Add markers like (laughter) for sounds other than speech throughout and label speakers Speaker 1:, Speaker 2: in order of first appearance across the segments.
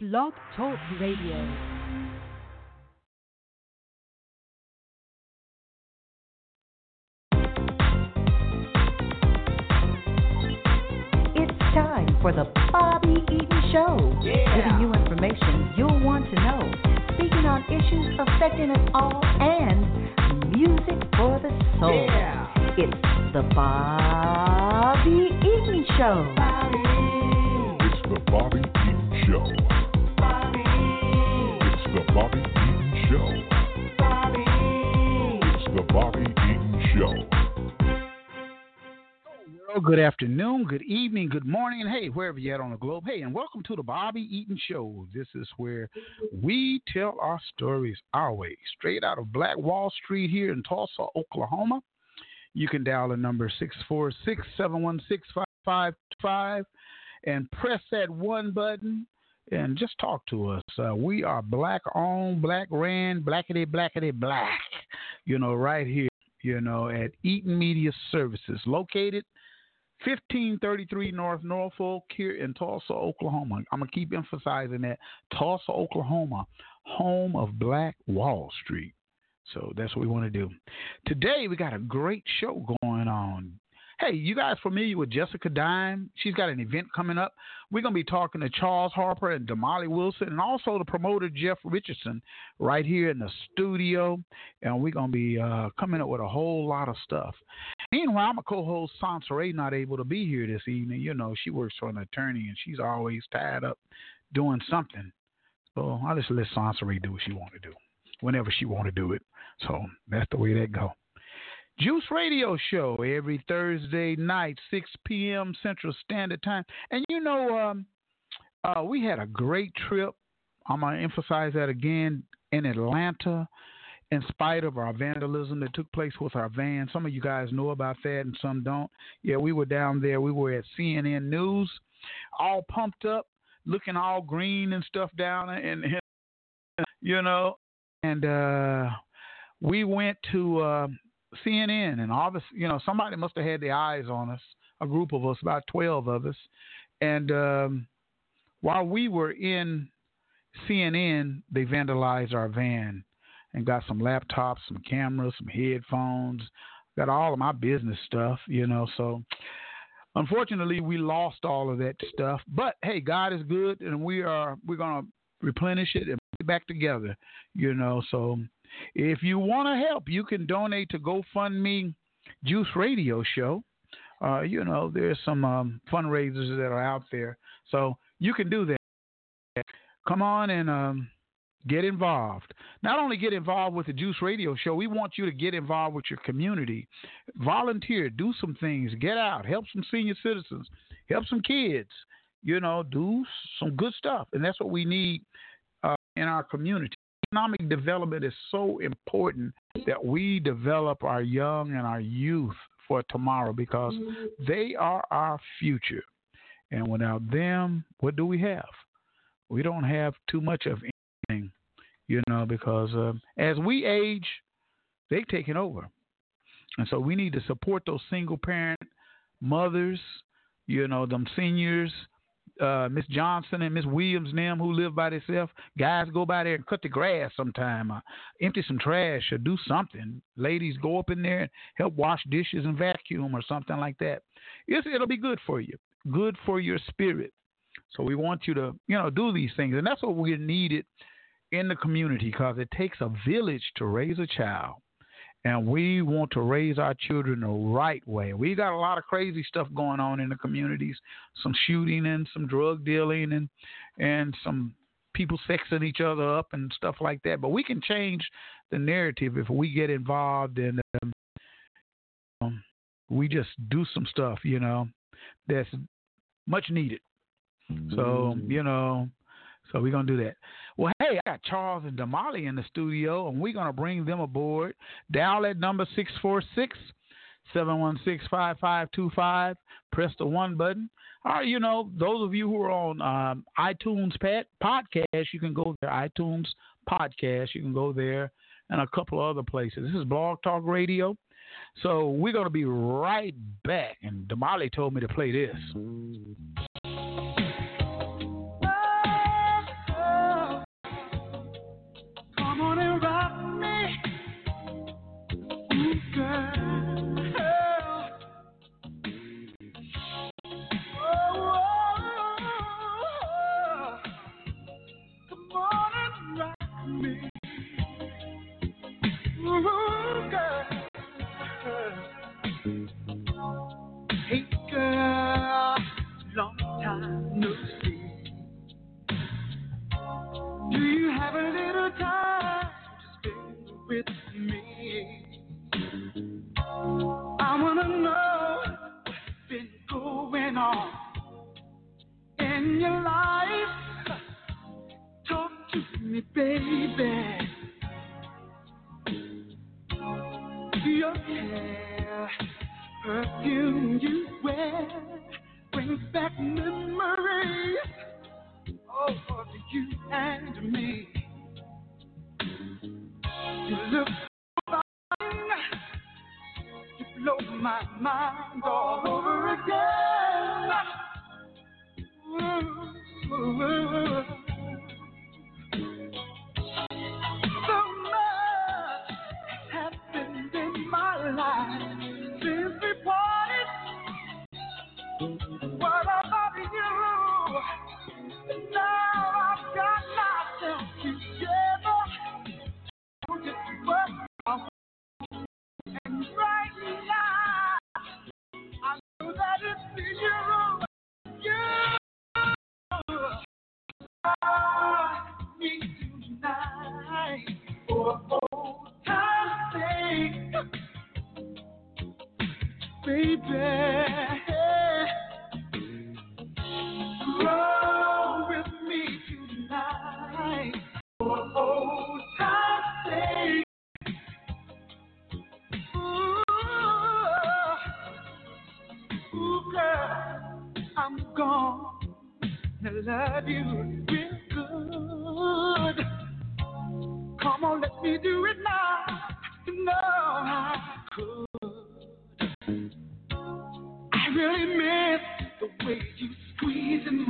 Speaker 1: Blog Talk Radio.
Speaker 2: It's time for the Bobby Eaton Show, yeah. giving you information you'll want to know, speaking on issues affecting us all, and music for the soul. Yeah. It's the Bobby Eaton Show. Bobby.
Speaker 3: It's the Bobby Eaton Show. It's the Bobby Eaton Show. It's the Bobby Eaton Show.
Speaker 4: Well, good afternoon, good evening, good morning, and hey, wherever you're at on the globe. Hey, and welcome to the Bobby Eaton Show. This is where we tell our stories our way, straight out of Black Wall Street here in Tulsa, Oklahoma. You can dial the number 646 716 5555 and press that one button and just talk to us. Uh, we are black owned, black ran, blackety, blackety, black, you know, right here, you know, at Eaton Media Services, located 1533 North Norfolk here in Tulsa, Oklahoma. I'm going to keep emphasizing that. Tulsa, Oklahoma, home of Black Wall Street. So that's what we want to do. Today, we got a great show going on. Hey, you guys familiar with Jessica Dime? She's got an event coming up. We're going to be talking to Charles Harper and Damali Wilson and also the promoter Jeff Richardson right here in the studio. And we're going to be uh, coming up with a whole lot of stuff. Meanwhile, my co-host Sansa Ray not able to be here this evening. You know, she works for an attorney and she's always tied up doing something. So I'll just let Sansa do what she want to do whenever she want to do it. So that's the way that go. Juice Radio Show every Thursday night, 6 p.m. Central Standard Time. And you know, um, uh, we had a great trip. I'm going to emphasize that again in Atlanta, in spite of our vandalism that took place with our van. Some of you guys know about that and some don't. Yeah, we were down there. We were at CNN News, all pumped up, looking all green and stuff down, and, and you know, and uh, we went to uh, CNN, and obviously, you know, somebody must have had their eyes on us. A group of us, about twelve of us, and um, while we were in CNN, they vandalized our van and got some laptops, some cameras, some headphones, got all of my business stuff, you know. So, unfortunately, we lost all of that stuff. But hey, God is good, and we are we're gonna replenish it and put it back together, you know. So if you want to help, you can donate to GoFundMe Juice Radio Show. Uh, you know, there's some um, fundraisers that are out there, so you can do that. Come on and um, get involved. Not only get involved with the Juice Radio Show, we want you to get involved with your community. Volunteer, do some things, get out, help some senior citizens, help some kids. You know, do some good stuff, and that's what we need uh, in our community economic development is so important that we develop our young and our youth for tomorrow because they are our future. And without them, what do we have? We don't have too much of anything, you know, because uh, as we age, they've taken over. And so we need to support those single parent mothers, you know, them seniors, uh, Miss Johnson and Miss Williams and them who live by themselves. Guys go by there and cut the grass sometime, uh, empty some trash or do something. Ladies go up in there and help wash dishes and vacuum or something like that. It's, it'll be good for you, good for your spirit. So we want you to, you know, do these things, and that's what we're needed in the community because it takes a village to raise a child and we want to raise our children the right way. We got a lot of crazy stuff going on in the communities, some shooting and some drug dealing and and some people sexing each other up and stuff like that. But we can change the narrative if we get involved and um, um, we just do some stuff, you know, that's much needed. So you know, so we're gonna do that. Well, hey, I got Charles and Damali in the studio, and we're gonna bring them aboard. Dial at number 646-716-5525. Press the one button. Or you know, those of you who are on um, iTunes Pat podcast, you can go there. iTunes podcast, you can go there, and a couple of other places. This is Blog Talk Radio. So we're gonna be right back. And Damali told me to play this.
Speaker 5: Baby. Your hair, perfume you wear brings back memories of you and me. You look fine, you blow my mind all over again. So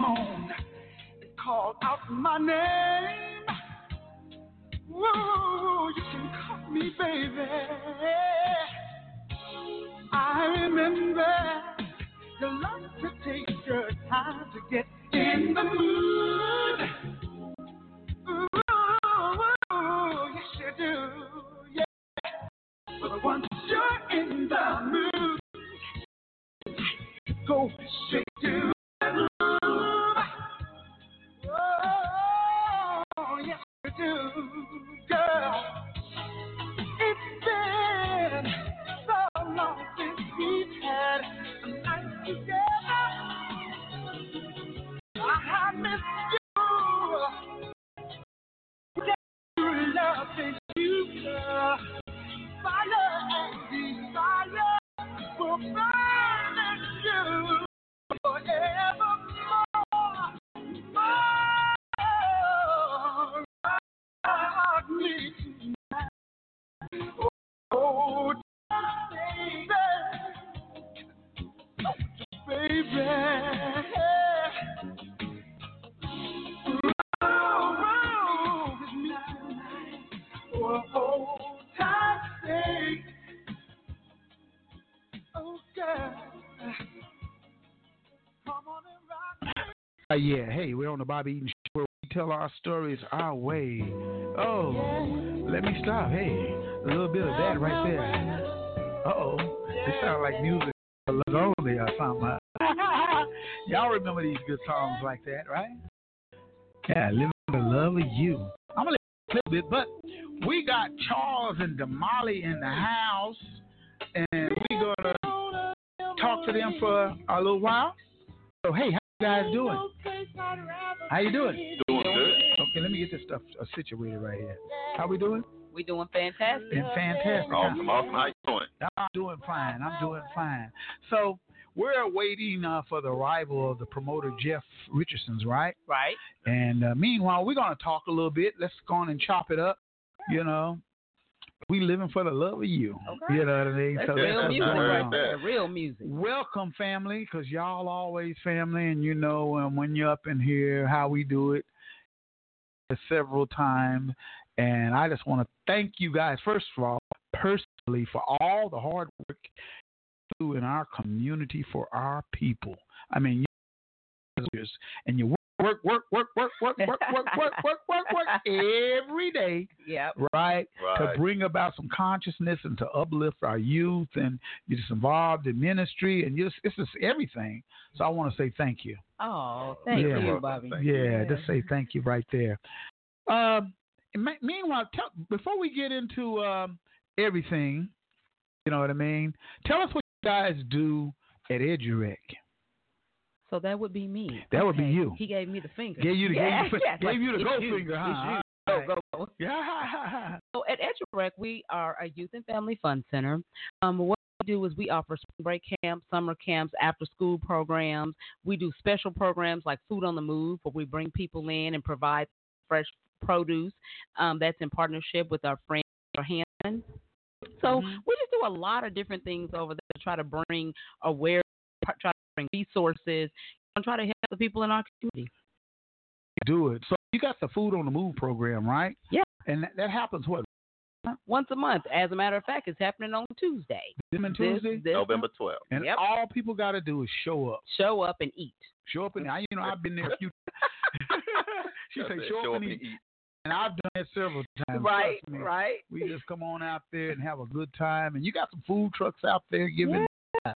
Speaker 5: squeeze and moan call out my name. Whoa, you can call me baby. I remember you like to take your time to get in the mood. Yeah,
Speaker 4: hey, we're on the Bobby Eaton Show where we tell our stories our way. Oh, let me stop. Hey, a little bit of that right there. Uh oh, it sounds like music only or something. (laughs) Y'all remember these good songs like that, right? Yeah, living the love of you. I'm gonna play a little bit, but we got Charles and Damali in the house, and we're gonna talk to them for a little while. So hey, guys doing? How you doing?
Speaker 6: Doing good.
Speaker 4: Okay, let me get this stuff uh, situated right here. How we doing?
Speaker 7: We doing fantastic.
Speaker 4: Been fantastic.
Speaker 6: Awesome, awesome. How you doing?
Speaker 4: I'm doing fine. I'm doing fine. So we're waiting uh, for the arrival of the promoter Jeff Richardson's, right?
Speaker 7: Right.
Speaker 4: And uh, meanwhile, we're gonna talk a little bit. Let's go on and chop it up. You know, we living for the love of you.
Speaker 7: Okay.
Speaker 4: You know what I mean?
Speaker 7: That's
Speaker 4: So
Speaker 7: real
Speaker 4: that's
Speaker 7: music right there. Real music.
Speaker 4: Welcome, family, because y'all always family, and you know um, when you're up in here how we do it several times. And I just want to thank you guys, first of all, personally, for all the hard work you do in our community for our people. I mean, you and you work, work, work, work, work, work, work, work, work, work, work, work every day
Speaker 7: Yep.
Speaker 4: right?
Speaker 6: Right.
Speaker 4: To bring about some consciousness and to uplift our youth, and you're just involved in ministry, and just it's just everything. So I want to say thank you.
Speaker 7: Oh, thank
Speaker 4: Yeah.
Speaker 7: you, Bobby.
Speaker 6: Thank
Speaker 4: yeah, just say thank you right there. Um, meanwhile, tell, before we get into um, everything, you know what I mean. Tell us what you guys do at EduRec.
Speaker 7: So that would be me.
Speaker 4: That would be you.
Speaker 7: He gave me the finger.
Speaker 4: Gave you the
Speaker 7: yeah,
Speaker 4: gave you,
Speaker 7: yeah,
Speaker 4: gave you the go
Speaker 7: you,
Speaker 4: finger, huh?
Speaker 7: Go, go, go. (laughs)
Speaker 4: Yeah.
Speaker 7: So at EduRec, we are a youth and family fun center. Um, what we do is we offer spring break camps, summer camps, after school programs. We do special programs like Food on the Move, where we bring people in and provide fresh produce. Um, that's in partnership with our friend Hanson. So
Speaker 4: Mhm.
Speaker 7: we just do a lot of different things over there to try to bring awareness, try to bring resources, and try to help the people in our community.
Speaker 4: Do it. So you got the Food on the Move program, right?
Speaker 7: Yeah.
Speaker 4: And that, that happens what?
Speaker 7: Once a month. As a matter of fact, it's happening on Tuesday.
Speaker 4: Them and
Speaker 7: This-
Speaker 4: Tuesday.
Speaker 7: this
Speaker 6: November 12th.
Speaker 4: And
Speaker 7: Yep.
Speaker 4: all people got to do is show up.
Speaker 7: show up and eat.
Speaker 4: Show up and I, you know, I've been there a few. times. (laughs)
Speaker 6: she
Speaker 4: said,
Speaker 6: it.
Speaker 4: show, up and eat. And I've done it several times.
Speaker 7: Right,
Speaker 4: me.
Speaker 7: right.
Speaker 4: We just come on out there and have a good time. And you got some food trucks out there giving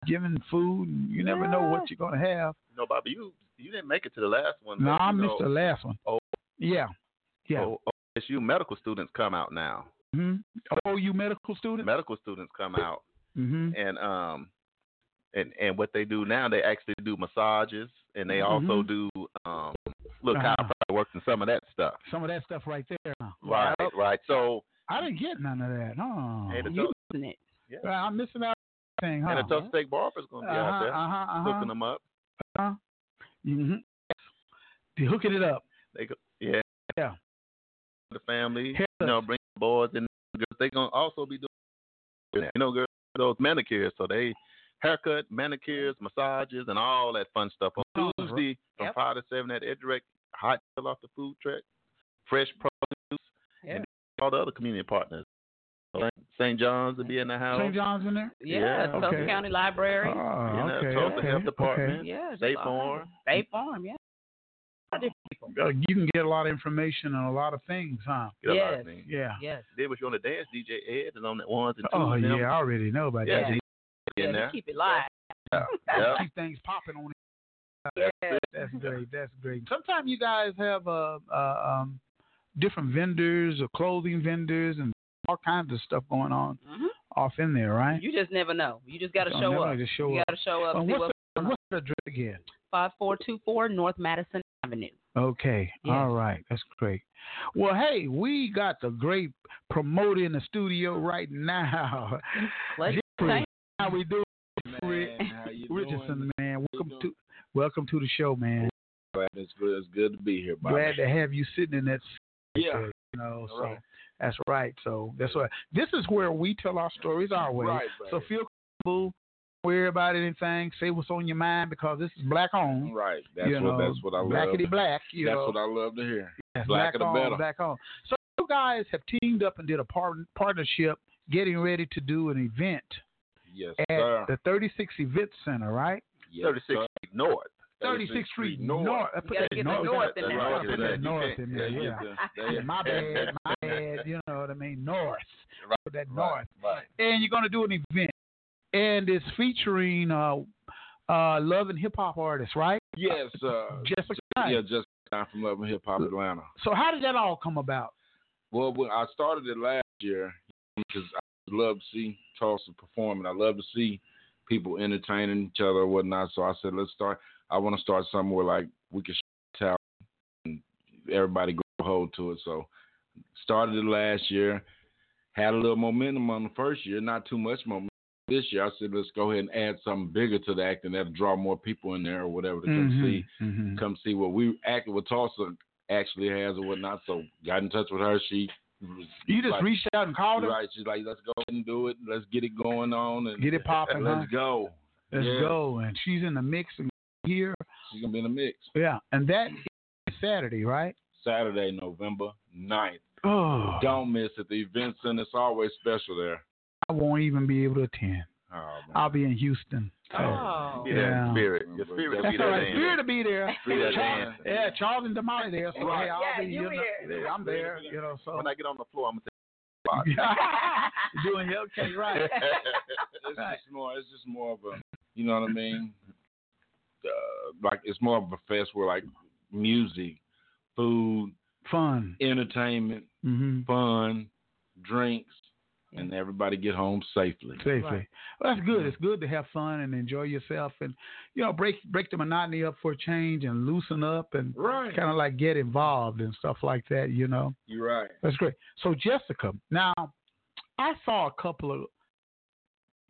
Speaker 4: giving food. And you never know what you're gonna have.
Speaker 6: No, Bobby, you you didn't make it to the last one.
Speaker 4: No, I missed
Speaker 6: know,
Speaker 4: the last one.
Speaker 6: Oh.
Speaker 4: Yeah. Yeah.
Speaker 6: O- OSU medical students come out now.
Speaker 4: hmm Oh, you medical students.
Speaker 6: Medical students come out,
Speaker 4: mm-hmm.
Speaker 6: and um, and and what they do now, they actually do massages, and they also
Speaker 4: Mhm.
Speaker 6: do um, look
Speaker 4: Uh-huh.
Speaker 6: chiropractic work and some of that stuff.
Speaker 4: Some of that stuff right there. huh?
Speaker 6: Right, right. So
Speaker 4: I didn't get none of that. Oh.
Speaker 6: and
Speaker 7: You
Speaker 6: Tulsa,
Speaker 7: missing it.
Speaker 4: Well, I'm missing out on thing, huh?
Speaker 6: and the Tulsa State Barber's gonna be out
Speaker 4: uh-huh,
Speaker 6: there
Speaker 4: uh-huh, uh-huh.
Speaker 6: hooking them up.
Speaker 4: hmm They hooking it up.
Speaker 6: They go, yeah,
Speaker 4: Yeah.
Speaker 6: The family,
Speaker 4: Hair
Speaker 6: you know, bring the boys and girls. They're gonna also be doing, you know, girls those manicures. So they haircut, manicures, massages, and all that fun stuff on Tuesday from
Speaker 7: Yep.
Speaker 6: five to seven at EduRec. Hot fill off the food truck, fresh produce, and all the other community partners. St. John's will be in the house.
Speaker 4: St. John's in there?
Speaker 7: Yeah,
Speaker 6: Yeah,
Speaker 7: Tulsa
Speaker 4: okay.
Speaker 7: County Library.
Speaker 4: Oh,
Speaker 6: You know,
Speaker 4: okay.
Speaker 6: Tulsa
Speaker 4: okay,
Speaker 6: Health Department.
Speaker 7: yeah,
Speaker 6: State
Speaker 7: just all kinds of-
Speaker 6: Farm.
Speaker 7: State Farm, yeah. A lot of different people.
Speaker 4: Uh, you can get a lot of information on a lot of things, huh?
Speaker 6: Get a lot
Speaker 7: Yes.
Speaker 6: of things.
Speaker 4: Yeah.
Speaker 7: Yes.
Speaker 6: Then was you on the dance, DJ Ed is on the ones and twos.
Speaker 4: Oh,
Speaker 6: and them.
Speaker 4: yeah. I already know about
Speaker 6: Yeah,
Speaker 4: that.
Speaker 6: in
Speaker 7: Yeah, keep it live.
Speaker 6: Yeah.
Speaker 4: Keep things popping on
Speaker 7: Yeah.
Speaker 4: That's great. That's great. Sometimes you guys have uh, uh, um, different vendors or clothing vendors and all kinds of stuff going on
Speaker 7: Mhm.
Speaker 4: off in there, right?
Speaker 7: You just never know. You just got to show
Speaker 4: never
Speaker 7: up.
Speaker 4: Just show
Speaker 7: you
Speaker 4: up.
Speaker 7: got to show up.
Speaker 4: Uh,
Speaker 7: see
Speaker 4: what's,
Speaker 7: what's
Speaker 4: the, what's the address again?
Speaker 7: five four two four North Madison Avenue.
Speaker 4: Okay.
Speaker 7: Yes.
Speaker 4: All right. That's great. Well, hey, we got the great promoter in the studio right now. (laughs)
Speaker 7: Let's
Speaker 4: Jeffrey, how we doing?
Speaker 8: Man, how
Speaker 4: Richardson,
Speaker 8: doing?
Speaker 4: man. Welcome to welcome to the show, man.
Speaker 8: Glad it's good. It's good to be here, Bobby.
Speaker 4: Glad to have you sitting in that seat
Speaker 8: Yeah.
Speaker 4: you know. So
Speaker 8: Right.
Speaker 4: That's right. So that's right. This is where we tell our stories our way.
Speaker 8: Right,
Speaker 4: So
Speaker 8: baby.
Speaker 4: feel comfortable. Worry about anything. Say what's on your mind because this is black on.
Speaker 8: Right. That's
Speaker 4: you
Speaker 8: what
Speaker 4: know,
Speaker 8: that's what I love.
Speaker 4: blackety black. You
Speaker 8: that's
Speaker 4: know,
Speaker 8: what I love to hear.
Speaker 4: Yes,
Speaker 8: blacker
Speaker 4: black on,
Speaker 8: better.
Speaker 4: black on. So you guys have teamed up and did a par- partnership, getting ready to do an event
Speaker 8: Yes,
Speaker 4: at
Speaker 8: sir.
Speaker 4: the 36 Event Center, right?
Speaker 8: Yes,
Speaker 6: 36
Speaker 8: sir.
Speaker 6: Street North.
Speaker 4: 36th Street North.
Speaker 8: North.
Speaker 4: I put that
Speaker 7: the
Speaker 4: north,
Speaker 7: north in
Speaker 4: I
Speaker 7: there.
Speaker 4: put that
Speaker 8: Right.
Speaker 4: north in there.
Speaker 8: Yeah,
Speaker 4: Yeah.
Speaker 8: get the-
Speaker 4: Yeah,
Speaker 8: there.
Speaker 4: my bad, (laughs) my bad. You know what I mean? North.
Speaker 6: Right,
Speaker 4: Put that
Speaker 8: Right,
Speaker 4: north.
Speaker 8: right.
Speaker 4: And you're gonna do an event, and it's featuring uh, uh, love and hip hop artists, right?
Speaker 8: Yes, uh,
Speaker 4: Jessica.
Speaker 8: yeah, just I'm from Love and Hip Hop Atlanta.
Speaker 4: So how did that all come about?
Speaker 8: Well, when I started it last year because I love to see Tulsa perform, and I love to see people entertaining each other or whatnot. So I said, let's start. I want to start somewhere like we can tell and everybody grab hold to it. So started it last year, had a little momentum on the first year, not too much momentum. This year, I said, let's go ahead and add something bigger to the act, and that'll draw more people in there or whatever to come
Speaker 4: Mhm,
Speaker 8: see
Speaker 4: mhm.
Speaker 8: come see what we act what Tulsa actually has or whatnot. So got in touch with her. She
Speaker 4: You just
Speaker 8: like,
Speaker 4: reached out and called her.
Speaker 8: right. She's like, let's go ahead and do it. Let's get it going on and
Speaker 4: Get it popping,
Speaker 8: let's go.
Speaker 4: Let's
Speaker 8: Yeah.
Speaker 4: go. And she's in the mix and here.
Speaker 8: She's gonna be in the mix
Speaker 4: Yeah, and that is Saturday, right?
Speaker 8: Saturday, November 9th.
Speaker 4: Oh,
Speaker 8: Don't miss it. The event center is always special there.
Speaker 4: I won't even be able to attend.
Speaker 8: Oh.
Speaker 4: I'll be in Houston.
Speaker 7: Oh.
Speaker 6: Be
Speaker 4: Yeah.
Speaker 6: spirit. Your spirit be
Speaker 4: That's
Speaker 6: there
Speaker 4: all right. Spirit to be there.
Speaker 6: Be there
Speaker 4: Charles, yeah, Charles and Damali there. So
Speaker 8: Right.
Speaker 4: hey, I'll
Speaker 7: Yeah,
Speaker 4: be.
Speaker 7: you
Speaker 4: You know,
Speaker 7: here.
Speaker 4: yeah, I'm there. You know, so
Speaker 6: When I get on the floor, I'm going to
Speaker 4: doing it. Okay, right. (laughs)
Speaker 8: it's just more. It's just more of a. You know what I mean? Uh, like it's more of a fest where like music, food,
Speaker 4: Fun.
Speaker 8: entertainment,
Speaker 4: hmm
Speaker 8: fun, drinks, and everybody get home safely.
Speaker 4: Safely.
Speaker 7: Right.
Speaker 4: Well, that's good. It's good to have fun and enjoy yourself, and you know, break break the monotony up for a change and loosen up and
Speaker 8: Right.
Speaker 4: kind of like get involved and stuff like that. You know,
Speaker 8: You're right.
Speaker 4: that's great. So Jessica, now I saw a couple of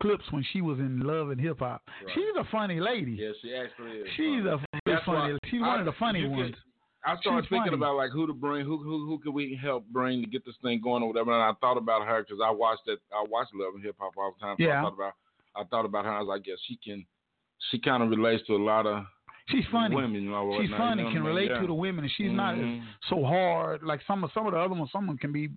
Speaker 4: clips when she was in Love and Hip Hop.
Speaker 8: Right.
Speaker 4: She's a funny lady.
Speaker 8: Yeah, she actually is.
Speaker 4: She's a
Speaker 8: That's
Speaker 4: funny. She's
Speaker 8: I-
Speaker 4: one of the funny ones.
Speaker 8: I started
Speaker 4: She's
Speaker 8: thinking
Speaker 4: funny.
Speaker 8: about like who to bring, who who who could we help bring to get this thing going or whatever. And I thought about her because I watched that. I watched Love and Hip Hop all the time. So
Speaker 4: Yeah.
Speaker 8: I thought about. I thought about her. I was like, yeah, she can. She kind of relates to a lot of
Speaker 4: She's funny.
Speaker 8: women. You know,
Speaker 4: She's
Speaker 8: whatnot,
Speaker 4: funny.
Speaker 8: you know
Speaker 4: Can
Speaker 8: I mean?
Speaker 4: relate
Speaker 8: Yeah.
Speaker 4: to the women, and she's not
Speaker 8: Mhm.
Speaker 4: so hard. Like some of some of the other ones, someone can be,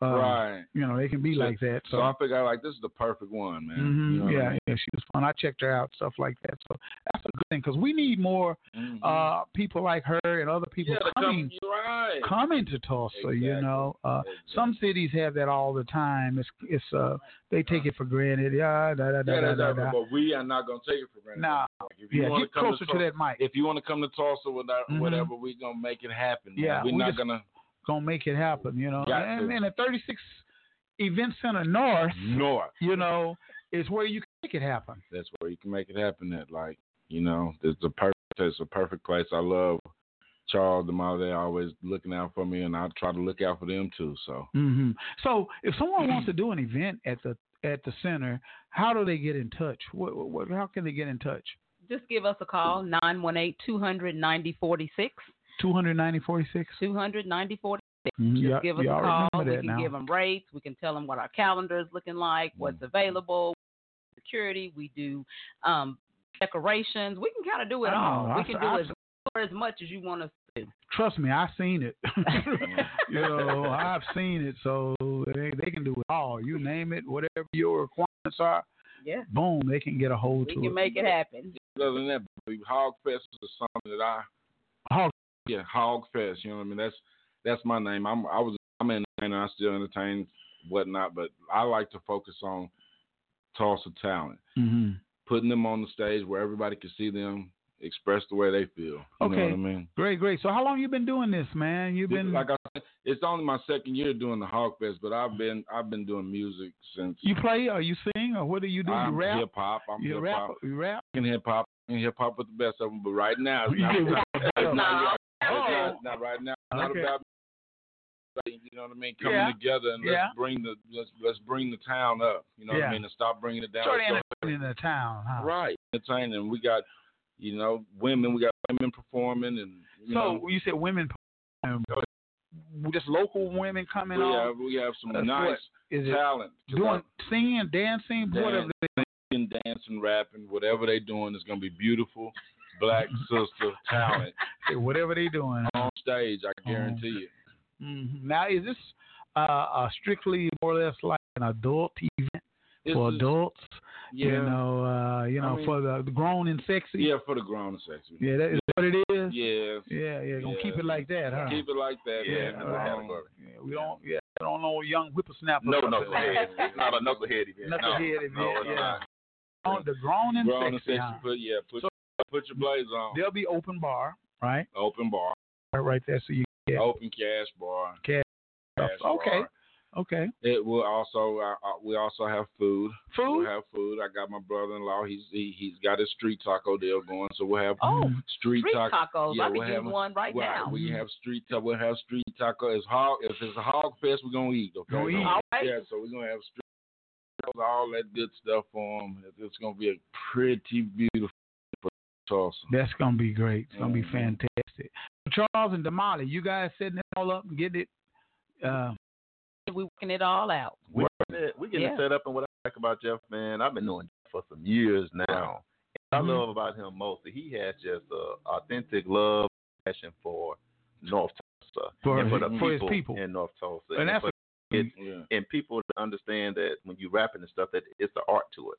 Speaker 4: uh,
Speaker 8: right.
Speaker 4: you know, they can be
Speaker 8: So-
Speaker 4: like that.
Speaker 8: So I figured like this is the perfect one, man.
Speaker 4: Mhm,
Speaker 8: You know what I
Speaker 4: yeah,
Speaker 8: mean?
Speaker 4: yeah, she was fun. I checked her out, stuff like that. So that's a good thing because we need more
Speaker 8: Mhm.
Speaker 4: uh, people like her and other people
Speaker 8: yeah,
Speaker 4: coming
Speaker 8: come, right.
Speaker 4: coming to Tulsa. You know, uh,
Speaker 8: Exactly.
Speaker 4: some cities have that all the time. It's it's uh they take it for granted. Yeah, da da da
Speaker 8: Yeah,
Speaker 4: da da. da.
Speaker 8: but we are not gonna take it for granted.
Speaker 4: Nah,
Speaker 8: Like, if you
Speaker 4: yeah,
Speaker 8: wanna
Speaker 4: get
Speaker 8: come
Speaker 4: closer to,
Speaker 8: Tulsa-
Speaker 4: that mic.
Speaker 8: If you want to come to Tulsa with that,
Speaker 4: Mhm.
Speaker 8: whatever, we're gonna make it happen. man.
Speaker 4: Yeah,
Speaker 8: we're
Speaker 4: we
Speaker 8: not
Speaker 4: just-
Speaker 8: gonna
Speaker 4: Gonna make it happen. You know,
Speaker 8: Got
Speaker 4: and,
Speaker 8: to.
Speaker 4: and the 36 Event Center North,
Speaker 8: north.
Speaker 4: you know, is where you can make it happen.
Speaker 8: That's where you can make it happen. At like, you know, it's a perfect, it's a perfect place. I love Charles and Damali. They always looking out for me, and I try to look out for them too. So
Speaker 4: hmm So, if someone wants to (clears throat) do an event at the at the center, how do they get in touch? What, what how can they get in touch?
Speaker 7: Just give us a call, 918 200 9046.
Speaker 4: 290 46?
Speaker 7: 200 9046.
Speaker 4: Mhm.
Speaker 7: Just
Speaker 4: Y'all-
Speaker 7: give us a
Speaker 4: y'all
Speaker 7: call. We can
Speaker 4: now.
Speaker 7: give them rates. We can tell them what our calendar is looking like, what's available, security. We do um, decorations. We can kind of do it
Speaker 4: I
Speaker 7: all.
Speaker 4: know.
Speaker 7: We
Speaker 4: I-
Speaker 7: can do
Speaker 4: I-
Speaker 7: as, or as much as you want us to.
Speaker 4: Trust me, I've seen it. (laughs) (laughs) you know, I've seen it. So they, they can do it all. You name it, whatever your requirements are,
Speaker 7: Yeah,
Speaker 4: boom, they can get a hold
Speaker 7: we
Speaker 4: to
Speaker 7: can make it happen.
Speaker 8: other than that, Hog Fest is something that I
Speaker 4: Hog-
Speaker 8: yeah Hog Fest. You know what I mean? That's that's my name. I'm I was I'm an entertainer. I still entertain whatnot, but I like to focus on Tulsa talent.
Speaker 4: Mhm.
Speaker 8: putting them on the stage where everybody can see them express the way they feel. You know
Speaker 4: Okay.
Speaker 8: what I mean?
Speaker 4: Great, great. So how long you been doing this, man? You've been
Speaker 8: like I said, it's only my second year doing the Hog Fest, but I've been I've been doing music since
Speaker 4: you play or you sing or what do you do?
Speaker 8: I'm
Speaker 4: you rap?
Speaker 8: hip hop. I'm
Speaker 4: you
Speaker 8: hip hop.
Speaker 4: You rap?
Speaker 8: And hip hop and hip hop with the best of them. But right now, it's (laughs) not,
Speaker 4: get with
Speaker 8: it's
Speaker 4: the best.
Speaker 8: not,
Speaker 7: No.
Speaker 8: it's not- oh. not right now. Not
Speaker 4: Okay.
Speaker 8: about you know what I mean, coming
Speaker 4: Yeah.
Speaker 8: together and let's bring the let's let's bring the town up. You know what I mean, and stop bringing it down.
Speaker 4: Sort
Speaker 8: Let's
Speaker 4: of
Speaker 8: go-
Speaker 4: in the town, huh?
Speaker 8: Right, entertaining. We got, you know, women. We got women performing, and you
Speaker 4: So
Speaker 8: know,
Speaker 4: you said women, just local women coming
Speaker 8: we
Speaker 4: on.
Speaker 8: have we have some
Speaker 4: That's
Speaker 8: nice
Speaker 4: what- Is
Speaker 8: talent.
Speaker 4: doing singing, dancing,
Speaker 8: Dan-
Speaker 4: whatever?
Speaker 8: Singing, dancing, rapping, whatever they're doing is gonna be beautiful. Black sister talent (laughs)
Speaker 4: whatever they doing.
Speaker 8: on stage. I guarantee you.
Speaker 4: Mhm. Now, is this uh, uh, strictly more or less like an adult event
Speaker 8: This
Speaker 4: for
Speaker 8: is-
Speaker 4: adults?
Speaker 8: yeah,
Speaker 4: You know, uh, you
Speaker 8: I
Speaker 4: know,
Speaker 8: mean-
Speaker 4: for the, the grown and sexy.
Speaker 8: yeah, for the grown and sexy.
Speaker 4: Yeah, that is what it is.
Speaker 8: Yeah,
Speaker 4: Yeah, yeah, gonna
Speaker 8: Yeah.
Speaker 4: keep it like that, huh?
Speaker 8: keep it like that.
Speaker 4: yeah,
Speaker 8: man.
Speaker 4: right.
Speaker 8: Um,
Speaker 4: yeah, we don't. Yeah, I don't know young whippersnappers.
Speaker 6: No knucklehead. It's not a knucklehead event.
Speaker 4: Knucklehead
Speaker 6: no,
Speaker 4: event,
Speaker 6: no,
Speaker 4: yeah.
Speaker 6: not.
Speaker 4: On the grown and
Speaker 8: grown and
Speaker 4: sexy.
Speaker 8: sexy.
Speaker 4: huh?
Speaker 8: Put yeah, put
Speaker 4: So-
Speaker 8: put your blazer on.
Speaker 4: There'll be open bar, right?
Speaker 8: Open bar,
Speaker 4: Right there, so you get
Speaker 8: open cash bar.
Speaker 4: Cash
Speaker 8: cash
Speaker 4: Okay,
Speaker 8: bar.
Speaker 4: okay.
Speaker 8: It will also we also have food.
Speaker 4: Food.
Speaker 8: We'll have food. I got my brother-in-law. He's he, he's got his street taco deal going, so we'll have
Speaker 7: Oh,
Speaker 8: street,
Speaker 7: street
Speaker 8: taco.
Speaker 7: tacos.
Speaker 8: Yeah,
Speaker 7: I
Speaker 8: we'll have-
Speaker 7: one right, now.
Speaker 8: We mm. have street taco. We'll have street taco. It's hog. If it's a hog fest, we're gonna eat. Okay.
Speaker 4: Gonna eat.
Speaker 7: All right.
Speaker 8: Yeah. So we're gonna have street tacos, all that good stuff for them. It's, it's gonna be a pretty beautiful for Tulsa.
Speaker 4: That's gonna be great. It's gonna be
Speaker 8: Mhm.
Speaker 4: fantastic. Charles and Damali, you guys setting it all up and getting it. Uh,
Speaker 7: We working it all out.
Speaker 6: We getting it- we getting
Speaker 7: Yeah.
Speaker 6: it set up, and what I like about Jeff, man, I've been knowing Jeff for some years now. And
Speaker 4: Mhm.
Speaker 6: I love about him most mostly, he has just a authentic love, and passion for North Tulsa
Speaker 4: For
Speaker 6: and for,
Speaker 4: his-
Speaker 6: the
Speaker 4: for his
Speaker 6: people,
Speaker 4: people.
Speaker 6: in North Tulsa,
Speaker 4: and that's
Speaker 6: for, it,
Speaker 8: Yeah.
Speaker 6: and people to understand that when you rapping and stuff, that it's the art to it,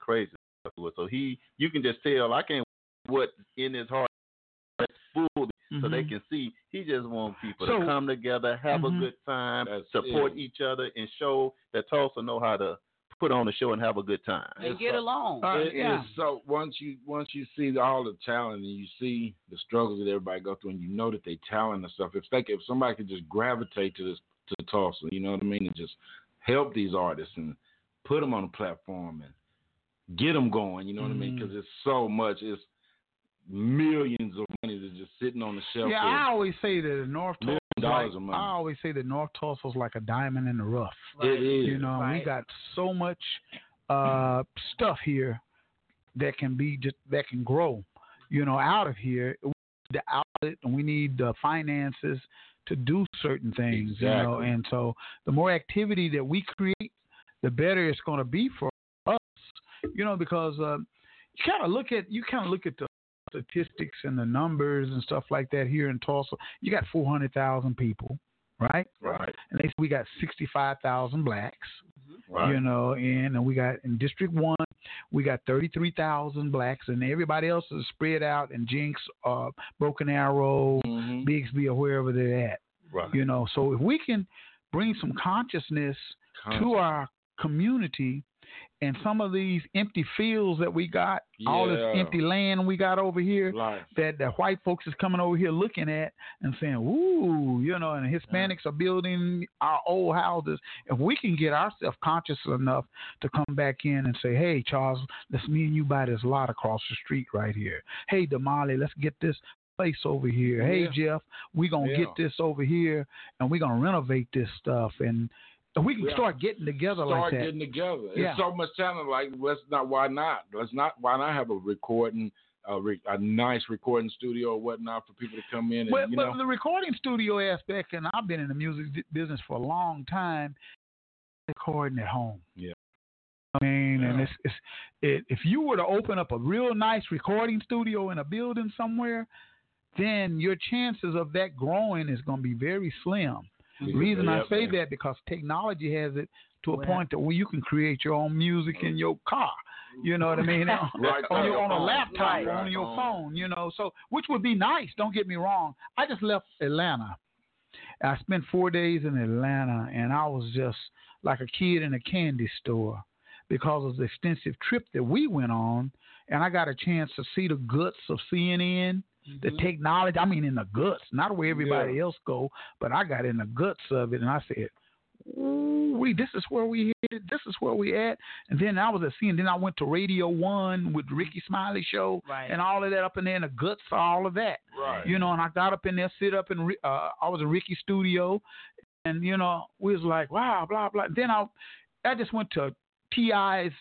Speaker 6: crazy stuff to it. So he, you can just tell. I can't what's in his heart. That's full so they
Speaker 4: Mhm.
Speaker 6: can see he just wants people
Speaker 4: So-
Speaker 6: to come together, have
Speaker 4: Mhm.
Speaker 6: a good time,
Speaker 8: That's
Speaker 6: support
Speaker 8: it.
Speaker 6: each other, and show that Tulsa know how to put on a show and have a good time.
Speaker 7: and get along.
Speaker 4: Uh,
Speaker 8: It-
Speaker 4: yeah.
Speaker 8: it's so once you once you see all the talent and you see the struggles that everybody go through and you know that they talent and stuff, if they if somebody could just gravitate to this to Tulsa, you know what I mean, and just help these artists and put them on a platform and get them going, you know what I mean? Because it's so much, it's millions of money that's just sitting on the shelf.
Speaker 4: Yeah,
Speaker 8: there.
Speaker 4: I always say that the North
Speaker 8: Million
Speaker 4: Tulsa,
Speaker 8: dollars
Speaker 4: like,
Speaker 8: of money.
Speaker 4: I always say that North Tulsa is like a diamond in the rough.
Speaker 8: It is.
Speaker 4: You know, we got so much uh, stuff here that can be just that can grow. You know, out of here, the outlet, and we need the finances to do certain things. You know,
Speaker 8: Exactly.
Speaker 4: and so the more activity that we create, the better it's going to be for us. You know, because uh, you kind of look at you kind of look at the statistics and the numbers and stuff like that here in Tulsa. You got four hundred thousand people, right?
Speaker 8: Right.
Speaker 4: And they we got sixty five thousand blacks
Speaker 8: Right.
Speaker 4: you know, and, and we got in District One, we got thirty three thousand blacks, and everybody else is spread out in Jenks, uh, Broken Arrow,
Speaker 8: Mhm.
Speaker 4: Bixby, or wherever they're at.
Speaker 6: Right.
Speaker 4: You know, so if we can bring some consciousness to our community and some of these empty fields that we got, all this empty land we got over here,
Speaker 8: Right.
Speaker 4: that the white folks is coming over here looking at and saying, "Ooh," you know, and Hispanics are building our old houses. If we can get ourselves conscious enough to come back in and say, "Hey, Charles, let's me and you buy this lot across the street right here. Hey, Damali, let's get this." Place over here. Hey
Speaker 8: Yeah.
Speaker 4: Jeff, we gonna
Speaker 8: Yeah.
Speaker 4: get this over here, and we gonna renovate this stuff, and we can
Speaker 8: Yeah.
Speaker 4: start getting together
Speaker 8: Start
Speaker 4: like that.
Speaker 8: getting together.
Speaker 4: Yeah.
Speaker 8: It's so much talent. Like, let's not. Why not? Let's not. Why not have a recording, a, re, a nice recording studio or whatnot for people to come in and
Speaker 4: But,
Speaker 8: you
Speaker 4: but
Speaker 8: know.
Speaker 4: the recording studio aspect, and I've been in the music business for a long time, recording at home.
Speaker 8: Yeah.
Speaker 4: I mean, and it's, it's it, if you were to open up a real nice recording studio in a building somewhere, then your chances of that growing is going to be very slim. The reason I
Speaker 8: Yep.
Speaker 4: say that because technology has it to a
Speaker 7: Well-
Speaker 4: point that where you can create your own music in your car. You know what I (laughs) mean? (laughs)
Speaker 8: Right
Speaker 4: on, your, on a laptop
Speaker 8: Right,
Speaker 4: or on
Speaker 8: right.
Speaker 4: your phone, you know. So, which would be nice. Don't get me wrong. I just left Atlanta. I spent four days in Atlanta, and I was just like a kid in a candy store because of the extensive trip that we went on, and I got a chance to see the guts of CNN. The technology, I mean, in the guts, not where everybody else go, but I got in the guts of it, and I said, Ooh, we this is where we headed. This is where we at. And then I was at CNN. Then I went to Radio One with Rickey Smiley show
Speaker 7: Right.
Speaker 4: and all of that up in there, and the guts of all of that.
Speaker 8: Right.
Speaker 4: You know, and I got up in there, sit up in. Ri- Uh, I was in Ricky's studio, and you know, we was like, wow, blah blah. Then I, I just went to T.I.'s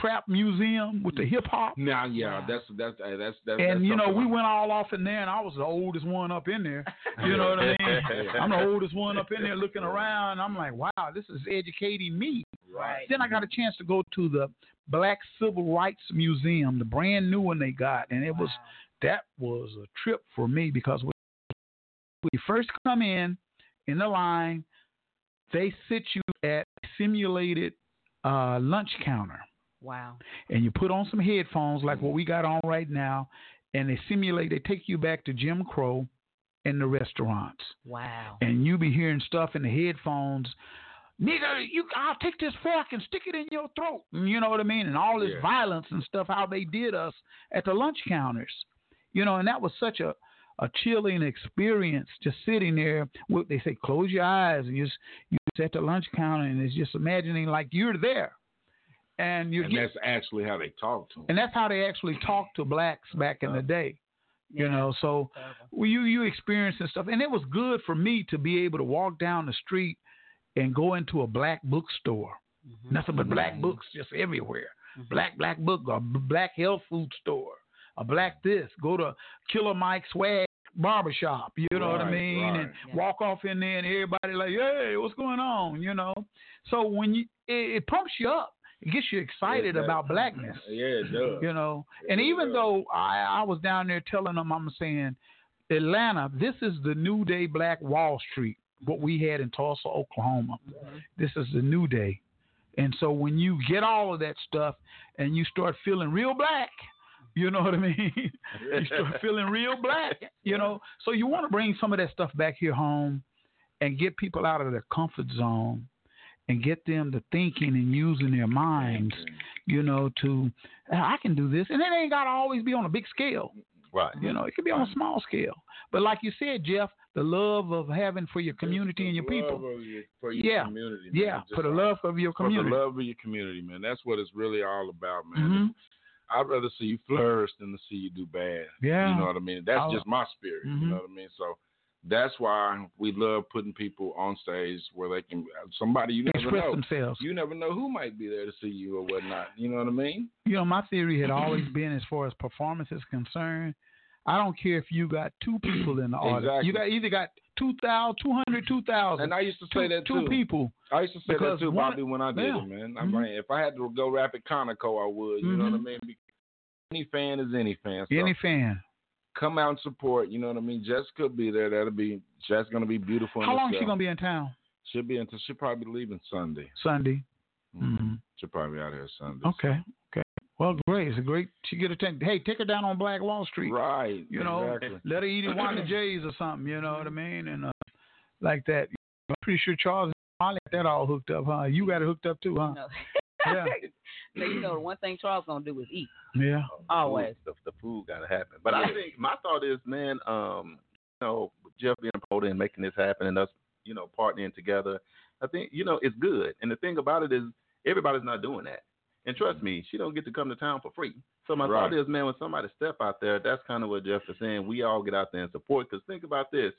Speaker 4: Trap Museum with the hip hop.
Speaker 8: Now, yeah, that's that's uh, that's that's.
Speaker 4: And you know, we
Speaker 8: like-
Speaker 4: went all off in there, and I was the oldest one up in there. (laughs) You know what I mean? I'm the oldest one up in there looking around. I'm like, wow, this is educating me.
Speaker 7: Right.
Speaker 4: Then I got a chance to go to the Black Civil Rights Museum, the brand new one they got, and it was that was a trip for me because when we first come in in the line, they sit you at a simulated uh, lunch counter
Speaker 7: Wow.
Speaker 4: and you put on some headphones like what we got on right now, and they simulate. They take you back to Jim Crow and the restaurants,
Speaker 7: Wow.
Speaker 4: and you be hearing stuff in the headphones. Nigga, you, I'll take this fork and stick it in your throat. You know what I mean? And all this
Speaker 8: Yeah.
Speaker 4: violence and stuff, how they did us at the lunch counters. You know, and that was such a, a chilling experience just sitting there. With, they say, close your eyes and just you sit at the lunch counter and it's just imagining like you're there. And you're
Speaker 8: and
Speaker 4: get-
Speaker 8: that's actually how they talk to them.
Speaker 4: and that's how they actually talked to blacks back in the day. You
Speaker 7: Yeah.
Speaker 4: know, so well, you you experience and stuff, and it was good for me to be able to walk down the street and go into a black bookstore.
Speaker 7: Mm-hmm.
Speaker 4: Nothing but black books just everywhere. Black black book, a black health food store, a black this. Go to Killer Mike Swag barbershop. You know what I mean?
Speaker 8: right.
Speaker 4: And
Speaker 7: Yeah.
Speaker 4: walk off in there, and everybody like, hey, what's going on? You know. So when you it, it pumps you up, it gets you excited
Speaker 8: that-
Speaker 4: about blackness
Speaker 8: Yeah, it does.
Speaker 4: you know. And
Speaker 8: Yeah.
Speaker 4: even though I, I was down there telling them, I'm saying, Atlanta, this is the new day Black Wall Street, what we had in Tulsa, Oklahoma. Mm-hmm. This is the new day. And so when you get all of that stuff and you start feeling real black, you know what I (laughs) mean? you start (laughs) feeling real black, you know. So you want to bring some of that stuff back here home and get people out of their comfort zone and get them to thinking and using their minds, you know, to I can do this, and it ain't got to always be on a big scale.
Speaker 6: Right.
Speaker 4: You know, it could be on a small scale. But like you said, Jeff, the love of having for your community and your people.
Speaker 8: your- for your
Speaker 4: Yeah.
Speaker 8: community. man.
Speaker 4: Yeah,
Speaker 8: Just
Speaker 4: for the love of your
Speaker 8: For
Speaker 4: community.
Speaker 8: the love of your community, man. That's what it's really all about, man.
Speaker 4: Mhm.
Speaker 8: I'd rather see you flourish than to see you do bad.
Speaker 4: Yeah.
Speaker 8: You know what I mean? That's
Speaker 4: I'll-
Speaker 8: just my spirit.
Speaker 4: Mhm.
Speaker 8: You know what I mean? So that's why we love putting people on stage where they can somebody you never
Speaker 4: Express
Speaker 8: know.
Speaker 4: themselves.
Speaker 8: You never know who might be there to see you or whatnot. You know what I mean?
Speaker 4: You know, my theory had always been as far as performance is concerned. I don't care if you got two people in the audience. You got either got 2,000, 200, 2,000.
Speaker 8: And I used to say
Speaker 4: two,
Speaker 8: that
Speaker 4: two people.
Speaker 8: I used to say that too,
Speaker 4: one-
Speaker 8: Bobby, when I did
Speaker 4: yeah.
Speaker 8: it, man. I'm
Speaker 4: Mhm.
Speaker 8: like, if I had to go rap at Conoco, I would. You know what I
Speaker 4: Mhm.
Speaker 8: mean? Because any fan is any fan. So
Speaker 4: Any fan.
Speaker 8: Come out and support. You know what I mean? Jessica will be there. That'll be that's gonna be beautiful. in
Speaker 4: How long is she going to be in town?
Speaker 8: She'll be until she'll probably be leaving Sunday.
Speaker 4: Sunday.
Speaker 8: Mhm.
Speaker 4: Mhm.
Speaker 8: She'll probably be out here Sunday.
Speaker 4: Okay. Okay. Well, great. It's a great. She get a take. Hey, take her down on Black Wall Street.
Speaker 8: Right.
Speaker 4: You know,
Speaker 8: exactly.
Speaker 4: let her eat at one of the J's or something. You know what I mean? And uh, like that. I'm pretty sure Charles and Molly got that all hooked up, huh? You got it hooked up too, huh?
Speaker 7: No.
Speaker 4: Yeah. (laughs)
Speaker 7: now you know the one thing Charles gonna do is eat.
Speaker 4: Yeah.
Speaker 7: Always.
Speaker 6: The, the food got to happen. But I think my thought is, man, um, you know, Jeff being a promoter and making this happen and us, you know, partnering together, I think, you know, it's good. And the thing about it is everybody's not doing that. And trust me, she don't get to come to town for free. So my
Speaker 8: Right.
Speaker 6: thought is, man, when somebody step out there, that's kind of what Jeff is saying. We all get out there and support. Because think about this: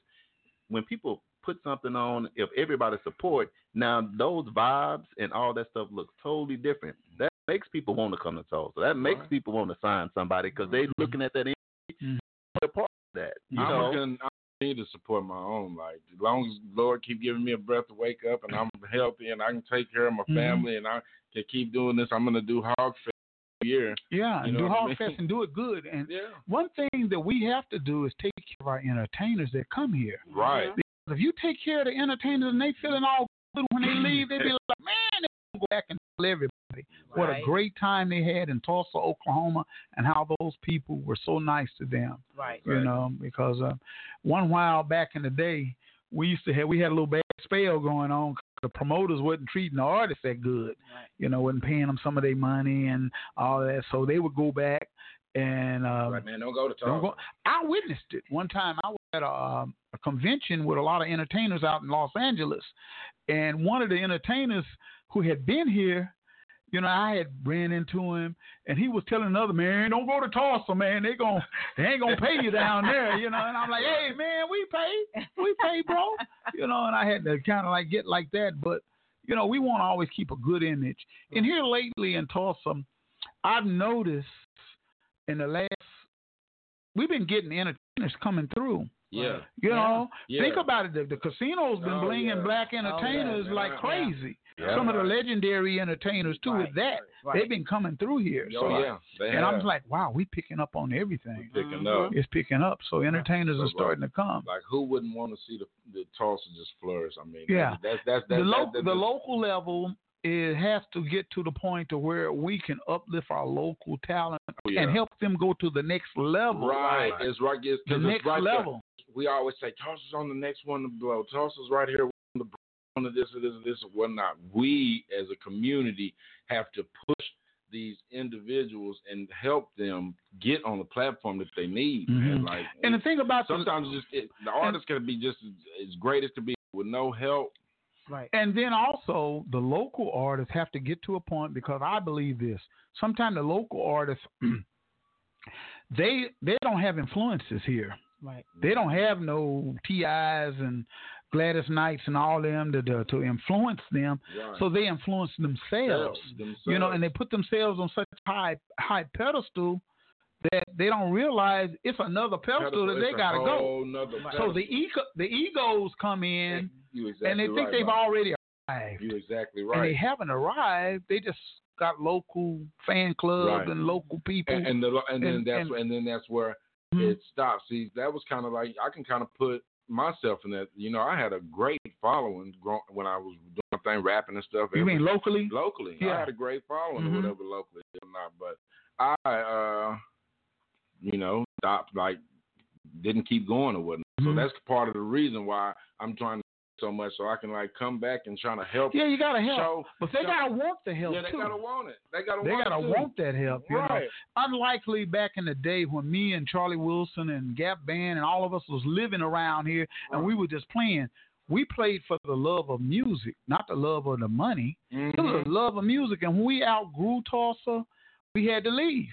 Speaker 6: when people put something on, if everybody support, now those vibes and all that stuff looks totally different. That makes people want to come to Tulsa. That makes
Speaker 8: Right.
Speaker 6: people want to sign somebody because they looking at that. energy,
Speaker 4: Mhm.
Speaker 6: part of that. You
Speaker 8: I'm
Speaker 6: know,
Speaker 8: gonna I need to support my own. Like as long as Lord keep giving me a breath to wake up and I'm healthy and I can take care of my
Speaker 4: Mhm.
Speaker 8: family and I can keep doing this, I'm gonna do Hog Fest year.
Speaker 4: Yeah.
Speaker 8: You
Speaker 4: And
Speaker 8: know
Speaker 4: do
Speaker 8: what I
Speaker 4: Hog
Speaker 8: mean?
Speaker 4: Fest and do it good. And
Speaker 8: Yeah.
Speaker 4: one thing that we have to do is take care of our entertainers that come here.
Speaker 8: Right.
Speaker 4: If you take care of the entertainers and they feeling all good when they leave, they be like, man, they go back and tell everybody what a great time they had in Tulsa, Oklahoma, and how those people were so nice to them.
Speaker 7: Right.
Speaker 4: You know, because uh, one while back in the day, we used to have we had a little bad spell going on The promoters wasn't treating the artists that good.
Speaker 7: Right.
Speaker 4: You know, wasn't paying them some of their money and all that. So they would go back and um,
Speaker 8: Right, man. Don't go to Tulsa.
Speaker 4: go. I witnessed it one time. I was at a, um, a convention with a lot of entertainers out in Los Angeles, and one of the entertainers who had been here, you know, I had ran into him, and he was telling another man, "Don't go to Tulsa, man. They gon' they ain't gonna pay you down there, you know." And I'm like, "Hey, man, we pay, we pay, bro," you know. And I had to kind of like get like that, but you know, we want to always keep a good image. And here lately in Tulsa, I've noticed in the last we've been getting entertainers coming through.
Speaker 8: Yeah.
Speaker 4: You know,
Speaker 8: Yeah.
Speaker 4: think about it. The, the casino's been
Speaker 8: Oh,
Speaker 4: blinging
Speaker 8: yeah.
Speaker 4: black entertainers
Speaker 8: man.
Speaker 4: like crazy.
Speaker 6: Yeah.
Speaker 4: Some of the legendary entertainers too.
Speaker 7: Right.
Speaker 4: With that,
Speaker 7: Right.
Speaker 4: they've been coming through here.
Speaker 8: Oh
Speaker 4: so,
Speaker 8: yeah. They
Speaker 4: and I'm like, wow, we picking up on everything.
Speaker 8: picking
Speaker 7: Mhm.
Speaker 8: up.
Speaker 4: It's picking up. So entertainers are
Speaker 8: Right.
Speaker 4: starting to come.
Speaker 8: Like who wouldn't want to see the the Tulsa just flourish? I mean,
Speaker 4: Yeah.
Speaker 8: that's that's that's
Speaker 4: the,
Speaker 8: that,
Speaker 4: lo-
Speaker 8: that,
Speaker 4: the local level it has to get to the point to where we can uplift our local talent
Speaker 8: Oh, yeah.
Speaker 4: and help them go to the next level.
Speaker 8: Right. It's right. It's,
Speaker 4: The
Speaker 8: 'cause
Speaker 4: next
Speaker 8: it's right there.
Speaker 4: level.
Speaker 8: we always say Tulsa's on the next one to blow. Tulsa's right here on the on the this or this or this or whatnot. We as a community have to push these individuals and help them get on the platform that they need. Man.
Speaker 4: Mhm.
Speaker 8: Like
Speaker 4: And the thing about the,
Speaker 8: sometimes it's just it, the artist can be just as, as great as to be with no help.
Speaker 7: Right.
Speaker 4: And then also the local artists have to get to a point because I believe this. Sometimes the local artists (clears throat) they they don't have influences here.
Speaker 7: Right.
Speaker 4: They don't have no TIs and Gladys Knights and all them to to, to influence them.
Speaker 8: Right.
Speaker 4: So they influence themselves.
Speaker 8: Themselves.
Speaker 4: You know, and they put themselves on such high high pedestal that they don't realize it's another pedestal that they gotta go.
Speaker 8: whole nother
Speaker 4: So the ego the egos come in
Speaker 8: you exactly
Speaker 4: and they think
Speaker 8: right,
Speaker 4: they've
Speaker 8: Bob.
Speaker 4: already arrived.
Speaker 8: You exactly right.
Speaker 4: and they haven't arrived. They just got local fan clubs
Speaker 8: Right.
Speaker 4: and local people.
Speaker 8: and, and, the, and then
Speaker 4: and-
Speaker 8: that's and- then that's where
Speaker 4: Mhm.
Speaker 8: it stops. See, that was kind of like I can kind of put myself in that. You know, I had a great following when I was doing my thing, rapping and stuff.
Speaker 4: you mean locally?
Speaker 8: locally?
Speaker 4: Yeah.
Speaker 8: I had a great following
Speaker 4: Mhm.
Speaker 8: or whatever locally or not, but I, uh, you know, stopped like didn't keep going or whatnot. So
Speaker 4: Mhm.
Speaker 8: that's part of the reason why I'm trying to so much, so I can like come back and try to help.
Speaker 4: Yeah, you gotta help,
Speaker 8: show,
Speaker 4: but they
Speaker 8: show-
Speaker 4: gotta want the help
Speaker 8: yeah, they
Speaker 4: too.
Speaker 8: gotta want it. They gotta
Speaker 4: they
Speaker 8: want
Speaker 4: gotta want that help. You know?
Speaker 8: Right.
Speaker 4: Unlikely back in the day when me and Charlie Wilson and Gap Band and all of us was living around here and we were just playing. We played for the love of music, not the love of the money. It was
Speaker 8: Mhm.
Speaker 4: the love of music. And when we outgrew Tulsa, we had to leave.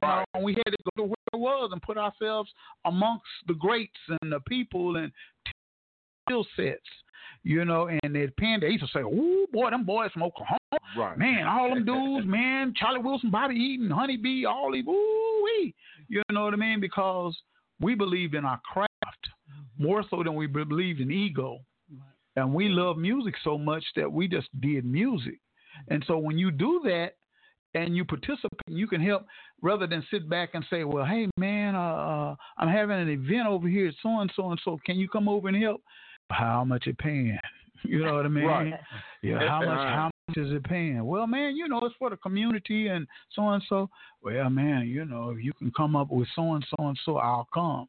Speaker 8: Right.
Speaker 4: and we had to go to where it was and put ourselves amongst the greats and the people and skill sets. You know, and they'd pan. They used to say, "Oh boy, them boys from Oklahoma,
Speaker 8: Right.
Speaker 4: man, all them (laughs) dudes, man, Charlie Wilson, Bobby Eaton, Honey B, all these, ooh wee." You know what I mean? Because we believed in our craft more so than we believed in ego, and we love music so much that we just did music. And so when you do that and you participate, you can help rather than sit back and say, "Well, hey man, uh, uh, I'm having an event over here, so and so and so. Can you come over and help?" How much it paying? (laughs) You know what I mean?
Speaker 8: Right.
Speaker 4: Yeah. How much?
Speaker 8: Right.
Speaker 4: How much is it paying? Well, man, you know it's for the community and so and so. Well, man, you know if you can come up with so and so and so, I'll come.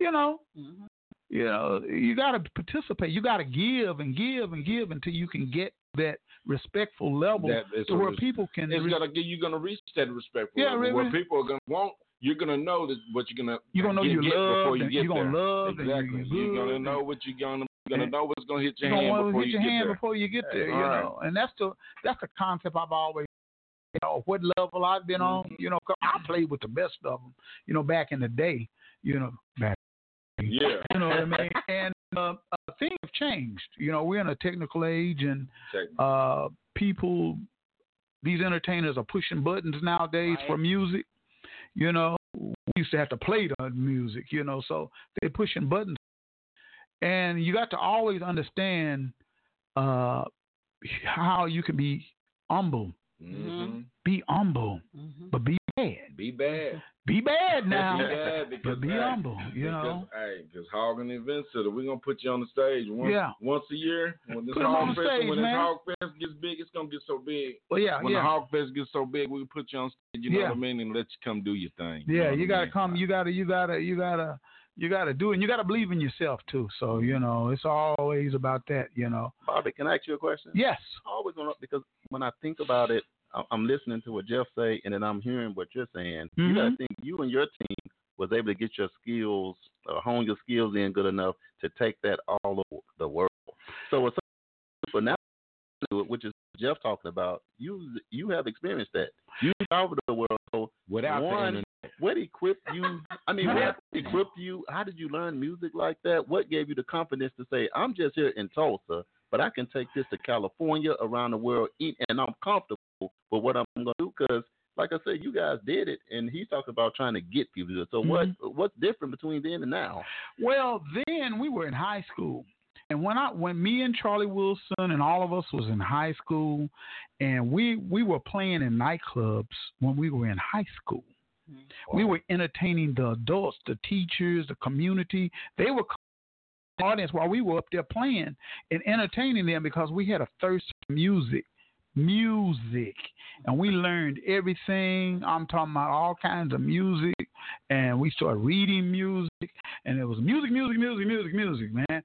Speaker 4: You know.
Speaker 7: Mhm.
Speaker 4: You know, you got to participate. You got to give and give and give until you can get that respectful level
Speaker 8: That is
Speaker 4: to where people can.
Speaker 8: It's
Speaker 4: re-
Speaker 8: gonna get you're gonna reach that respect.
Speaker 4: Yeah,
Speaker 8: level
Speaker 4: really.
Speaker 8: Where people are gonna want. You're gonna know that what you're gonna
Speaker 4: you're gonna know
Speaker 8: get,
Speaker 4: you're
Speaker 8: get before
Speaker 4: loved
Speaker 8: you get
Speaker 4: you're gonna
Speaker 8: there.
Speaker 4: love
Speaker 8: exactly.
Speaker 4: and you're,
Speaker 8: You're gonna know what you're gonna. You're gonna know what's gonna hit your
Speaker 4: you
Speaker 8: hand before
Speaker 4: hit
Speaker 8: you
Speaker 4: your
Speaker 8: get
Speaker 4: hand
Speaker 8: there.
Speaker 4: before you get there. You
Speaker 8: right.
Speaker 4: know, and that's the that's the concept I've always. You know what level I've been on.
Speaker 8: Mm-hmm.
Speaker 4: You know, 'cause I played with the best of them. You know, back in the day. You know, back.
Speaker 8: Yeah.
Speaker 4: You know what I mean? (laughs) And uh, uh, things have changed. You know, we're in a technical age, and uh, people, these entertainers are pushing buttons nowadays for music. You know, we used to have to play the music. You know, so they're pushing buttons, and you got to always understand uh, how you can be humble.
Speaker 8: hmm
Speaker 4: Be humble,
Speaker 7: Mhm.
Speaker 4: but be bad.
Speaker 8: Be bad.
Speaker 4: Be bad now,
Speaker 8: Be bad because
Speaker 4: but be
Speaker 8: hey,
Speaker 4: humble. You
Speaker 8: because,
Speaker 4: know.
Speaker 8: Hey, because Hog and the Event Center, we're gonna put you on the stage once
Speaker 4: Yeah.
Speaker 8: once a year. When this
Speaker 4: Put 'em
Speaker 8: Hog
Speaker 4: on the
Speaker 8: Fest,
Speaker 4: stage,
Speaker 8: when
Speaker 4: man.
Speaker 8: this Hog Fest gets big, it's gonna get so big.
Speaker 4: Well, yeah,
Speaker 8: when
Speaker 4: yeah.
Speaker 8: the Hog Fest gets so big, we can put you on stage. You know
Speaker 4: Yeah.
Speaker 8: what I mean, and let you come do your thing. know
Speaker 4: Yeah, you gotta
Speaker 8: mean?
Speaker 4: come. You gotta, you gotta, you gotta, you gotta do it. And you gotta believe in yourself too. So you know, it's always about that. You know.
Speaker 6: Bobby, can I ask you a question?
Speaker 4: Yes.
Speaker 6: I always want to because when I think about it, I- I'm listening to what Jeff say, and then I'm hearing what you're saying. You got to think you and your team was able to get your skills, uh, hone your skills in good enough to take that all over the world. So it's but now, which is Jeff talking about, you you have experienced that. You over the world. So
Speaker 8: Without
Speaker 6: one, what equipped you? I mean, what equipped you? How did you learn music like that? What gave you the confidence to say, "I'm just here in Tulsa, but I can take this to California, around the world, eat, and I'm comfortable with what I'm going to do"? Because, like I said, you guys did it, and he's talking about trying to get people to it. So, what mm-hmm. what's different between then and now?
Speaker 4: Well, then we were in high school, and when I when me and Charlie Wilson and all of us was in high school, and we we were playing in nightclubs when we were in high school. Mm-hmm. We were entertaining the adults, the teachers, the community. They were the audience while we were up there playing and entertaining them because we had a thirst for music. Music. And we learned everything. I'm talking about all kinds of music. And we started reading music. And it was music, music, music, music, music, man.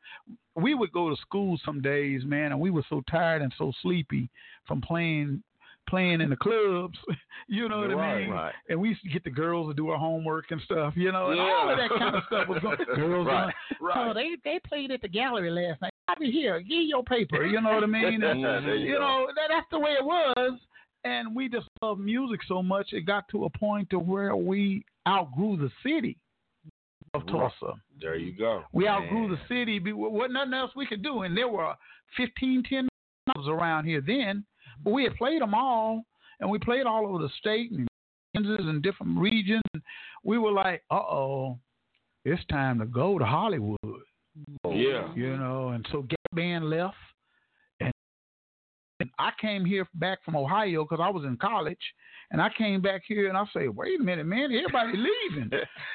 Speaker 4: We would go to school some days, man, and we were so tired and so sleepy from playing playing in the clubs. (laughs) You know what I mean?
Speaker 6: right.
Speaker 4: And we used to get the girls to do our homework and stuff, you know, and all of that kind of stuff was going. (laughs) Girls,
Speaker 6: Right,
Speaker 4: going, oh, they they played at the gallery last night. I'll be here. Give your paper. (laughs) You know what I mean? And,
Speaker 6: you go.
Speaker 4: know that, that's the way it was. And we just loved music so much, it got to a point to where we outgrew the city of Tulsa.
Speaker 8: There you go.
Speaker 4: We outgrew the city. There wasn't nothing else we could do. And there were 15, 10 clubs around here then. But we had played them all. And we played all over the state and Kansas and different regions. We were like, uh oh, it's time to go to Hollywood.
Speaker 8: Yeah.
Speaker 4: You know, and so Gap Band left. And, and I came here back from Ohio because I was in college. And I came back here and I say, wait a minute, man, everybody (laughs) leaving.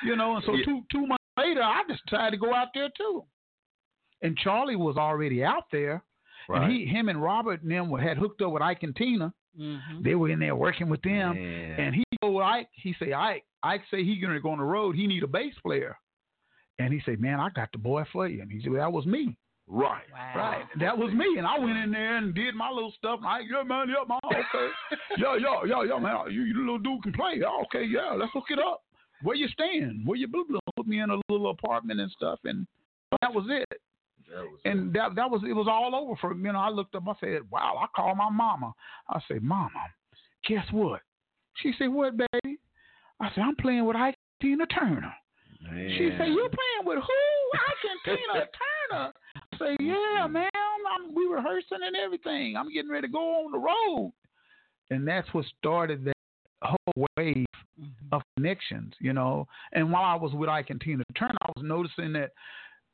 Speaker 4: you know, and so
Speaker 6: Yeah.
Speaker 4: two two months later, I just decided to go out there too. And Charlie was already out there, and he, him, and Robert and them had hooked up with Ike and Tina.
Speaker 7: Mhm.
Speaker 4: They were in there working with them,
Speaker 6: Man.
Speaker 4: and he told Ike, he say, Ike, Ike say he gonna go on the road. He need a bass player, and he said, man, I got the boy for you. And he said, well, that was me.
Speaker 8: Right.
Speaker 4: Right. That was me. And I went in there and did my little stuff. I, yeah, man, yeah, man, okay. (laughs) yeah, yeah, yeah, yeah, man. You, you little dude can play. Yeah, okay, yeah, let's hook it up. Where you staying? Where you blue blue? Put me in a little apartment and stuff. And that was it.
Speaker 8: That
Speaker 4: And that that was it was all over for me. you know. I looked up. I said, "Wow!" I called my mama. I said, "Mama, guess what?" She said, "What, baby?" I said, "I'm playing with Ike Tina Turner."
Speaker 8: Man.
Speaker 4: She said, "You're playing with who?" Ike and Tina (laughs) Turner. I said, "Yeah, ma'am. I'm, we rehearsing and everything. I'm getting ready to go on the road." And that's what started that whole wave of connections, you know. And while I was with Ike and Tina Turner, I was noticing that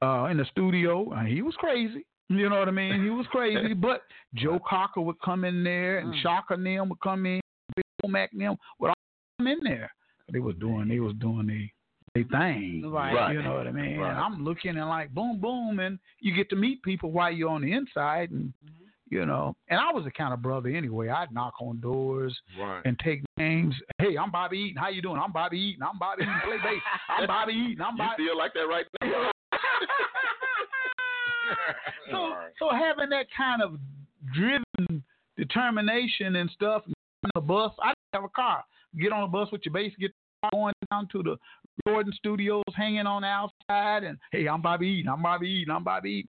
Speaker 4: uh, in the studio, he was crazy. You know what I mean? He was crazy. (laughs) but Joe Cocker would come in there, and Chaka and them would come in, Bill Mac and them would all come in there. They was doing, they was doing the they thing.
Speaker 7: Right.
Speaker 8: Right.
Speaker 4: You know what I mean?
Speaker 8: Right.
Speaker 4: And I'm looking and like boom, boom, and you get to meet people while you're on the inside, and you know. And I was the kind of brother anyway. I'd knock on doors
Speaker 8: Right.
Speaker 4: and take names. Hey, I'm Bobby Eaton. How you doing? I'm Bobby Eaton. I'm Bobby Eaton. Play bass. I'm (laughs) Bobby Eaton. I'm
Speaker 6: You feel like that right now? (laughs)
Speaker 4: so, so having that kind of driven determination and stuff, on the bus. I didn't have a car. Get on the bus with your bass guitar, going down to the Jordan studios, hanging on the outside, and hey, I'm Bobby Eaton. I'm Bobby Eaton. I'm Bobby Eaton.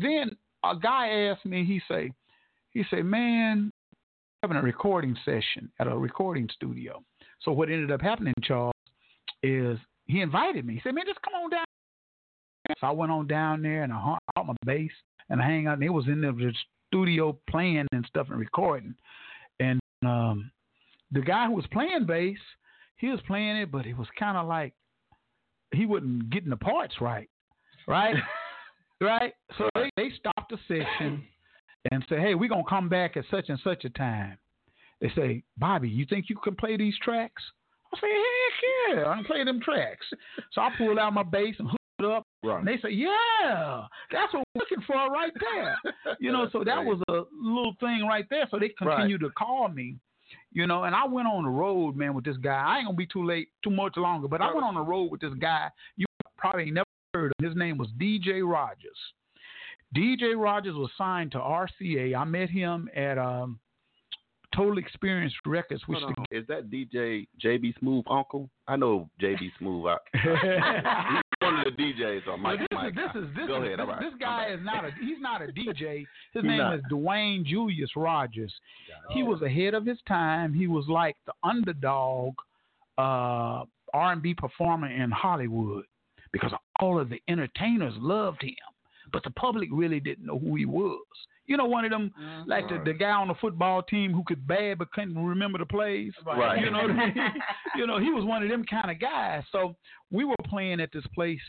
Speaker 4: Then a guy asked me. He say, he say, man, having a recording session at a recording studio. So what ended up happening, Charles, is he invited me. He said, man, just come on down. So I went on down there and I hung out my bass and I hang out. And it was in the studio playing and stuff and recording. And um, the guy who was playing bass, he was playing it, but it was kind of like he wasn't getting the parts right, right, (laughs) right. So they they stopped the session and said, hey, we're gonna come back at such and such a time. They say, Bobby, you think you can play these tracks? I say, heck yeah, I can play them tracks. So I pulled out my bass and hooked it up.
Speaker 8: Right.
Speaker 4: And they say, yeah, that's what we're looking for right there. (laughs) You know, so that was a little thing right there. So they continued to call me, you know, and I went on the road, man, with this guy. I ain't gonna be too late, too much longer, but I went on the road with this guy. You probably never heard of. him. His name was DJ Rogers. DJ Rogers was signed to RCA. I met him at um, Total Experience Records, which
Speaker 6: on. Is that DJ JB Smooth uncle? I know JB Smooth. I, (laughs) (laughs) one of the DJs on Mike.
Speaker 4: Well,
Speaker 6: Mike.
Speaker 4: this, is, this is this
Speaker 6: Go
Speaker 4: is
Speaker 6: ahead.
Speaker 4: this,
Speaker 6: right.
Speaker 4: this guy is not a he's not a DJ. His name
Speaker 6: not.
Speaker 4: is Dwayne Julius Rogers. He was ahead of his time. He was like the underdog uh, R&B performer in Hollywood because all of the entertainers loved him, but the public really didn't know who he was. You know, one of them like the, the guy on the football team who could bad but couldn't remember the plays.
Speaker 6: Right.
Speaker 4: You know what I mean? you know, he was one of them kind of guys. So we were playing at this place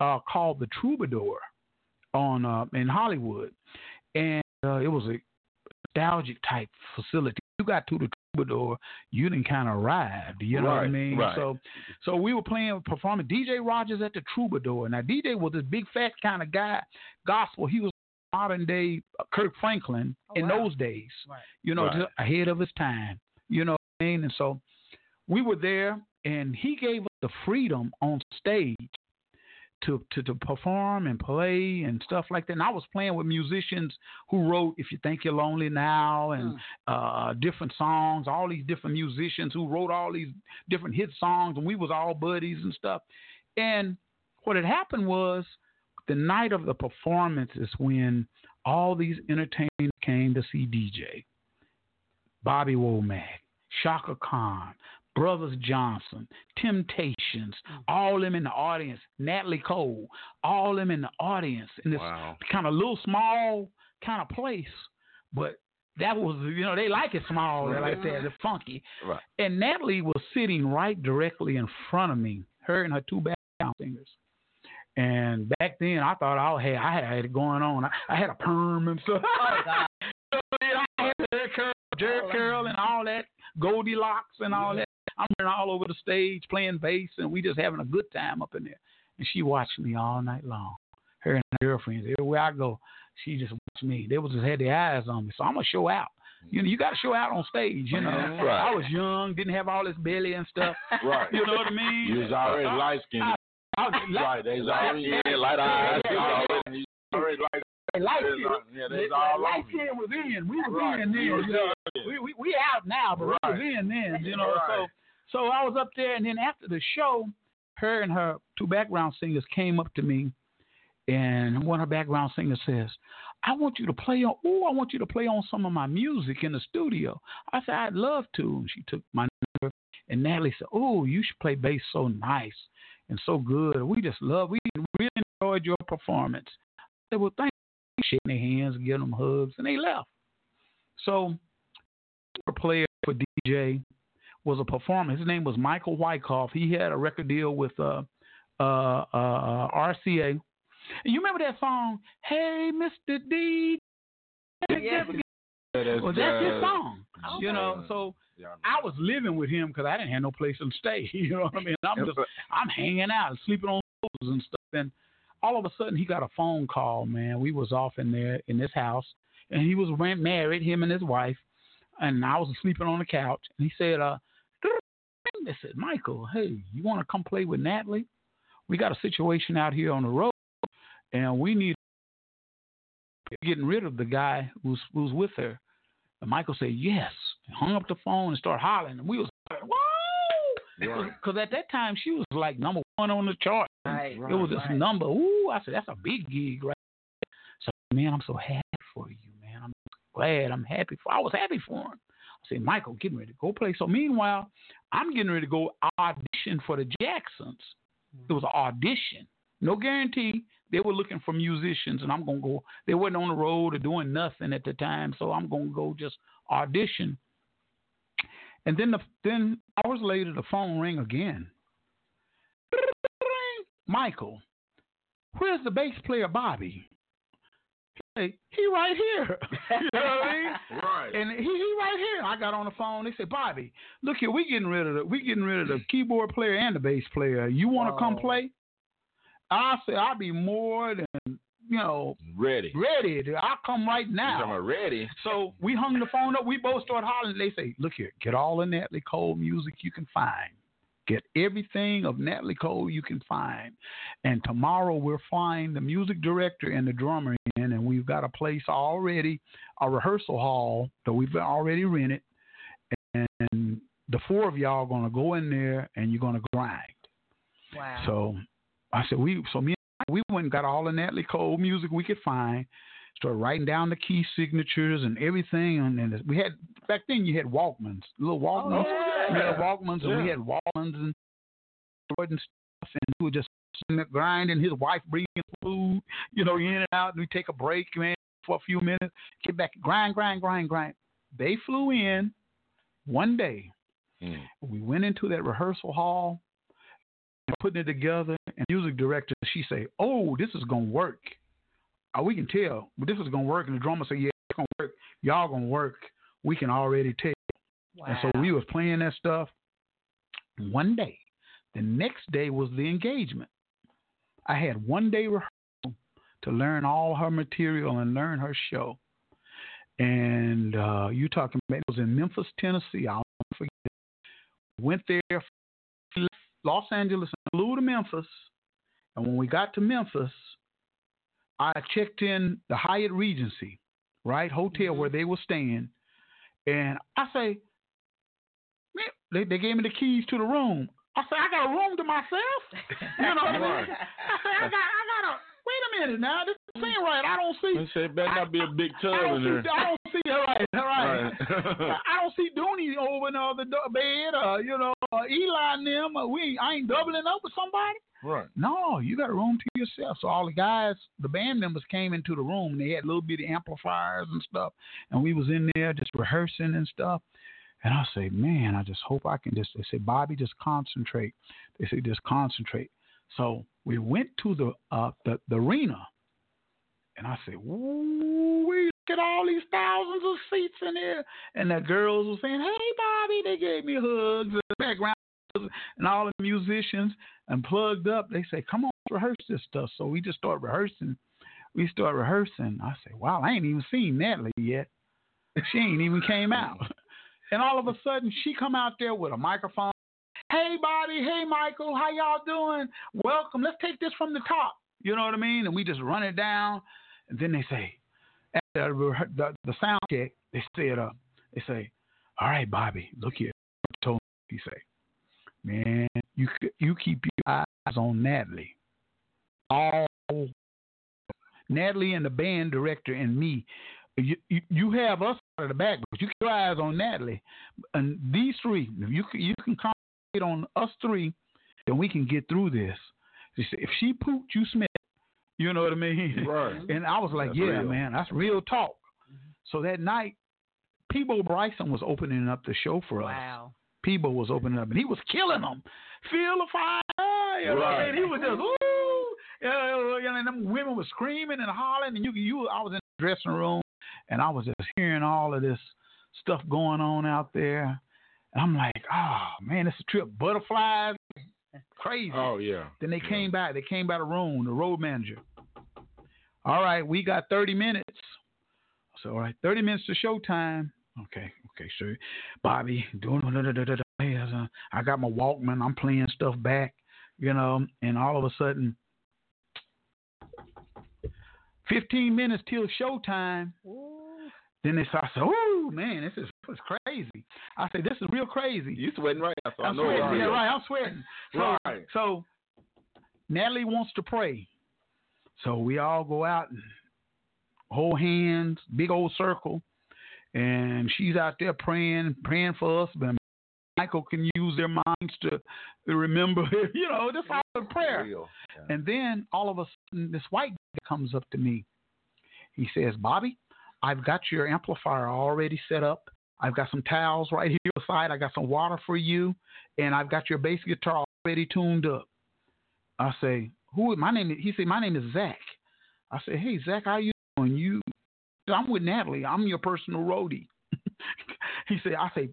Speaker 4: uh, called the Troubadour on uh, in Hollywood, and uh, it was a nostalgic type facility. You got to the Troubadour, you didn't kind of arrived. You know what I
Speaker 6: Right,
Speaker 4: mean?
Speaker 6: right.
Speaker 4: So, so we were playing performing DJ Rogers at the Troubadour. Now DJ was this big fat kind of guy, gospel. He was modern day uh, Kirk Franklin in those days.
Speaker 7: Right.
Speaker 4: You know,
Speaker 8: Right.
Speaker 4: just ahead of his time. You know what I mean? And so we were there, and he gave us the freedom on stage to, to to perform and play and stuff like that. And I was playing with musicians who wrote "If You Think You're Lonely Now" and uh, different songs. All these different musicians who wrote all these different hit songs, and we was all buddies and stuff. And what had happened was the night of the performance is when all these entertainers came to see DJ. Bobby Womack, Chaka Khan, Brothers Johnson, Temptations, mm. all them in the audience, Natalie Cole, all them in the audience in this
Speaker 8: Wow.
Speaker 4: kind of little small kind of place. But that was, you know, they like it small, they like that, they're funky.
Speaker 6: Right.
Speaker 4: And Natalie was sitting right directly in front of me, her and her two background singers. And back then, I thought I had I had it going on. I, I had a perm and stuff.
Speaker 7: Oh God. (laughs)
Speaker 4: I had hair curl, jerk oh, curl, and all that, Goldilocks and all that. I'm running all over the stage playing bass, and we just having a good time up in there. And she watched me all night long. Her and her girlfriends, everywhere I go, she just watched me. They was just had their eyes on me, so I'm gonna show out. You know, you got to show out on stage. You know, (laughs)
Speaker 8: Right.
Speaker 4: I was young, didn't have all this belly and stuff.
Speaker 8: Right.
Speaker 4: You know what I mean?
Speaker 8: You was already light skinned.
Speaker 4: I Oh, was like-
Speaker 8: Right. They was already
Speaker 6: Yeah, light eyes.
Speaker 8: That's already-
Speaker 4: light
Speaker 8: There's
Speaker 4: skin.
Speaker 8: yeah, there's
Speaker 4: the-
Speaker 8: all
Speaker 4: light skin was in. We was
Speaker 8: Right.
Speaker 4: in then.
Speaker 8: You
Speaker 4: know. We, we we out now, but we was
Speaker 8: Right.
Speaker 4: in then. You know.
Speaker 8: Right.
Speaker 4: So so I was up there, and then after the show, her and her two background singers came up to me, and one of her background singers says, "I want you to play on. Oh, I want you to play on some of my music in the studio." I said, "I'd love to." And she took my number, and Natalie said, "Oh, you should play bass so nice and so good. We just love. We really enjoyed your performance." They "Well, thank you." Shaking their hands, giving them hugs, and they left. So, a player for DJ was a performer. His name was Michael Wycoff. He had a record deal with uh, uh, uh, RCA. And you remember that song, Hey, Mr. D?
Speaker 8: That's,
Speaker 4: Well, that's his
Speaker 8: uh,
Speaker 4: song.
Speaker 7: Oh,
Speaker 4: You know, so I was living with him because I didn't have no place to stay. (laughs) You know what I mean? I'm just I'm hanging out, sleeping on clothes and stuff. And all of a sudden, he got a phone call. Man, we was off in there in this house, and he was married, him and his wife, and I was sleeping on the couch. And he said, "Uh, (laughs) they said, Michael, hey, you want to come play with Natalie? We got a situation out here on the road, and we need getting rid of the guy who's who's with her." And Michael said, "Yes." Hung up the phone and started hollering, and we was like, "Whoa!"
Speaker 8: Right. (laughs)
Speaker 4: Because at that time she was like number one on the chart.
Speaker 7: Right.
Speaker 4: it was this
Speaker 7: right.
Speaker 4: number. Ooh, I said that's a big gig, right? So man, I'm so happy for you, man. I'm glad. I'm happy for. I was happy for him. I said, Michael, getting ready to go play. So meanwhile, I'm getting ready to go audition for the Jacksons. Hmm. It was an audition, no guarantee. They were looking for musicians, and I'm gonna go. They wasn't on the road or doing nothing at the time, so I'm gonna go just audition. And then the then hours later, the phone rang again. Michael, where's the bass player Bobby? Hey, he right here. (laughs) you know what I mean?
Speaker 8: Right.
Speaker 4: And he, he right here. I got on the phone. They said, Bobby, look here, we getting rid of the we getting rid of the keyboard player and the bass player. You want to come
Speaker 7: oh.
Speaker 4: play? I said, I'll be more than you know
Speaker 8: ready.
Speaker 4: ready. I'll come right now.
Speaker 8: talking about ready?
Speaker 4: So we hung the phone up. We both started hollering. They say, "Look here, get all the Natalie Cole music you can find. Get everything of Natalie Cole you can find. And tomorrow we're flying the music director and the drummer in, and we've got a place already, a rehearsal hall that we've already rented. And the four of y'all are gonna go in there and you're gonna grind.
Speaker 7: Wow.
Speaker 4: So I said, we so me and we went and got all the Natalie Cole music we could find, started writing down the key signatures and everything. And, and we had back then you had Walkmans, little Walkmans.
Speaker 7: yeah.
Speaker 4: We had Walkmans and we had Walkmans and and stuff, and we were just sitting there grinding. His wife bringing food, you know, in and out. And we take a break, man, for a few minutes, get back, grind, grind, grind, grind. They flew in one day.
Speaker 8: Mm.
Speaker 4: We went into that rehearsal hall, and putting it together, and music director, she say, "Oh, this is gonna work. Uh, we can tell, but this is gonna work." And the drummer say, "Yeah, it's gonna work. Y'all gonna work. We can already tell."
Speaker 7: wow.
Speaker 4: And so we was playing that stuff. One day, the next day was the engagement. I had one day rehearsal to learn all her material and learn her show. And uh, you talking about it was in Memphis, Tennessee. I'll never forget. Went there, (laughs) Los Angeles, and flew to Memphis. And when we got to Memphis, I checked in the Hyatt Regency, right hotel mm-hmm. where they were staying, and I say, they, they gave me the keys to the room. I said, I got a room to myself. (laughs) You know what I mean? I said, I got, I got a. Wait a minute now. This ain't right. I don't see.
Speaker 8: They said better not be a big tub
Speaker 4: don't
Speaker 8: in
Speaker 4: see.
Speaker 8: there.
Speaker 4: I don't see. All right. All right.
Speaker 8: Right.
Speaker 4: I don't see Dooney over in the other do- bed, or you know, uh, Eli and them. Uh, we, I ain't doubling up with somebody.
Speaker 8: right.
Speaker 4: No, you got a room to yourself. So all the guys, the band members came into the room and they had little bitty amplifiers and stuff. And we was in there just rehearsing and stuff. And I say, man, I just hope I can just, they say, Bobby, just concentrate. They say, just concentrate. So we went to the, uh, the, the arena and I said, we look at all these thousands of seats in there. And the girls were saying, hey, Bobby, they gave me hugs the background and all the musicians and plugged up. They say, "Come on, rehearse this stuff." So we just start rehearsing. We start rehearsing. I say, "Wow, I ain't even seen Natalie yet. She ain't even came out." (laughs) And all of a sudden, she come out there with a microphone. Hey, Bobby. Hey, Michael. How y'all doing? Welcome. Let's take this from the top. You know what I mean? And we just run it down. And then they say, after the, the sound check, they said, they say, all right, Bobby, look here. Told me, he say, man, you you keep your eyes on Natalie. All Natalie and the band director and me. You, you, you have us out of the back, but you keep your eyes on Natalie. And these three, you you can concentrate on us three, then we can get through this. She said, If she pooped, you smell. You know what I mean?
Speaker 8: Right. (laughs)
Speaker 4: And I was like,
Speaker 8: That's
Speaker 4: yeah,
Speaker 8: real.
Speaker 4: man, that's real talk. Mm-hmm. So that night, Peabo Bryson was opening up the show for us.
Speaker 7: Wow.
Speaker 4: Peebo was opening up, and he was killing them. Feel the fire, you know what I mean? He was just ooh. you know, and them women were screaming and hollering, and you, you, I was in the dressing room, and I was just hearing all of this stuff going on out there, and I'm like, oh man, it's a trip. Butterflies, crazy.
Speaker 8: Oh yeah.
Speaker 4: Then they came back. They came by the room, the road manager. All right, we got 30 minutes. So, all right, 30 minutes to showtime. Okay, okay, sure. Bobby, doing da, da, da, da, da. Yes, I got my Walkman. I'm playing stuff back, you know, and all of a sudden, 15 minutes till showtime. Then they start saying, "Oh man, this is this is crazy." I said, "This is real crazy."
Speaker 6: You sweating right now, so I
Speaker 4: I'm
Speaker 6: know
Speaker 4: sweating. Yeah, right. I'm sweating. So,
Speaker 8: Right.
Speaker 4: so Natalie wants to pray. So we all go out and hold hands, big old circle, and she's out there praying, praying for us. But Michael can use their minds to, remember, (laughs) you know, this all a prayer.
Speaker 6: Real.
Speaker 4: And then all of a sudden, this white guy comes up to me. He says, Bobby, I've got your amplifier already set up. I've got some towels right here beside. I got some water for you, and I've got your bass guitar already tuned up. I say, who? My name is. He said, my name is Zach. I said, hey Zach, how you doing? You? I'm with Natalie. I'm your personal roadie. (laughs) he said, I say,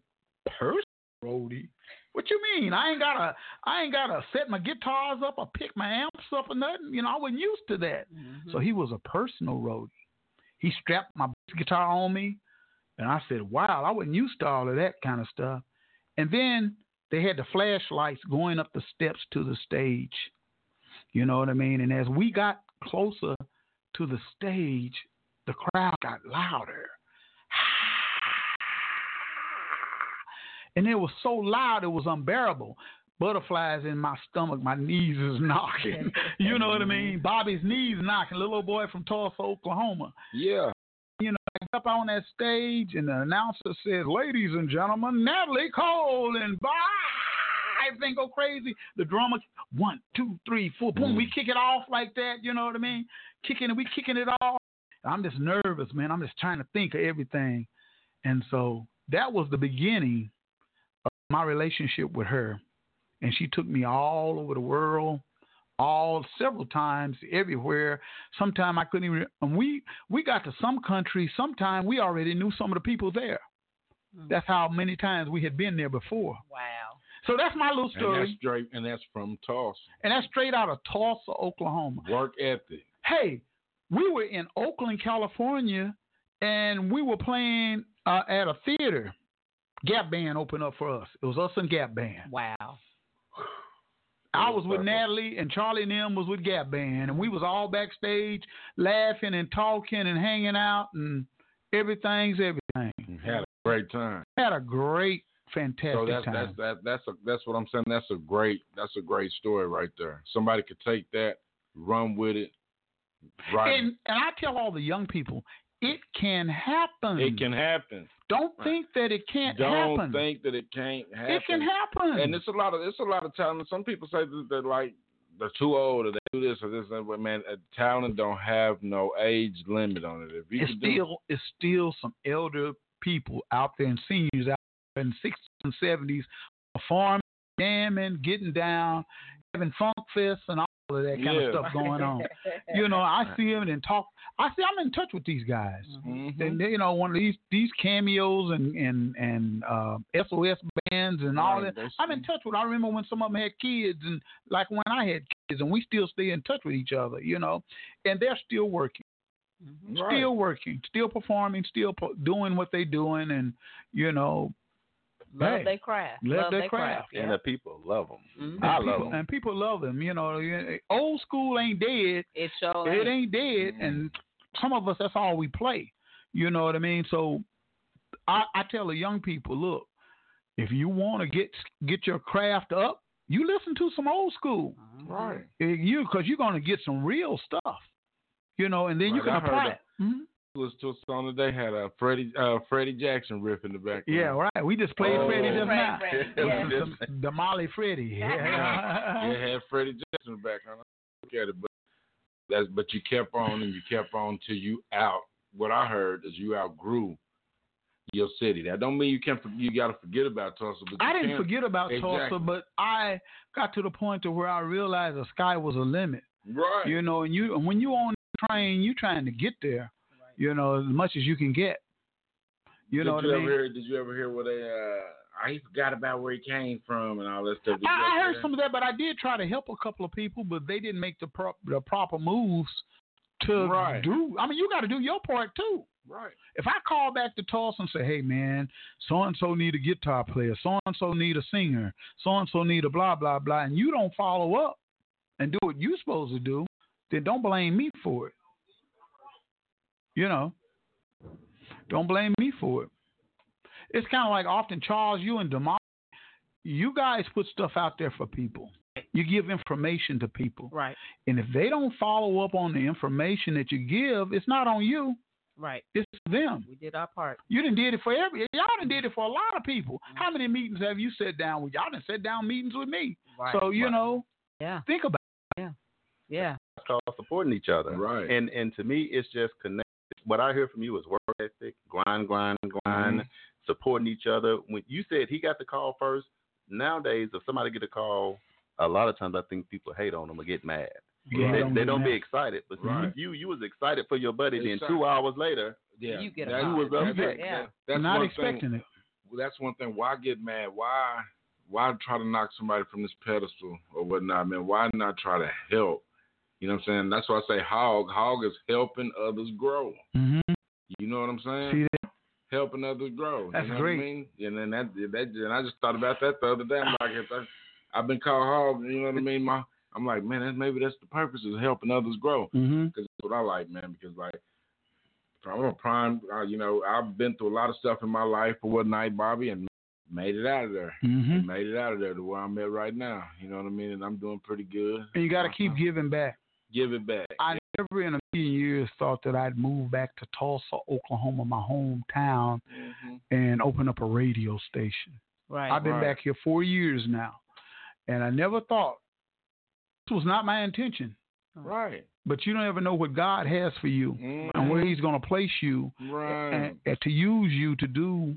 Speaker 4: personal roadie. What you mean? I ain't gotta I ain't gotta set my guitars up or pick my amps up or nothing. You know, I wasn't used to that. Mm-hmm. So he was a personal roadie. He strapped my guitar on me, and I said, "Wow, I wasn't used to all of that kind of stuff." And then they had the flashlights going up the steps to the stage. You know what I mean? And as we got closer to the stage, the crowd got louder. (sighs) And it was so loud, it was unbearable. Butterflies in my stomach, my knees is (laughs) knocking. you know what I mean? (laughs) Bobby's knees knocking. Little old boy from Tulsa, Oklahoma.
Speaker 8: Yeah.
Speaker 4: You know, I got up on that stage, and the announcer said, "Ladies and gentlemen, Natalie Cole and bye." Everything go crazy. The drummer, one, two, three, four, boom. We mm. kick it off like that. You know what I mean? Kicking it, we kicking it off. I'm just nervous, man. I'm just trying to think of everything, and so that was the beginning of my relationship with her. And she took me all over the world, all several times, everywhere. Sometime I couldn't even. And we we got to some countries. Sometime we already knew some of the people there. That's how many times we had been there before.
Speaker 7: Wow.
Speaker 4: So that's my little story.
Speaker 8: And that's
Speaker 4: story,
Speaker 8: straight, and that's from Tulsa.
Speaker 4: and that's straight out of Tulsa, Oklahoma.
Speaker 8: Work ethic.
Speaker 4: Hey, we were in Oakland, California, and we were playing uh, at a theater. Gap Band opened up for us. It was us and Gap Band.
Speaker 7: Wow.
Speaker 4: I was with Natalie and Charlie and them was with Gap Band, and we was all backstage laughing and talking and hanging out, and everything's everything.
Speaker 8: Had a great time.
Speaker 4: Had a great, fantastic
Speaker 8: So that's
Speaker 4: time.
Speaker 8: that's that that's a, that's what I'm saying. That's a great that's a great story right there. Somebody could take that, run with it, right.
Speaker 4: and and I tell all the young people, it can happen.
Speaker 8: it can happen.
Speaker 4: Don't think that it can't happen.
Speaker 8: Don't think that it can't happen.
Speaker 4: it can happen.
Speaker 8: And it's a lot of it's a lot of talent. Some people say that they're like they're too old or they do this or this, and but man, talent don't have no age limit on it. If you
Speaker 4: it's
Speaker 8: can do-
Speaker 4: still it's still some elder people out there and seniors out there in sixties and seventies performing, jamming, getting down, having funk fests and all of that kind
Speaker 8: Yeah.
Speaker 4: of stuff going on. (laughs) you know, I see them and talk. I see I'm in touch with these guys.
Speaker 8: Mhm.
Speaker 4: And they, you know, one of these these cameos and and and uh, SOS bands and all
Speaker 8: Right,
Speaker 4: that. I'm in touch with. I remember when some of them had kids, and like when I had kids, and we still stay in touch with each other. You know, and they're still working,
Speaker 8: Right.
Speaker 4: still working, still performing, still po- doing what they're doing, and you know,
Speaker 7: Love
Speaker 4: Hey,
Speaker 7: their craft.
Speaker 4: love their
Speaker 7: their
Speaker 4: craft.
Speaker 6: And the people love them.
Speaker 7: Mhm.
Speaker 6: I
Speaker 4: people,
Speaker 6: love them.
Speaker 4: and people love them. You know, old school ain't dead.
Speaker 7: It show
Speaker 4: It ain't dead,
Speaker 8: Mm-hmm.
Speaker 4: and some of us that's all we play. You know what I mean? So I, I tell the young people, look, if you want to get get your craft up, you listen to some old school.
Speaker 8: Right.
Speaker 4: Eh, You because you're gonna get some real stuff. You know, and then you
Speaker 8: Right,
Speaker 4: can
Speaker 8: I heard
Speaker 4: apply
Speaker 8: that.
Speaker 4: it. Mhm.
Speaker 8: Was to a song today had a Freddie uh, Freddie Jackson riff in the background.
Speaker 4: Yeah, right. We just played
Speaker 8: Oh.
Speaker 4: Freddie just now. The- (laughs)
Speaker 9: yes.
Speaker 4: the, the Molly Freddie.
Speaker 8: Yeah, (laughs)
Speaker 4: Yeah.
Speaker 8: it had Freddie Jackson in the background. Look at it, but that's but you kept on and you kept on till you out. What I heard is you outgrew your city. That don't mean you can't. You got to forget about Tulsa. But
Speaker 4: I didn't
Speaker 8: can't-
Speaker 4: forget about Tulsa, but I got to the point to where I realized the sky was a limit.
Speaker 8: Right.
Speaker 4: You know, and you and when you on the train, you trying to get there. You know, as much as you can get. You know
Speaker 8: did
Speaker 4: what
Speaker 8: you
Speaker 4: I mean?
Speaker 8: ever hear? Did you ever hear where they? Uh, I forgot about where he came from and all that stuff. Did
Speaker 4: I, I heard
Speaker 8: hear
Speaker 4: some of that, but I did try to help a couple of people, but they didn't make the pro- the proper moves to
Speaker 8: Right.
Speaker 4: do. I mean, you got to do your part too.
Speaker 8: Right.
Speaker 4: If I call back to Tulsa and say, "Hey, man, so and so need a guitar player, so and so need a singer, so and so need a blah blah blah," and you don't follow up and do what you're supposed to do, then don't blame me for it. You know, don't blame me for it. It's kind of like often Charles, you and Demar, you guys put stuff out there for people. You give information to people,
Speaker 7: Right.
Speaker 4: and if they don't follow up on the information that you give, it's not on you.
Speaker 7: Right.
Speaker 4: It's them.
Speaker 7: We did our part.
Speaker 4: You didn't did it for every. Y'all done did it for a lot of people. How many meetings have you sat down with? Y'all done sat down meetings with me.
Speaker 7: Right.
Speaker 4: So you
Speaker 6: Right.
Speaker 4: know,
Speaker 7: yeah.
Speaker 4: think about. it.
Speaker 7: Yeah.
Speaker 6: Yeah. called supporting each other.
Speaker 8: Right.
Speaker 6: And and to me, it's just connect. What I hear from you is work ethic, grind, grind, grind,
Speaker 8: Mhm.
Speaker 6: supporting each other. When you said he got the call first, nowadays if somebody get a call, a lot of times I think people hate on them or get mad.
Speaker 4: Yeah,
Speaker 6: they,
Speaker 4: don't
Speaker 6: they don't be excited. But see,
Speaker 8: Right.
Speaker 6: you you was excited for your buddy. Then two hours later,
Speaker 8: Yeah.
Speaker 7: You get a
Speaker 8: that-
Speaker 7: call.
Speaker 6: was
Speaker 8: that's-
Speaker 6: upset.
Speaker 7: Yeah.
Speaker 8: That's
Speaker 4: not expecting
Speaker 8: thing.
Speaker 4: it.
Speaker 8: That's one thing. Why get mad? Why? Why try to knock somebody from this pedestal or whatnot, man? Why not try to help? You know what I'm saying? That's why I say hog. Hog is helping others grow.
Speaker 4: hmm
Speaker 8: You know what I'm saying?
Speaker 4: See that?
Speaker 8: helping others grow.
Speaker 4: That's
Speaker 8: you know
Speaker 4: great.
Speaker 8: What I mean? And then that, that, and I just thought about that the other day. I'm like, I, I've been called hog. You know what I mean? My, I'm like, man, that's, maybe that's the purpose is helping others grow. Because that's what I like, man. Because like, I'm a prime. Uh, you know, I've been through a lot of stuff in my life or night, Bobby, and made it out of there.
Speaker 4: hmm
Speaker 8: Made it out of there to where I'm at right now. You know what I mean? And I'm doing pretty good.
Speaker 4: And you got to keep giving back.
Speaker 8: Give it back.
Speaker 4: I never in a million years thought that I'd move back to Tulsa, Oklahoma, my hometown,
Speaker 8: hmm
Speaker 4: and open up a radio station.
Speaker 7: Right.
Speaker 4: I've been
Speaker 8: Right.
Speaker 4: back here four years now, and I never thought this was not my intention.
Speaker 8: Right.
Speaker 4: But you don't ever know what God has for you and where He's going to place you
Speaker 8: Right.
Speaker 4: and, and to use you to do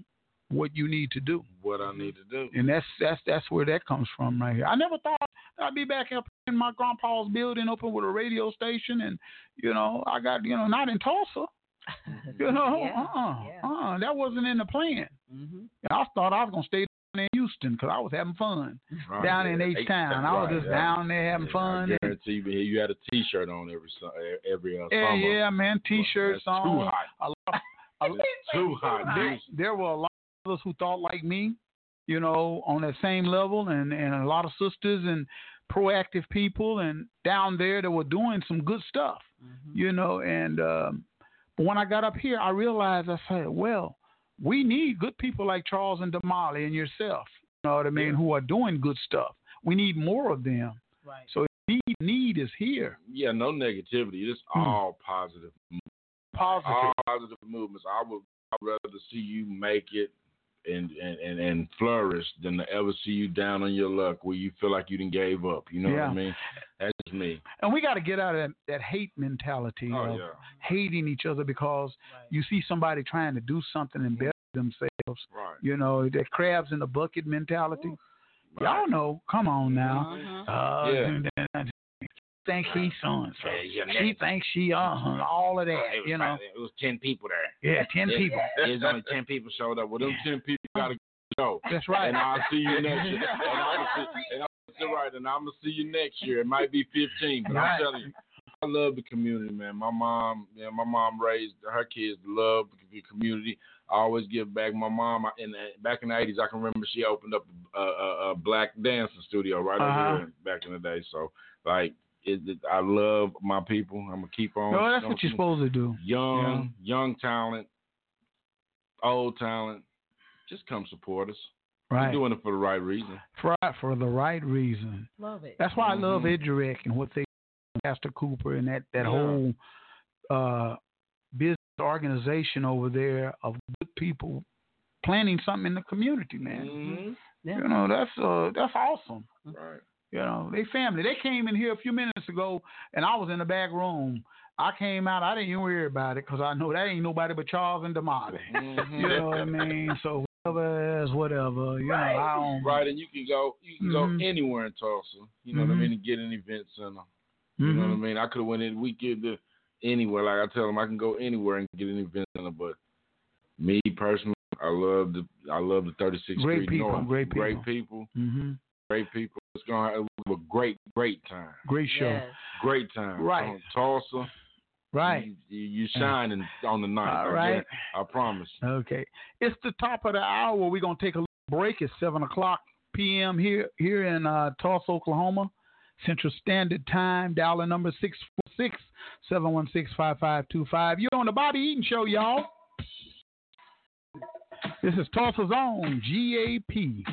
Speaker 4: what you need to do.
Speaker 8: what I need to do.
Speaker 4: And that's that's that's where that comes from right here. I never thought I'd be back up in my grandpa's building, open with a radio station, and you know I got you know not in Tulsa. (laughs) You know,
Speaker 7: Yeah,
Speaker 4: uh-uh,
Speaker 7: yeah.
Speaker 4: uh-uh, that wasn't in the plan.
Speaker 7: hmm
Speaker 4: I thought I was gonna stay down in Houston because I was having fun
Speaker 8: Right.
Speaker 4: down in H Town. I was
Speaker 8: Right,
Speaker 4: just
Speaker 8: yeah.
Speaker 4: down there having
Speaker 8: Yeah,
Speaker 4: fun.
Speaker 8: I guarantee you, you had a T-shirt on every su- every uh,
Speaker 4: Yeah,
Speaker 8: summer.
Speaker 4: yeah, man. T-shirts
Speaker 8: That's
Speaker 4: on.
Speaker 8: Too hot.
Speaker 4: A lot, a,
Speaker 8: too hot.
Speaker 4: there, there were a lot of others who thought like me, you know, on that same level, and and a lot of sisters and proactive people, and down there that were doing some good stuff,
Speaker 7: Mm-hmm.
Speaker 4: you know. And um, but when I got up here, I realized I said, well, we need good people like Charles and Damali and yourself, you know what I mean, who are doing good stuff. We need more of them.
Speaker 7: Right.
Speaker 4: So need need is here.
Speaker 8: Yeah, no negativity. It's
Speaker 4: Hmm.
Speaker 8: all positive.
Speaker 4: Positive.
Speaker 8: All positive movements. I would I'd rather see you make it and, and, and, and flourish than to ever see you down on your luck where you feel like you didn't gave up. You know
Speaker 4: Yeah.
Speaker 8: what I mean? That's me.
Speaker 4: And we got to get out of that, that hate mentality
Speaker 8: Oh
Speaker 4: of
Speaker 8: yeah.
Speaker 4: hating each other because you see somebody trying to do something and better themselves.
Speaker 8: Right.
Speaker 4: You know, that crabs in the bucket mentality. Y'all know. Come on now.
Speaker 7: Mhm.
Speaker 4: Uh,
Speaker 8: Yeah.
Speaker 4: And- think he's so and so.
Speaker 8: Yeah, yeah,
Speaker 4: She thinks she uh all of that.
Speaker 8: Was
Speaker 4: You know.
Speaker 8: it was ten people there.
Speaker 4: Yeah, ten
Speaker 8: It-
Speaker 4: people.
Speaker 8: There's only ten people showed up. Well, them ten people gotta go.
Speaker 4: That's right.
Speaker 8: And I'll see you next year. And gonna (laughs) see, and I'm that's right. And I'm gonna see you next year. It might be 15, but
Speaker 4: Right.
Speaker 8: I'm telling you, I love the community, man. My mom, yeah, my mom raised her kids to love the community. I always give back. My mom, in the, back in the 80s, I can remember she opened up a, a, a black dancing studio right
Speaker 4: Uh-huh.
Speaker 8: over here back in the day. So, like, it, it, I love my people. I'm gonna keep on.
Speaker 5: No, that's what you're supposed to do.
Speaker 8: Young, young talent, old talent. Just come support us.
Speaker 5: Right.
Speaker 8: We're doing it for the right reason.
Speaker 5: For for the right reason.
Speaker 7: Love it.
Speaker 5: That's why I love
Speaker 8: Mhm.
Speaker 5: EduRec and what they Pastor Cooper and that that
Speaker 8: Yeah.
Speaker 5: whole uh, business organization over there of good people planning something in the community, man.
Speaker 8: Mhm.
Speaker 7: Yeah.
Speaker 5: You know, that's uh that's awesome.
Speaker 8: Right.
Speaker 5: You know, they family. They came in here a few minutes ago, and I was in the back room. I came out. I didn't even worry about it because I know that ain't nobody but Charles and Damali.
Speaker 8: Mhm. (laughs)
Speaker 5: You know what I mean? So whatever is whatever. You know, I don't.
Speaker 8: Right, and you can go you can
Speaker 5: Mhm.
Speaker 8: go anywhere in Tulsa. You know what I
Speaker 5: Mhm.
Speaker 8: mean, and get an event center. You know what I
Speaker 5: Mhm.
Speaker 8: mean? I could have went in weekend to anywhere. Like I tell them, I can go anywhere and get an event center. But me personally, I love the I love the 36th
Speaker 5: Great
Speaker 8: Street
Speaker 5: people,
Speaker 8: North.
Speaker 5: great people.
Speaker 8: great people,
Speaker 5: Mhm.
Speaker 8: Great people. It's gonna have a great great time.
Speaker 5: Great show.
Speaker 7: Yes.
Speaker 8: Great time.
Speaker 5: Right.
Speaker 8: From Tulsa.
Speaker 5: Right.
Speaker 8: You, you, you shining on the night.
Speaker 5: All
Speaker 8: I
Speaker 5: right.
Speaker 8: I promise.
Speaker 5: Okay. It's the top of the hour. We're gonna take a little break. It's seven o'clock p.m. here here in uh, Tulsa, Oklahoma, Central Standard Time. Dial number six four six seven one six five five two five. You're on the Bobby Eaton Show, y'all. This is Tulsa's own GAP.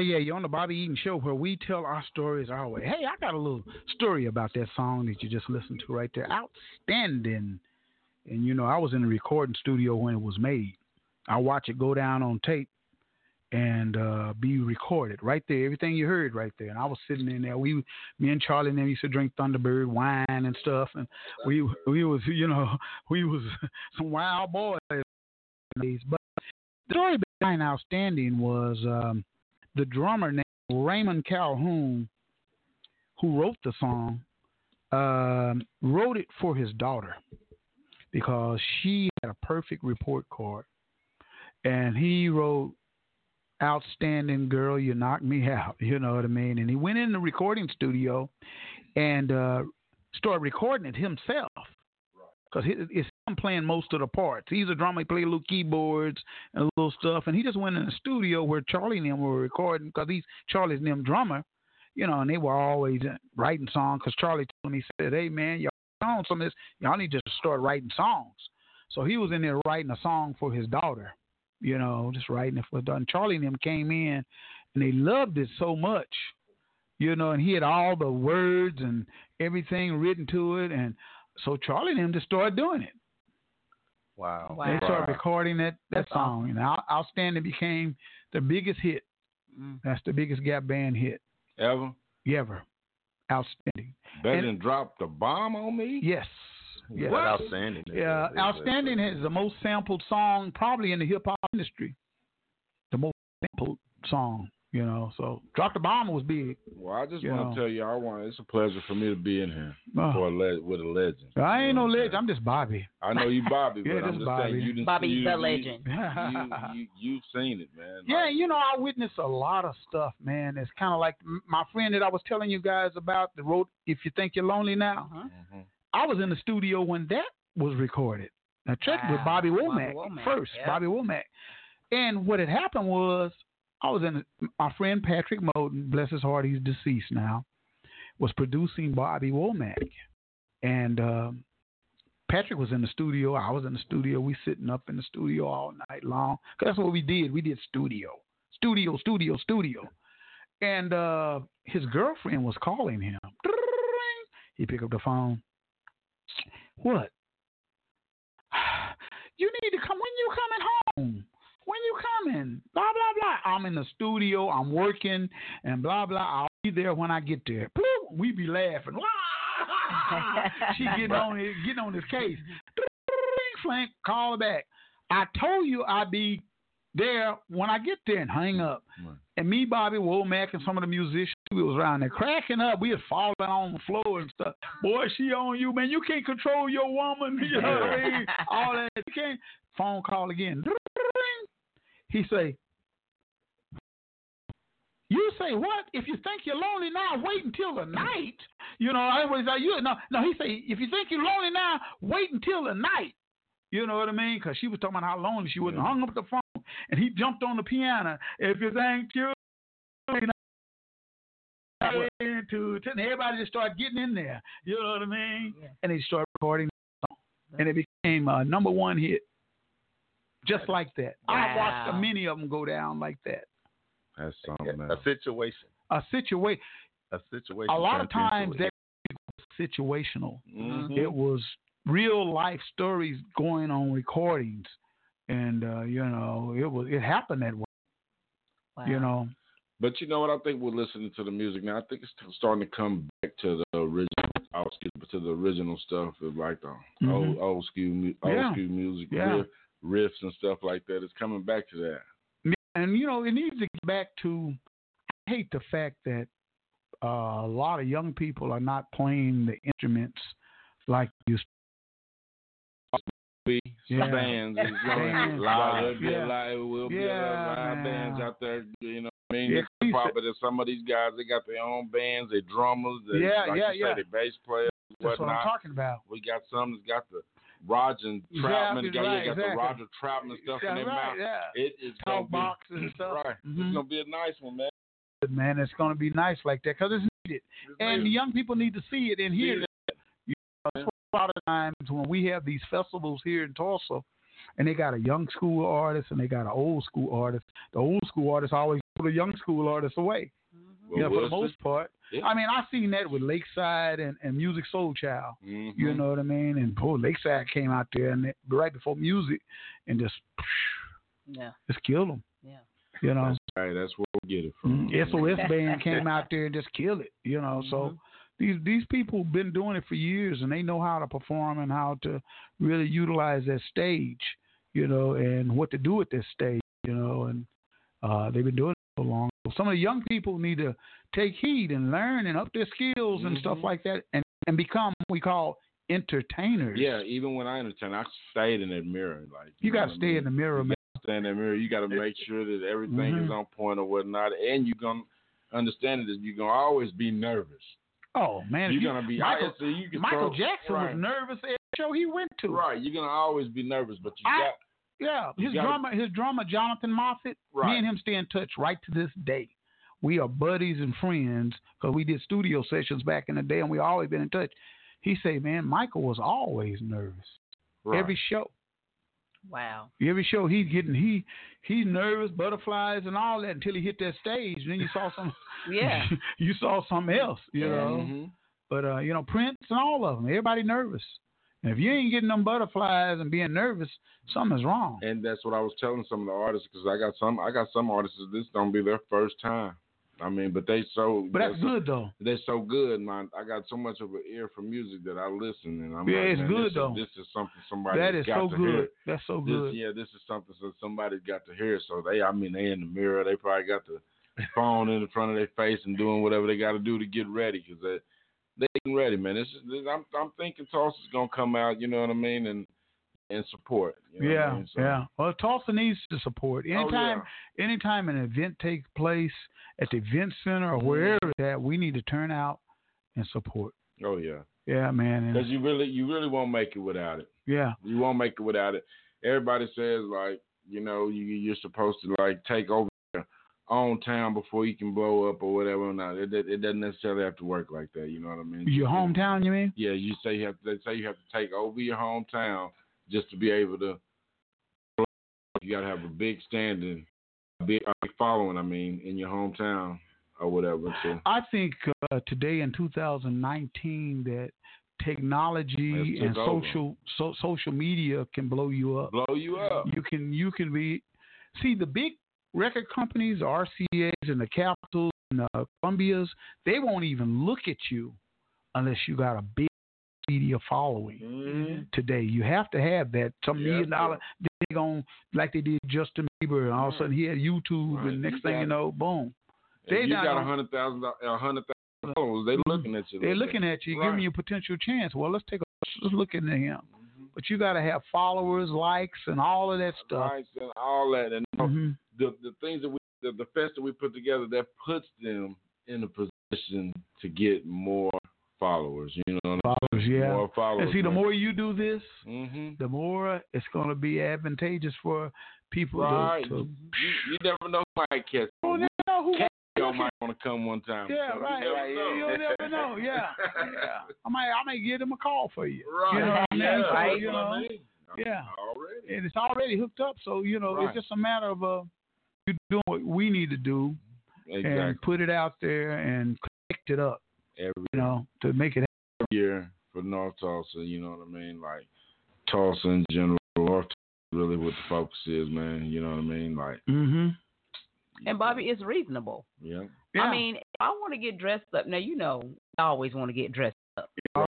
Speaker 4: Yeah, you're on the Bobby Eaton Show where we tell our stories our way. Hey, I got a little story about that song that you just listened to right there. Outstanding. And, you know, I was in the recording studio when it was made. I watch it go down on tape and uh, be recorded right there. Everything you heard right there. And I was sitting in there. We, me and Charlie and them used to drink Thunderbird wine and stuff. And we, we was, you know, (laughs) we was (laughs) some wild boys. But the story behind Outstanding was um, the drummer named Raymond Calhoun, who wrote the song, um, wrote it for his daughter because she had a perfect report card. And he wrote, Outstanding girl, you knocked me out. (laughs) You know what I mean? And he went in the recording studio and uh, started recording it himself because it's him playing most of the parts. He's a drummer, he played little keyboards and little stuff, and he just went in the studio where Charlie and them were recording because he's Charlie's and them drummer, you know, and they were always writing songs because Charlie told me, he said, hey man, y'all on some of this, y'all need to start writing songs. So he was in there writing a song for his daughter, you know, just writing it for done. Charlie and them came in and they loved it so much, you know, and he had all the words and everything written to it and so Charlie and them just started doing it.
Speaker 6: Wow.
Speaker 7: Wow.
Speaker 4: They started recording that, that
Speaker 7: That's
Speaker 4: song, and Out- Outstanding became the biggest hit.
Speaker 7: Mm.
Speaker 4: That's the biggest Gap Band hit
Speaker 8: Ever?
Speaker 4: ever. Outstanding.
Speaker 8: Better
Speaker 4: And-
Speaker 8: than drop the bomb on me?
Speaker 4: Yes. Yes.
Speaker 6: What? Outstanding.
Speaker 4: Yeah,
Speaker 6: It's- it's-
Speaker 4: Outstanding is the most sampled song probably in the hip hop industry. The most sampled song, you know. So Drop the Bomb was big.
Speaker 8: Well, I just want to tell you, I want. It's a pleasure for me to be in here
Speaker 4: Uh,
Speaker 8: for a le- with a legend.
Speaker 4: I
Speaker 8: You
Speaker 4: ain't
Speaker 8: know
Speaker 4: no legend. I'm just Bobby.
Speaker 8: I know you, Bobby, (laughs)
Speaker 4: Yeah,
Speaker 8: but I'm
Speaker 4: just
Speaker 8: just
Speaker 4: Bobby.
Speaker 8: saying you didn't.
Speaker 7: Bobby
Speaker 8: you,
Speaker 7: the
Speaker 8: you-
Speaker 7: legend. (laughs)
Speaker 8: You, you, you've seen it, man.
Speaker 4: Yeah,
Speaker 8: Like,
Speaker 4: you know, I witnessed a lot of stuff, man. It's kind of like my friend that I was telling you guys about that wrote "If You Think You're Lonely Now."
Speaker 7: Uh-huh.
Speaker 8: mhm.
Speaker 4: I was in the studio when that was recorded. Now check with
Speaker 7: Wow.
Speaker 4: Bobby
Speaker 7: Bobby
Speaker 4: Womack,
Speaker 7: Womack,
Speaker 4: first.
Speaker 7: yeah.
Speaker 4: Bobby Womack, and what had happened was I was in my friend Patrick Moten, bless his heart, he's deceased now, was producing Bobby Womack, and um, Patrick was in the studio. I was in the studio. We sitting up in the studio all night long. 'Cause that's what we did. We did studio, studio, studio, studio. And uh, his girlfriend was calling him. He picked up the phone. What? (sighs) You need to come. When you coming home? When you coming? Blah blah blah. I'm in the studio. I'm working and blah blah. I'll be there when I get there. Bloop, We be laughing. (laughs) she getting on his getting on his case. Frank, call her back. I told you I'd be there when I get there and hang up.
Speaker 8: Right.
Speaker 4: And me, Bobby Womack, and some of the musicians we was around there cracking up. We was falling on the floor and stuff. Boy, she on you, man. You can't control your woman. (laughs) You know what I mean? (laughs) All that. You can't. Phone call again. He say, you say what? If you think you're lonely now, wait until the night. You know, I always say you no no. He say if you think you're lonely now, wait until the night. You know what I mean? Because she was talking about how lonely she was, and hung up the phone, and he jumped on the piano. If you think you're lonely now, to and everybody just started getting in there. You know what I mean?
Speaker 7: Yeah.
Speaker 4: And they started recording, the song. and it became a number one hit, just like that. I watched many of them go down like that.
Speaker 8: That's
Speaker 6: Yeah,
Speaker 8: something,
Speaker 6: a situation.
Speaker 4: A situation.
Speaker 6: A situation.
Speaker 4: A lot of times that was situational.
Speaker 8: Mhm.
Speaker 4: It was real life stories going on recordings, and uh, you know it was it happened that way.
Speaker 7: Wow.
Speaker 4: You know.
Speaker 8: But you know what? I think we're listening to the music now. I think it's starting to come back to the original, excuse me, to the original stuff of like the
Speaker 4: Mhm.
Speaker 8: old old school old
Speaker 4: Yeah.
Speaker 8: school music,
Speaker 4: Yeah.
Speaker 8: Riff, riffs and stuff like that. It's coming back to that.
Speaker 4: and you know it needs to get back to I hate the fact that uh, a lot of young people are not playing the instruments like used
Speaker 8: Be some bands
Speaker 4: Bands.
Speaker 8: live.
Speaker 4: Yeah.
Speaker 8: a lot. It will be
Speaker 4: Yeah,
Speaker 8: of live bands out there. You know what I mean?
Speaker 4: Yeah,
Speaker 8: It's the
Speaker 4: you
Speaker 8: problem some of these guys they got their own bands, they drummers, they
Speaker 4: Yeah,
Speaker 8: like
Speaker 4: yeah,
Speaker 8: you say,
Speaker 4: yeah.
Speaker 8: bass players,
Speaker 4: That's what I'm talking about.
Speaker 8: We got some that's got the Roger Troutman.
Speaker 4: right,
Speaker 8: got,
Speaker 4: exactly.
Speaker 8: the Roger Troutman stuff in their
Speaker 4: right,
Speaker 8: mouth.
Speaker 4: yeah.
Speaker 8: It is gonna
Speaker 4: Talk
Speaker 8: be
Speaker 4: and stuff.
Speaker 8: right.
Speaker 4: Mhm.
Speaker 8: It's gonna be a nice one, man.
Speaker 4: Man, it's going to be nice like that because it's needed, and the young people need to see it and hear it. You know, a lot of times when we have these festivals here in Tulsa, and they got a young school artist and they got an old school artist, the old school artist always put the young school artist away.
Speaker 8: Well,
Speaker 4: yeah, for the
Speaker 8: Wilson,
Speaker 4: most part.
Speaker 8: Yeah.
Speaker 4: I mean, I seen that with Lakeside and, and Musiq Soulchild.
Speaker 8: mhm.
Speaker 4: You know what I mean? And boy, Lakeside came out there and they, right before music and just
Speaker 7: Yeah.
Speaker 4: just killed them.
Speaker 7: Yeah.
Speaker 4: You know,
Speaker 8: That's right. That's where we get it from.
Speaker 4: Mhm. SOS band (laughs) came out there and just killed it. You know, so
Speaker 7: Mhm.
Speaker 4: these these people been doing it for years and they know how to perform and how to really utilize that stage. You know, and what to do with this stage. You know, and uh, they've been doing it so long. So some of the young people need to take heed and learn and up their skills and stuff
Speaker 8: Mhm.
Speaker 4: like that, and and become what we call entertainers.
Speaker 8: Yeah, even when I entertain, I stayed in that mirror. Like
Speaker 4: You gotta
Speaker 8: what I
Speaker 4: stay
Speaker 8: mean?
Speaker 4: in the mirror, man.
Speaker 8: Stay in that mirror. You got to make sure that everything is
Speaker 4: Mhm.
Speaker 8: on point or whatnot, and you're gonna understand that you're gonna always be nervous.
Speaker 4: Oh man,
Speaker 8: you're
Speaker 4: you-
Speaker 8: gonna be.
Speaker 4: Michael,
Speaker 8: I, so you can
Speaker 4: Michael
Speaker 8: throw-
Speaker 4: Jackson
Speaker 8: right.
Speaker 4: was nervous every show he went to.
Speaker 8: Right, you're gonna always be nervous, but you
Speaker 4: I-
Speaker 8: got
Speaker 4: Yeah, his
Speaker 8: gotta-
Speaker 4: drummer, his drummer Jonathan Moffett. Me and him stay in touch right to this day. We are buddies and friends because we did studio sessions back in the day, and we always been in touch. He say, man, Michael was always nervous
Speaker 8: right.
Speaker 4: every show.
Speaker 7: Wow.
Speaker 4: Every show he's getting he he's nervous, butterflies and all that until he hit that stage. And then you saw some (laughs) (laughs)
Speaker 7: Yeah.
Speaker 4: you saw something else, you
Speaker 7: Yeah.
Speaker 4: know.
Speaker 8: Mhm.
Speaker 4: But uh, you know, Prince and all of them, everybody nervous. And if you ain't getting them butterflies and being nervous, something's wrong.
Speaker 8: And that's what I was telling some of the artists because I got some I got some artists that this don't be their first time. I mean, but they so
Speaker 4: But that's good though.
Speaker 8: They're so good, man. I got so much of an ear for music that I listen, and I'm
Speaker 4: Yeah,
Speaker 8: like,
Speaker 4: it's good,
Speaker 8: this,
Speaker 4: though.
Speaker 8: Is, this is something somebody
Speaker 4: That is
Speaker 8: got
Speaker 4: so
Speaker 8: to
Speaker 4: good.
Speaker 8: hear.
Speaker 4: That's so
Speaker 8: This,
Speaker 4: good.
Speaker 8: yeah, this is something that somebody's got to hear. So they, I mean, they in the mirror. They probably got the (laughs) phone in the front of their face and doing whatever they got to do to get ready because getting ready, man. It's just, I'm I'm thinking Tulsa's gonna come out. You know what I mean? And and support. You know what I
Speaker 4: yeah,
Speaker 8: mean? So-
Speaker 4: yeah. Well, Tulsa needs to support.
Speaker 8: Oh,
Speaker 4: Anytime,
Speaker 8: yeah.
Speaker 4: anytime an event takes place at the event center or wherever it's at, we need to turn out and support.
Speaker 8: Oh yeah.
Speaker 4: Yeah, man.
Speaker 8: Because you really you really won't make it without it.
Speaker 4: yeah,
Speaker 8: You won't make it without it. Everybody says like, you know, you you're supposed to like take over own town before you can blow up or whatever. Not it, it, it doesn't necessarily have to work like that. You know what I mean?
Speaker 4: your hometown, you mean?
Speaker 8: Yeah, you say you have. To, They say you have to take over your hometown just to be able to. You got to have a big standing, a big, a big following. I mean, in your hometown or whatever. So
Speaker 4: I think uh, today in 2019 that technology and
Speaker 8: over.
Speaker 4: social so, social media can blow you up.
Speaker 8: blow you up.
Speaker 4: You can you can be see the big record companies, RCA's and the Capitols and the Columbias, they won't even look at you unless you got a big media following.
Speaker 8: Mhm.
Speaker 4: Today, you have to have that some
Speaker 8: Yeah,
Speaker 4: million dollar. They going like they did Justin Bieber, and all of a sudden he had YouTube,
Speaker 8: Right.
Speaker 4: and next thing you know, boom, They
Speaker 8: you got a hundred thousand, a hundred thousand followers. They looking at you.
Speaker 4: they're looking at you,
Speaker 8: Right.
Speaker 4: giving you a potential chance. Well, let's take a let's look into him.
Speaker 8: Mm-hmm.
Speaker 4: But you got to have followers, likes, and all of that stuff.
Speaker 8: Right, and all that, and
Speaker 4: Mhm.
Speaker 8: the the things that we the, the fest that we put together that puts them in a position to get more followers. You know,
Speaker 4: Followers, yeah.
Speaker 8: more followers.
Speaker 4: And see, the more you do this,
Speaker 8: hmm
Speaker 4: the more it's going to be advantageous for people
Speaker 8: right,
Speaker 4: to. to
Speaker 8: you, you never know who might catch.
Speaker 4: oh, you know who?
Speaker 8: Y'all might want to come one time.
Speaker 4: Yeah,
Speaker 8: So
Speaker 4: right.
Speaker 8: You
Speaker 4: right.
Speaker 8: never know.
Speaker 4: You'll never know. Yeah, (laughs) yeah. I might, I may give them a call for you.
Speaker 8: Right.
Speaker 4: You know what I mean?
Speaker 8: yeah,
Speaker 4: So,
Speaker 8: that's
Speaker 4: you
Speaker 8: what I mean.
Speaker 4: yeah.
Speaker 8: Already.
Speaker 4: and it's already hooked up. So you know,
Speaker 8: Right.
Speaker 4: it's just a matter of uh, doing what we need to do
Speaker 8: Exactly.
Speaker 4: and put it out there and connect it up.
Speaker 8: Every
Speaker 4: You know, to make it. happen.
Speaker 8: year for North Tulsa, you know what I mean? Like Tulsa in general, North really what the focus is, man. You know what I mean? Like,
Speaker 4: Mm-hmm.
Speaker 7: And Bobby, it's reasonable.
Speaker 8: yeah.
Speaker 4: Yeah.
Speaker 7: I mean, if I want to get dressed up. Now you know, I always want to get dressed up. I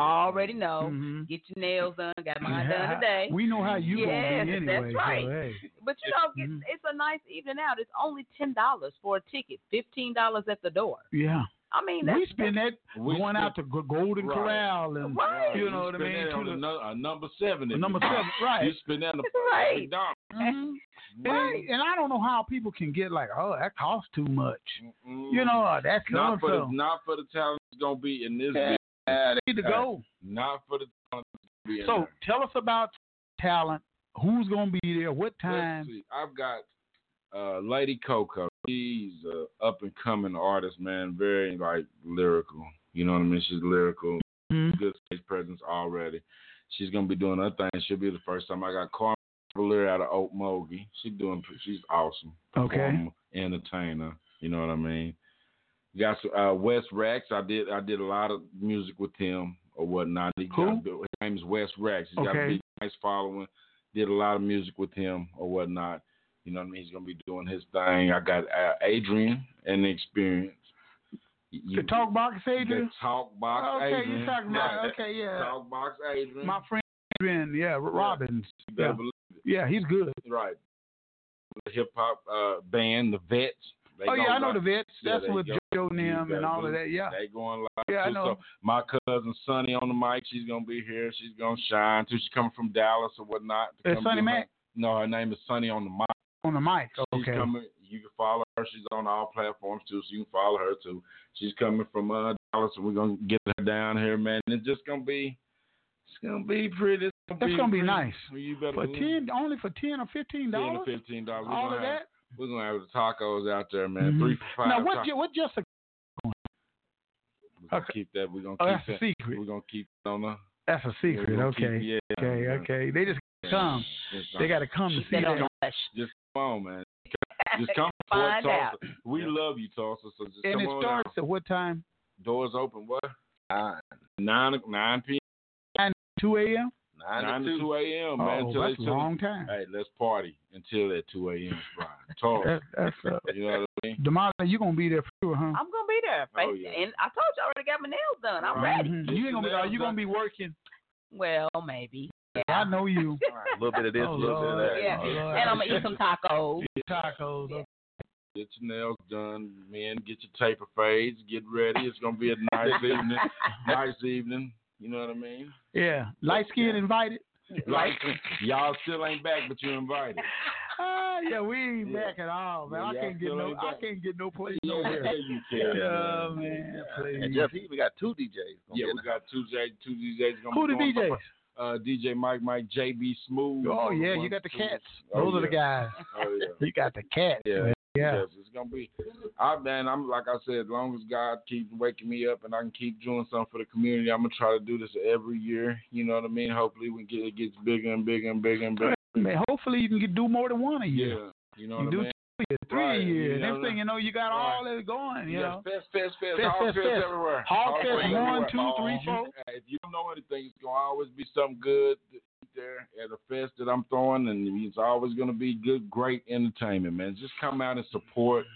Speaker 7: already know.
Speaker 4: Mhm.
Speaker 7: Get your nails done. Got mine
Speaker 4: Yeah,
Speaker 7: done today.
Speaker 4: We know how you
Speaker 7: Yes,
Speaker 4: gonna be
Speaker 7: that's
Speaker 4: anyway. so,
Speaker 7: right.
Speaker 4: hey.
Speaker 7: But you know, it's,
Speaker 4: Mhm.
Speaker 7: it's a nice evening out. It's only ten dollars for a ticket, fifteen dollars at the door.
Speaker 4: Yeah.
Speaker 7: I mean, that's
Speaker 4: we spend that
Speaker 8: We
Speaker 4: going out to Golden
Speaker 8: Right.
Speaker 4: Corral and
Speaker 7: Right.
Speaker 4: you know what I mean. to
Speaker 8: on
Speaker 4: the-
Speaker 8: a, nu- number seven.
Speaker 4: the number seven, right.
Speaker 8: You spend that on the (laughs)
Speaker 7: Right.
Speaker 8: McDonald's.
Speaker 4: Mhm.
Speaker 7: Right.
Speaker 4: And, and I don't know how people can get like, oh, that costs too much.
Speaker 8: Mm-mm.
Speaker 4: You know, uh, that's
Speaker 8: not for the not for the talent that's gonna be in this.
Speaker 4: Yeah,
Speaker 8: bit.
Speaker 4: they need to go.
Speaker 8: Not for the talent that's gonna be in
Speaker 4: So
Speaker 8: there.
Speaker 4: tell us about talent. Who's gonna be there? What time?
Speaker 8: see. I've got uh, Lady Coco. She's a up and coming artist, man. Very like lyrical. You know what I mean? She's lyrical.
Speaker 4: Mhm.
Speaker 8: Good stage presence already. She's gonna be doing her thing. She'll be the first time. I got Carmen Cavalier out of Okmulgee. She's doing. She's awesome.
Speaker 4: Okay.
Speaker 8: Performer, entertainer. You know what I mean? Got uh, Wes Rex. I did. I did a lot of music with him or whatnot. He
Speaker 4: Who?
Speaker 8: Got, his name is Wes Rex. He's got a big, nice following. Did a lot of music with him or whatnot. You know what I mean? He's gonna be doing his thing. I got uh, Adrian and the experience. You,
Speaker 4: The talk box, Adrian.
Speaker 8: The talk box.
Speaker 4: Okay,
Speaker 8: Adrian.
Speaker 4: you talking about? Okay, yeah.
Speaker 8: Talk box Adrian.
Speaker 4: My friend Adrian, yeah, Robbins. Yeah, yeah, he's good.
Speaker 8: Right. The hip hop uh, band, the Vets. They
Speaker 4: Oh yeah, I know the vets. That's with. Joe
Speaker 8: You
Speaker 4: them and all of that. Yeah.
Speaker 8: They going live
Speaker 4: Yeah, I know.
Speaker 8: So my cousin Sonny on the mic, she's gonna be here. She's gonna shine too. She's coming from Dallas or whatnot.
Speaker 4: Sonny
Speaker 8: her-
Speaker 4: Mac?
Speaker 8: No, her name is Sonny on the mic.
Speaker 4: On the mic.
Speaker 8: She's
Speaker 4: Okay.
Speaker 8: coming. You can follow her. She's on all platforms too, so you can follow her too. She's coming from uh, Dallas, and we're gonna get her down here, man. It's just gonna be, it's gonna be pretty. It's gonna,
Speaker 4: It's
Speaker 8: be,
Speaker 4: gonna be nice.
Speaker 8: Better
Speaker 4: For
Speaker 8: believe
Speaker 4: ten, only for ten or fifteen dollars.
Speaker 8: Ten or fifteen dollars.
Speaker 4: All of
Speaker 8: have,
Speaker 4: that.
Speaker 8: We're gonna have the tacos out there, man.
Speaker 4: Mhm.
Speaker 8: Three for five.
Speaker 4: Now what? ju- What just? A, Okay.
Speaker 8: keep that. We're gonna
Speaker 4: oh,
Speaker 8: keep
Speaker 4: that's a
Speaker 8: that.
Speaker 4: secret.
Speaker 8: We're gonna keep it on the.
Speaker 4: That's a secret.
Speaker 8: gonna keep-
Speaker 4: Okay.
Speaker 8: yeah.
Speaker 4: Okay.
Speaker 8: yeah.
Speaker 4: Okay. They just come.
Speaker 8: Just,
Speaker 4: They got to come to see
Speaker 7: that on
Speaker 4: that.
Speaker 7: the
Speaker 8: just come on, man. Just come (laughs) support
Speaker 7: Find
Speaker 8: Tulsa.
Speaker 7: out.
Speaker 8: We love you, Tulsa. So just
Speaker 4: And
Speaker 8: come
Speaker 4: it
Speaker 8: on
Speaker 4: starts
Speaker 8: out.
Speaker 4: at what time?
Speaker 8: Doors open. What?
Speaker 6: Nine,
Speaker 8: nine p.m.
Speaker 4: Two a.m.
Speaker 6: nine,
Speaker 8: Nine
Speaker 6: to
Speaker 8: to
Speaker 6: two.
Speaker 8: two a.m. Man.
Speaker 4: Oh,
Speaker 8: until
Speaker 4: that's a long time.
Speaker 8: Hey, let's party until that two a.m. Brian. Talk.
Speaker 4: That, that's uh,
Speaker 8: you know what I mean?
Speaker 4: Damali, you gonna be there for sure, huh?
Speaker 7: I'm gonna be there.
Speaker 8: Oh,
Speaker 7: Face-
Speaker 8: yeah.
Speaker 7: And I told you I already got my nails done. I'm
Speaker 8: Right.
Speaker 7: ready.
Speaker 4: You ain't gonna be. Are you gonna be working?
Speaker 7: Well, maybe. Yeah.
Speaker 4: I know you. (laughs)
Speaker 6: A little bit of this, a
Speaker 4: Oh,
Speaker 6: little bit of that.
Speaker 7: Yeah.
Speaker 4: Oh,
Speaker 7: And I'm gonna eat some tacos.
Speaker 4: Tacos. okay.
Speaker 8: Get your nails done, men. Get your taper fades. Get ready. It's gonna be a nice (laughs) evening. Nice evening. You know what I mean?
Speaker 4: Yeah. Light skin invited. (laughs)
Speaker 8: Like y'all still ain't back, but you're invited.
Speaker 4: Ah, yeah, we ain't
Speaker 8: Yeah.
Speaker 4: back at all, man.
Speaker 8: Yeah,
Speaker 4: I can't get no.
Speaker 8: ain't
Speaker 4: I can't get no place
Speaker 8: Yeah,
Speaker 4: nowhere.
Speaker 8: you can.
Speaker 4: Yeah, man. Please.
Speaker 6: And Jeff, he even got two DJs.
Speaker 8: Yeah, we got two J, two DJs gonna
Speaker 4: Who
Speaker 8: be
Speaker 4: the
Speaker 8: going.
Speaker 4: DJs?
Speaker 8: Uh, DJ Mike, Mike, JB Smooth.
Speaker 4: Oh yeah,
Speaker 8: one,
Speaker 4: you got the
Speaker 8: two.
Speaker 4: cats.
Speaker 8: Oh,
Speaker 4: Those are the guys.
Speaker 8: Oh yeah. (laughs)
Speaker 4: You got the cats.
Speaker 8: Yeah.
Speaker 4: man. Yeah.
Speaker 8: Yes, it's gonna be. I man, I'm like I said, as long as God keeps waking me up and I can keep doing something for the community, I'm gonna try to do this every year. You know what I mean? Hopefully, we get it gets bigger and bigger and bigger and bigger.
Speaker 4: Man, hopefully you can get, do more than one a year.
Speaker 8: Yeah, you know
Speaker 4: You
Speaker 8: what
Speaker 4: do
Speaker 8: I mean?
Speaker 4: two a year, three
Speaker 8: Right,
Speaker 4: a year.
Speaker 8: you know
Speaker 4: Next thing you know, you got all that going. You
Speaker 8: yeah,
Speaker 4: know.
Speaker 8: fest, fest, fest,
Speaker 4: Fest,
Speaker 8: hog
Speaker 4: fest,
Speaker 8: fest,
Speaker 4: fest.
Speaker 8: everywhere.
Speaker 4: Hog fest,
Speaker 8: everywhere.
Speaker 4: one, two, three, four.
Speaker 8: If you don't know anything, it's gonna always be something good there at a fest that I'm throwing, and it's always gonna be good, great entertainment, man. Just come out and support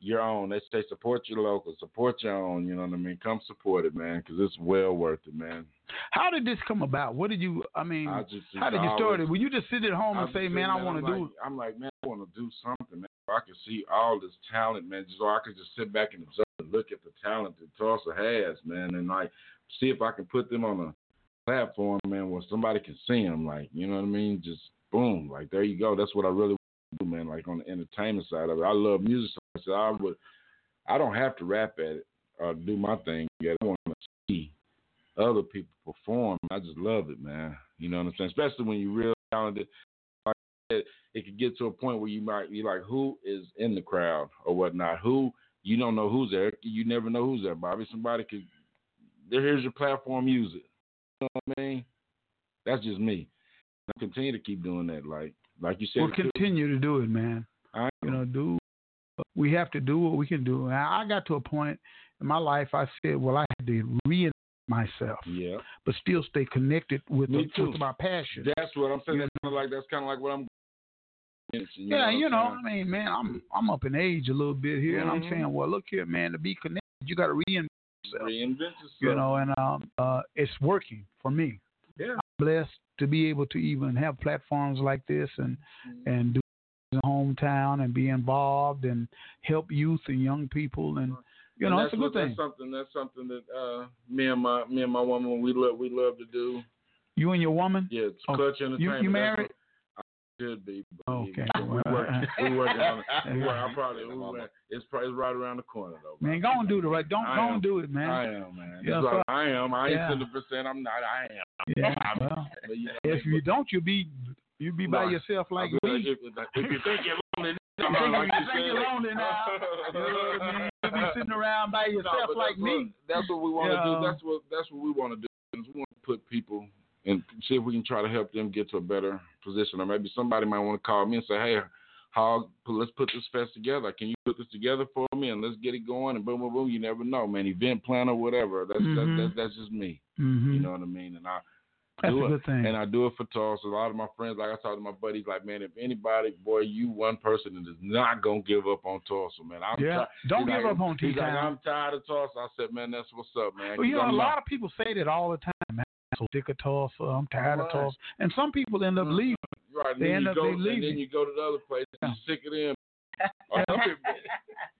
Speaker 8: your own. They say support your local, support your own. You know what I mean? Come support it, man, because it's well worth it, man.
Speaker 4: How did this come about? What did you? I mean,
Speaker 8: I just
Speaker 4: how did you
Speaker 8: I
Speaker 4: start it? Will you just sit at home and
Speaker 8: I'm
Speaker 4: say, "Man, I want to do"?
Speaker 8: like- I'm like, man, I want to do something, man. I can see all this talent, man. Just so I could just sit back and observe and look at the talent that Tulsa has, man, and like see if I can put them on a platform, man, where somebody can see them. Like, you know what I mean? Just boom, like there you go. That's what I really do, man. Like on the entertainment side of it, I love music. So I would, I don't have to rap at it or do my thing. Yet. I want to see other people perform. I just love it, man. You know what I'm saying? Especially when you're real talented. Like I said, it could get to a point where you might be like, who is in the crowd or whatnot? Who you don't know who's there. You never know who's there, Bobby. Somebody could. There, Here's your platform. Use it. You know what I mean? That's just me. I continue to keep doing that. Like, like you said.
Speaker 4: We'll continue to do it, man.
Speaker 8: I
Speaker 4: You know, do we have to do what we can do? And I got to a point in my life. I said, well, I had to reinvent myself,
Speaker 8: Yeah.
Speaker 4: but still stay connected with, the, with my passion.
Speaker 8: That's what I'm saying. That's kind of like that's kind of like what I'm.
Speaker 4: yeah, you know, I mean, man, I'm I'm up in age a little bit here, and I'm
Speaker 8: Mhm.
Speaker 4: saying, well, look here, man, to be connected, you got to reinvent yourself.
Speaker 8: reinvent yourself.
Speaker 4: You know, and um, uh, it's working for me.
Speaker 8: Yeah.
Speaker 4: I'm blessed to be able to even have platforms like this and and do in hometown and be involved and help youth and young people and you
Speaker 8: And
Speaker 4: know
Speaker 8: that's
Speaker 4: it's a good
Speaker 8: what-
Speaker 4: thing.
Speaker 8: That's something. That's something that uh, me and my me and my woman we love we love to do.
Speaker 4: You and your woman.
Speaker 8: Yeah, it's
Speaker 4: Oh,
Speaker 8: clutch
Speaker 4: you
Speaker 8: entertainment.
Speaker 4: you
Speaker 8: That's
Speaker 4: married?
Speaker 8: What should be. but
Speaker 4: Okay.
Speaker 8: We, we work. Uh, we working on it. (laughs) We work, I probably. We work, it's probably right around the corner though.
Speaker 4: Man, go and do the right. Don't
Speaker 8: I am.
Speaker 4: and do it, man.
Speaker 8: I am man.
Speaker 4: Yeah, so-
Speaker 8: I am. I ain't
Speaker 4: Yeah.
Speaker 8: hundred percent. I'm not. I am.
Speaker 4: Yeah. (laughs)
Speaker 8: I'm-
Speaker 4: Well,
Speaker 8: know,
Speaker 4: if you don't, you'll be you be by
Speaker 8: Right.
Speaker 4: yourself like
Speaker 8: if,
Speaker 4: me.
Speaker 8: if, if you think you're lonely, (laughs)
Speaker 4: If
Speaker 8: like
Speaker 4: you think you're lonely now, you know what I mean? You'll be sitting around by yourself
Speaker 8: but
Speaker 4: like
Speaker 8: that's
Speaker 4: me.
Speaker 8: What, that's what we want to
Speaker 4: Yeah.
Speaker 8: do. That's what that's what we want to do. Is we want to put people and see if we can try to help them get to a better position. Or maybe somebody might want to call me and say, "Hey, how let's put this fest together. Can you put this together for me and let's get it going?" And boom, boom, boom. You never know, man. Event planner, whatever. That's
Speaker 4: Mhm.
Speaker 8: that's, that's that's just me.
Speaker 4: hmm
Speaker 8: You know what I mean? And I
Speaker 4: That's
Speaker 8: do
Speaker 4: a
Speaker 8: it.
Speaker 4: good thing.
Speaker 8: And I do it for Tulsa. A lot of my friends, like I talk to my buddies, like, man, if anybody, boy, you one person that is not gonna give up on Tulsa, man. I'm
Speaker 4: yeah.
Speaker 8: try-
Speaker 4: Don't give
Speaker 8: like,
Speaker 4: up on
Speaker 8: He's like,
Speaker 4: T-Town.
Speaker 8: I'm tired of Tulsa. I said, man, that's what's up, man.
Speaker 4: Well, you know, a lot
Speaker 8: not-
Speaker 4: of people say that all the time. Man, so sick of Tulsa. I'm tired of
Speaker 8: Right.
Speaker 4: Tulsa. And some people end up
Speaker 8: Mhm.
Speaker 4: leaving.
Speaker 8: right.
Speaker 4: They
Speaker 8: then
Speaker 4: end
Speaker 8: you
Speaker 4: up-
Speaker 8: go,
Speaker 4: they
Speaker 8: and then you go to the other place.
Speaker 4: Yeah.
Speaker 8: You're sick of them. Or some people-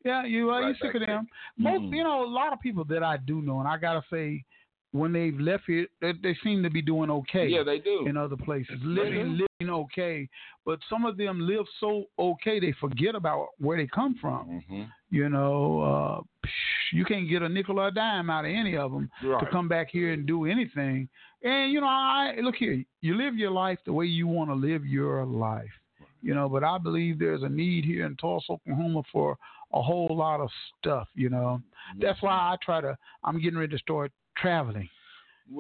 Speaker 4: Yeah, you are.
Speaker 8: Right
Speaker 4: you sick of them. Most,
Speaker 8: Mhm.
Speaker 4: you know, a lot of people that I do know, and I gotta say, when they've left here, they, they seem to be doing okay.
Speaker 8: Yeah, they do.
Speaker 4: in other places,
Speaker 8: They
Speaker 4: living living okay, but some of them live so okay they forget about where they come from.
Speaker 8: hmm
Speaker 4: You know, uh, you can't get a nickel or a dime out of any of them
Speaker 8: Right.
Speaker 4: to come back here and do anything. And you know, I look here. You live your life the way you want to live your life. You know, but I believe there's a need here in Tulsa, Oklahoma, for a whole lot of stuff. You know, that's why I try to. I'm getting ready to start traveling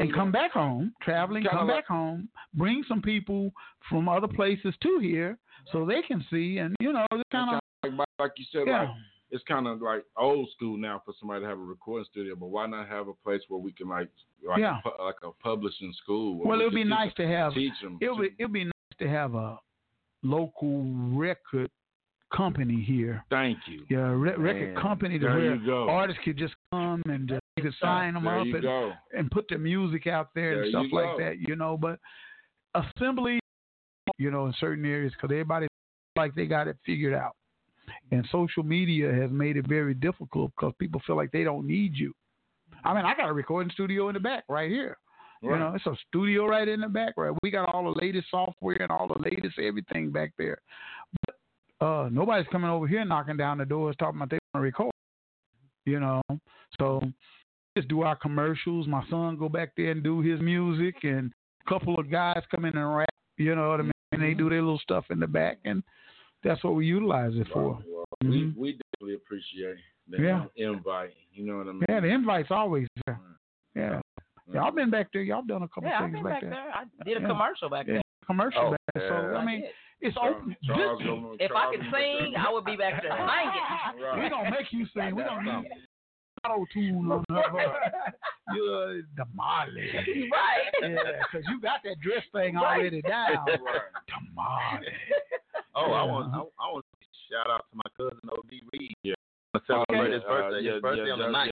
Speaker 4: and come back home, traveling, come
Speaker 8: like-
Speaker 4: back home, bring some people from other places to here so they can see and you know, it's kind of
Speaker 8: like, like you said,
Speaker 4: yeah.
Speaker 8: like it's kind of like old school now for somebody to have a recording studio, but why not have a place where we can like like,
Speaker 4: Yeah.
Speaker 8: a, like a publishing school?
Speaker 4: Well,
Speaker 8: we
Speaker 4: it would be nice to have
Speaker 8: teach them.
Speaker 4: it would it would be nice to have a local record company here.
Speaker 8: Thank you.
Speaker 4: Yeah, re- record
Speaker 8: Man,
Speaker 4: company to
Speaker 8: there
Speaker 4: where
Speaker 8: you go.
Speaker 4: artists could just come and just they could sign them
Speaker 8: there
Speaker 4: up and,
Speaker 8: go.
Speaker 4: and put their music out there,
Speaker 8: There
Speaker 4: and stuff like that, you know. But assembly, you know, in certain areas, because everybody like they got it figured out, and social media has made it very difficult because people feel like they don't need you. I mean, I got a recording studio in the back right here. You know, it's a studio right in the back, right? We got all the latest software and all the latest everything back there. But uh, nobody's coming over here knocking down the doors talking about they want to record. You know, so just do our commercials. My son go back there and do his music, and a couple of guys come in and rap. You know what I mean? And they do their little stuff in the back, and that's what we utilize it for.
Speaker 8: Well, well,
Speaker 4: Mhm.
Speaker 8: we, we definitely appreciate the
Speaker 4: Yeah.
Speaker 8: invite. You know what I mean?
Speaker 4: Yeah, the invite's always there. Yeah,
Speaker 8: Yeah.
Speaker 4: y'all been back there. Y'all done a couple
Speaker 7: Yeah, I've
Speaker 4: things
Speaker 7: been
Speaker 4: back
Speaker 7: back
Speaker 4: there.
Speaker 7: there. I did a
Speaker 4: Yeah.
Speaker 7: commercial back
Speaker 4: Yeah,
Speaker 7: there.
Speaker 4: commercial
Speaker 8: Oh,
Speaker 4: back there. So
Speaker 8: yeah.
Speaker 4: I mean,
Speaker 7: did.
Speaker 4: It's
Speaker 8: Charles-
Speaker 4: open.
Speaker 8: Charles
Speaker 4: This-
Speaker 8: gonna-
Speaker 7: If I
Speaker 8: Charles
Speaker 7: could sing, I would be back there (laughs) singing.
Speaker 8: Right.
Speaker 4: We're gonna make you sing. We're gonna need auto tune on her. You're the Molly. (laughs)
Speaker 7: Right.
Speaker 4: Yeah, because you got that dress thing
Speaker 7: Right.
Speaker 4: already down.
Speaker 8: Right.
Speaker 4: Tamale. (laughs)
Speaker 6: Oh, I
Speaker 4: Yeah.
Speaker 6: want I, I want to shout out to my cousin OD Reed.
Speaker 8: Yeah.
Speaker 6: I celebrate his
Speaker 8: Uh,
Speaker 6: birthday.
Speaker 8: yeah,
Speaker 6: his birthday
Speaker 8: yeah,
Speaker 6: on the
Speaker 8: yeah,
Speaker 6: ninth.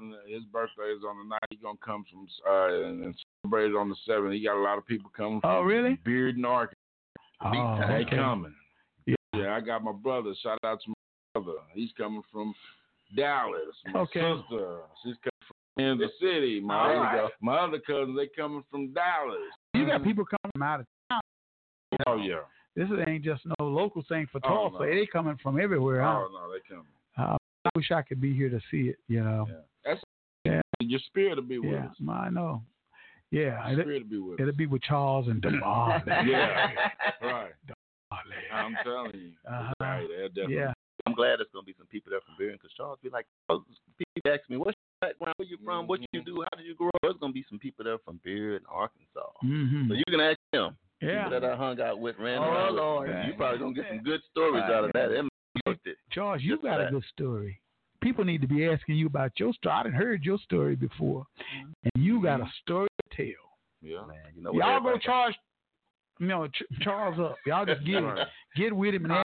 Speaker 8: yeah. His birthday is on the night. He's gonna come from uh and, and celebrate it on the seventh. He got a lot of people coming.
Speaker 4: Oh,
Speaker 8: from
Speaker 4: really?
Speaker 8: Bearden Arkansas.
Speaker 4: Oh,
Speaker 8: They
Speaker 4: okay.
Speaker 8: coming.
Speaker 4: Yeah.
Speaker 8: Yeah, I got my brother. Shout out to my brother. He's coming from Dallas. My
Speaker 4: Okay.
Speaker 8: sister, she's coming from Kansas City. My
Speaker 7: All
Speaker 8: other,
Speaker 7: right.
Speaker 8: my other cousins, they coming from Dallas.
Speaker 4: You got people coming from out of town.
Speaker 8: Oh yeah.
Speaker 4: This ain't just no local thing for Tulsa.
Speaker 8: Oh,
Speaker 4: Tulsa.
Speaker 8: no.
Speaker 4: They coming from everywhere. Huh?
Speaker 8: Oh no, they coming.
Speaker 4: Uh, I wish I could be here to see it. You know.
Speaker 8: Yeah. That's
Speaker 4: Yeah.
Speaker 8: your spirit to be with
Speaker 4: Yeah,
Speaker 8: us.
Speaker 4: I know. Yeah,
Speaker 8: Your
Speaker 4: it,
Speaker 8: spirit to be with
Speaker 4: it'll be with Charles and (laughs) Damali.
Speaker 8: Yeah. Right. (laughs) I'm telling you.
Speaker 4: Uh-huh.
Speaker 8: Right. Definitely.
Speaker 4: Yeah.
Speaker 6: I'm glad there's gonna be some people there from Bearden because Charles be like, oh, people ask me, what's your background? Where you from? What you do? How did you grow up? There's gonna be some people there from Bearden, Arkansas.
Speaker 4: hmm
Speaker 6: So you can ask them.
Speaker 4: Yeah.
Speaker 6: People that I hung out with, ran
Speaker 7: Oh,
Speaker 6: around with.
Speaker 7: Lord.
Speaker 6: You probably gonna get some good (laughs) stories out of that. Them worked it.
Speaker 4: Charles, you
Speaker 6: Just
Speaker 4: got a good story. People need to be asking you about your story. I done heard your story before,
Speaker 6: Mm-hmm.
Speaker 4: and you got a story to.
Speaker 8: Yeah.
Speaker 6: Man, You know
Speaker 4: y'all go
Speaker 6: everybody-
Speaker 4: charge, you know, Ch- Charles up. Y'all just get
Speaker 8: Right.
Speaker 4: get with him and ask,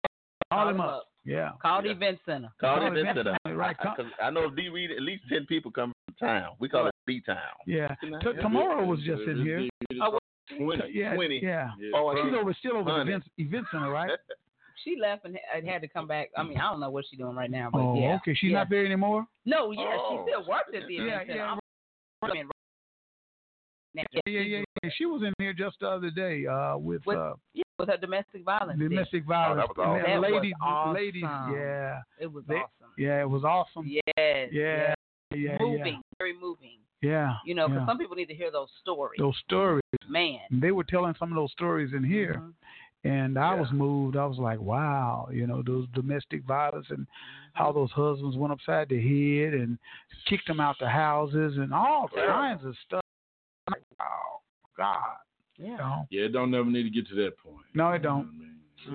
Speaker 4: call him
Speaker 7: him
Speaker 4: up.
Speaker 7: up.
Speaker 4: Yeah.
Speaker 7: Call the
Speaker 6: Yeah.
Speaker 7: event center.
Speaker 6: Call
Speaker 4: Call
Speaker 6: it
Speaker 4: it
Speaker 6: Vincent.
Speaker 4: Vincent, right, come-
Speaker 6: Because I know D Reed, at least ten people come from town. We call it B town.
Speaker 4: Yeah.
Speaker 6: Yeah.
Speaker 4: T- tomorrow was just in here.
Speaker 7: Oh,
Speaker 8: Twenty.
Speaker 4: Yeah.
Speaker 6: 20.
Speaker 4: Yeah.
Speaker 8: Yeah.
Speaker 6: Oh,
Speaker 4: She's over still over the
Speaker 6: Honey.
Speaker 4: event, event center, right? (laughs)
Speaker 7: She left and had had to come back. I mean, I don't know what she's doing right now, but
Speaker 4: Oh,
Speaker 7: yeah.
Speaker 4: okay. She's
Speaker 7: yeah.
Speaker 4: not there anymore.
Speaker 7: No, yeah,
Speaker 8: Oh.
Speaker 7: she still worked at the
Speaker 4: Yeah,
Speaker 7: event center.
Speaker 4: yeah.
Speaker 7: I'm- I mean, now,
Speaker 4: Yeah, yeah, yeah, yeah. She was in here just the other day uh, with,
Speaker 7: With
Speaker 4: uh,
Speaker 7: yeah, with her domestic violence.
Speaker 4: domestic violence.
Speaker 6: was awesome.
Speaker 7: That was
Speaker 4: ladies,
Speaker 7: awesome.
Speaker 4: ladies, yeah,
Speaker 7: It was
Speaker 4: They-
Speaker 7: awesome.
Speaker 4: yeah, it was awesome.
Speaker 7: Yes.
Speaker 4: Yeah,
Speaker 7: yes.
Speaker 4: yeah,
Speaker 7: moving, very moving.
Speaker 4: yeah.
Speaker 7: You know, because
Speaker 4: yeah.
Speaker 7: some people need to hear those stories.
Speaker 4: those stories.
Speaker 7: Man.
Speaker 4: They were telling some of those stories in here,
Speaker 7: Mhm.
Speaker 4: and I was moved. I was like, wow, you know, those domestic violence and how those husbands went upside the head and kicked them out the houses and all
Speaker 6: Yeah.
Speaker 4: kinds of stuff. I'm like, wow, God.
Speaker 7: Yeah.
Speaker 4: You know?
Speaker 8: Yeah, it don't never need to get to that point.
Speaker 4: No, it don't.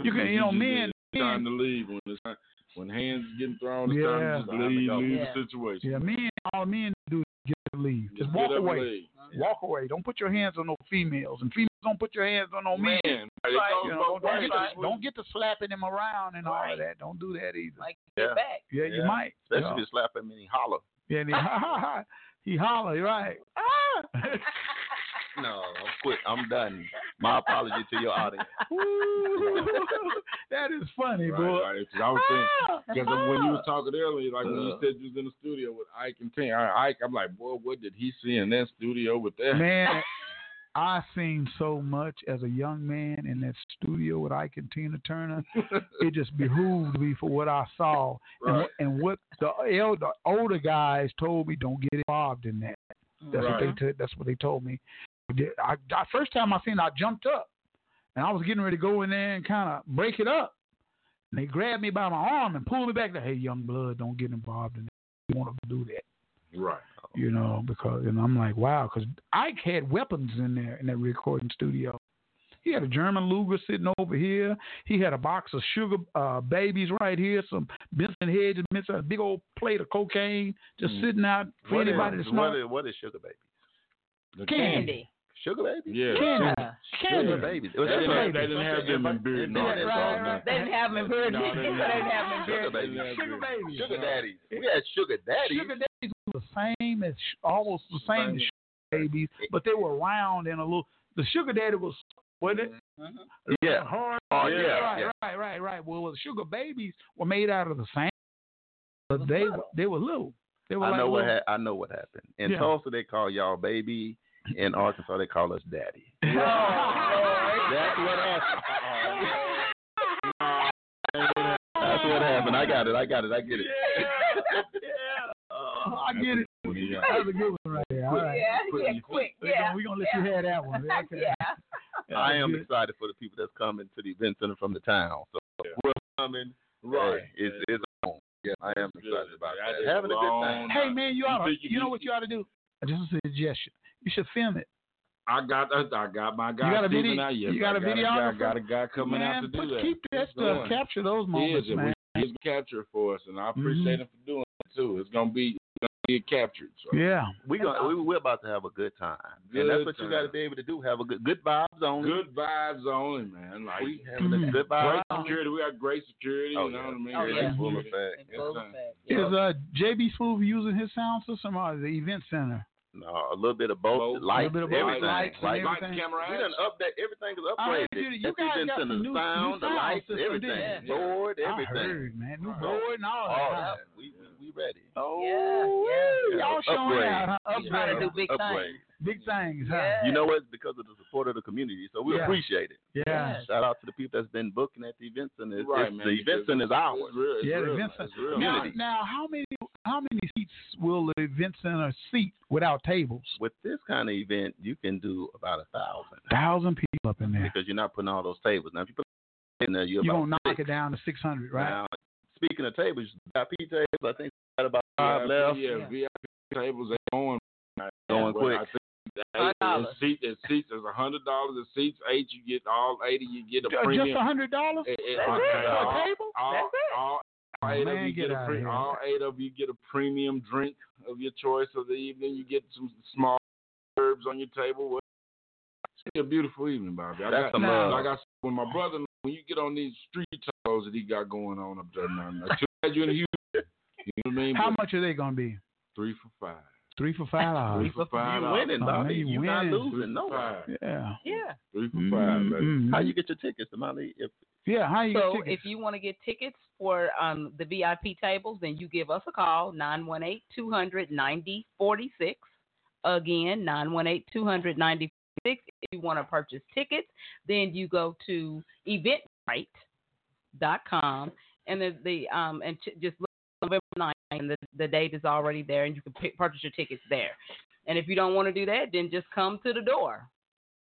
Speaker 4: You can, you know,
Speaker 8: just-
Speaker 4: men,
Speaker 8: time to leave when it's time, when hands getting thrown. It's
Speaker 4: Yeah.
Speaker 8: time to just leave, leave
Speaker 7: Yeah.
Speaker 8: the situation.
Speaker 4: yeah, men, all men do is get to leave. Just
Speaker 8: Just
Speaker 4: walk
Speaker 8: get up and
Speaker 4: away.
Speaker 8: leave.
Speaker 4: Walk away. Don't put your hands on no females, and females don't put your hands on no men.
Speaker 8: Man, it
Speaker 7: Right.
Speaker 4: You know, don't, don't get to, don't get to slapping him around and all
Speaker 7: Right.
Speaker 4: of that. Don't do that either.
Speaker 7: Like
Speaker 6: Yeah.
Speaker 7: get back.
Speaker 4: yeah, you might.
Speaker 6: Especially
Speaker 4: you
Speaker 6: if you slap him and he holler.
Speaker 4: Yeah, and he, (laughs) he holler, right? Ah! (laughs) (laughs)
Speaker 6: No, I'm quit. I'm done. My apology to your audience. (laughs)
Speaker 4: That is funny,
Speaker 8: Right,
Speaker 4: boy.
Speaker 8: right. I was saying,
Speaker 4: Ah!
Speaker 8: because when you was talking earlier, like when you
Speaker 6: Uh.
Speaker 8: said you was in the studio with Ike and Tim, Ike, I'm like, boy, what did he see in that studio with that?
Speaker 4: Man, (laughs) I seen so much as a young man in that studio with Ike and Tina Turner. It just behooved me for what I saw and,
Speaker 8: Right.
Speaker 4: what- and what the elder, older guys told me. Don't get involved in that. That's what they. T- that's what they told me. I, I first time I seen, it, I jumped up, and I was getting ready to go in there and kind of break it up. And they grabbed me by my arm and pulled me back. There, hey, young blood, don't get involved in that. You want to do that
Speaker 8: Right.
Speaker 4: you know, because and I'm like, wow, because Ike had weapons in there in that recording studio. He had a German Luger sitting over here. He had a box of sugar uh, babies right here, some Benson Hedges, Benson, a big old plate of cocaine just
Speaker 8: Mm.
Speaker 4: sitting out for
Speaker 6: What is,
Speaker 4: anybody to smoke.
Speaker 6: is, what is sugar baby?
Speaker 8: The
Speaker 7: Candy.
Speaker 6: Sugar baby?
Speaker 8: Yeah.
Speaker 4: Candy.
Speaker 7: Yeah.
Speaker 4: Candy.
Speaker 6: Sugar babies.
Speaker 8: They didn't,
Speaker 4: Sugar
Speaker 8: have, they didn't have them in beer. No,
Speaker 4: Right, right, right.
Speaker 7: They didn't have them in beer.
Speaker 8: No,
Speaker 7: they
Speaker 8: they
Speaker 7: didn't
Speaker 8: didn't.
Speaker 7: have them in beer.
Speaker 6: Sugar baby.
Speaker 4: Sugar babies.
Speaker 6: Sugar daddies. We had sugar daddies.
Speaker 4: Sugar daddies were the same as almost the same as sugar babies, but they were round and a little. The sugar daddy was wasn't it? Mm-hmm.
Speaker 6: Yeah.
Speaker 4: Hard.
Speaker 6: Oh, yeah,
Speaker 4: Right,
Speaker 6: yeah.
Speaker 4: right, right, right. Well, the sugar babies were made out of the same, but they they were little. They were
Speaker 6: I
Speaker 4: like
Speaker 6: know what ha- I know what happened. In
Speaker 4: Yeah.
Speaker 6: Tulsa, they call y'all baby. In Arkansas, they call us daddy.
Speaker 4: Oh,
Speaker 6: That's what happened. That's what happened. I got it. I got it. I get it. Yeah. (laughs) yeah.
Speaker 4: Oh, I get it.
Speaker 8: Yeah.
Speaker 4: That was a good one right there. All right.
Speaker 7: Yeah,
Speaker 8: Put
Speaker 7: yeah, quick.
Speaker 4: We're
Speaker 7: Yeah.
Speaker 4: gonna, we gonna let you have that one. (laughs) Okay.
Speaker 7: Yeah.
Speaker 6: I am excited for the people that's coming to the event center from the town. So we're coming.
Speaker 8: Right.
Speaker 6: Hey, it's, it's on.
Speaker 8: Yeah,
Speaker 6: I am excited
Speaker 8: good.
Speaker 6: about
Speaker 8: I
Speaker 6: that. Having a good time.
Speaker 4: Hey man, you ought to.
Speaker 8: you
Speaker 4: You know what you ought to do? Just a suggestion. You should film it.
Speaker 8: I got I got my guy.
Speaker 4: got a
Speaker 8: Steven
Speaker 4: video-
Speaker 8: out. Yes,
Speaker 4: you got
Speaker 8: I
Speaker 4: a
Speaker 8: got
Speaker 4: videographer?
Speaker 8: guy, got a guy coming
Speaker 4: man,
Speaker 8: out to do
Speaker 4: put-
Speaker 8: that.
Speaker 4: Keep that
Speaker 8: It's
Speaker 4: stuff.
Speaker 8: going.
Speaker 4: Capture those moments,
Speaker 8: and
Speaker 4: man.
Speaker 8: we- He's capture it for us, and I appreciate him for doing it too. It's gonna be it's gonna be captured. So.
Speaker 4: Yeah.
Speaker 6: We gonna, we, we're about to have a good time. and that's
Speaker 8: Good
Speaker 6: what you got to be able to do. Have a good good vibes only.
Speaker 8: Good vibes only, man. Like
Speaker 6: We having
Speaker 4: Mhm.
Speaker 6: a good vibes.
Speaker 8: great security. We got great security.
Speaker 6: Oh,
Speaker 8: you know
Speaker 6: yeah.
Speaker 8: what I mean?
Speaker 7: Oh, yeah.
Speaker 6: Full
Speaker 8: security.
Speaker 6: effect.
Speaker 7: Full
Speaker 8: Yes,
Speaker 7: effect.
Speaker 4: Is uh JB Smooth using his sound system or the event center?
Speaker 6: No, a little bit of both.
Speaker 8: Both.
Speaker 6: Lights,
Speaker 4: A little bit of both.
Speaker 6: everything.
Speaker 4: Lights and
Speaker 6: Like,
Speaker 8: Light,
Speaker 4: everything.
Speaker 8: camera,
Speaker 6: we done update. Everything is
Speaker 4: I
Speaker 6: upgraded.
Speaker 4: heard you- you
Speaker 6: At the
Speaker 4: guys got
Speaker 6: the
Speaker 4: new-
Speaker 6: sound,
Speaker 4: new
Speaker 6: the
Speaker 4: sound
Speaker 6: lights,
Speaker 4: system,
Speaker 6: everything.
Speaker 4: didn't
Speaker 7: you?
Speaker 6: Board,
Speaker 4: I
Speaker 6: everything.
Speaker 4: heard, man. New
Speaker 8: Right.
Speaker 4: board and all
Speaker 6: All
Speaker 4: that.
Speaker 6: that. We, we, we ready.
Speaker 4: Oh,
Speaker 7: Yeah,
Speaker 4: Y'all showing
Speaker 6: Upgrade.
Speaker 4: out, huh?
Speaker 7: He's trying to do big
Speaker 6: Upgrade.
Speaker 7: things.
Speaker 4: Big things, huh?
Speaker 7: Yeah.
Speaker 6: You know what? Because of the support of the community, so we
Speaker 4: Yeah.
Speaker 6: appreciate it.
Speaker 4: Yeah.
Speaker 7: Yes.
Speaker 6: Shout out to the people that's been booking at the event center. It's,
Speaker 8: Right,
Speaker 6: it's-
Speaker 8: man.
Speaker 6: the event center is ours.
Speaker 8: It's real, it's
Speaker 4: Yeah, the
Speaker 8: real,
Speaker 4: event
Speaker 8: It's
Speaker 4: center.
Speaker 8: real.
Speaker 4: Now, now, how many how many seats will the event center seat without tables?
Speaker 6: With this kind of event, you can do about a thousand
Speaker 4: Thousand Thousand people up in there.
Speaker 6: because you're not putting all those tables. Now, if you put in there, you're
Speaker 4: You're
Speaker 6: about
Speaker 4: gonna knock
Speaker 6: six.
Speaker 4: it down to six hundred, right?
Speaker 6: Now, speaking of tables, VIP tables, I think we got about five
Speaker 8: VIP,
Speaker 6: left.
Speaker 8: Yeah, VIP tables they going
Speaker 6: Going
Speaker 8: But
Speaker 6: quick.
Speaker 8: I think
Speaker 7: $100.
Speaker 8: seat, the seats is a hundred dollars. The seats eight, you get all eighty. You get a premium.
Speaker 4: Just a hundred dollars
Speaker 7: That's it.
Speaker 8: all-
Speaker 4: a table?
Speaker 8: all,
Speaker 7: That's it.
Speaker 8: all, all
Speaker 4: Oh,
Speaker 8: eight
Speaker 4: man,
Speaker 8: of you
Speaker 4: get
Speaker 8: get, a
Speaker 4: outta
Speaker 8: pre- all eight of you get a premium drink of your choice of the evening. You get some small herbs on your table. What- It's a beautiful evening, Bobby. I
Speaker 6: That's
Speaker 8: got,
Speaker 6: some
Speaker 4: Now-
Speaker 6: love.
Speaker 8: like I said, when my brother, when you get on these street tours that he got going on up there now, now too bad you in Houston. You know what I mean?
Speaker 4: How
Speaker 8: But
Speaker 4: much are they gonna be?
Speaker 8: Three for five.
Speaker 4: Three for five
Speaker 8: Three
Speaker 4: dollars.
Speaker 8: for five.
Speaker 6: You winning,
Speaker 4: Oh,
Speaker 6: Bobby.
Speaker 4: man, you
Speaker 6: you not
Speaker 4: winning.
Speaker 6: losing. No.
Speaker 8: Five.
Speaker 4: Yeah.
Speaker 7: Yeah.
Speaker 8: Three for five, baby.
Speaker 4: Mhm.
Speaker 6: How you get your tickets, Molly? If
Speaker 4: Yeah, how you
Speaker 7: So
Speaker 4: get tickets?
Speaker 7: if you want to get tickets for um, the VIP tables, then you give us a call, 918-200-9046. Again, 918-200-9046. If you want to purchase tickets, then you go to eventbrite.com and the, the um and ch- just look November 9th and the, the date is already there and you can pick, purchase your tickets there. And if you don't want to do that, then just come to the door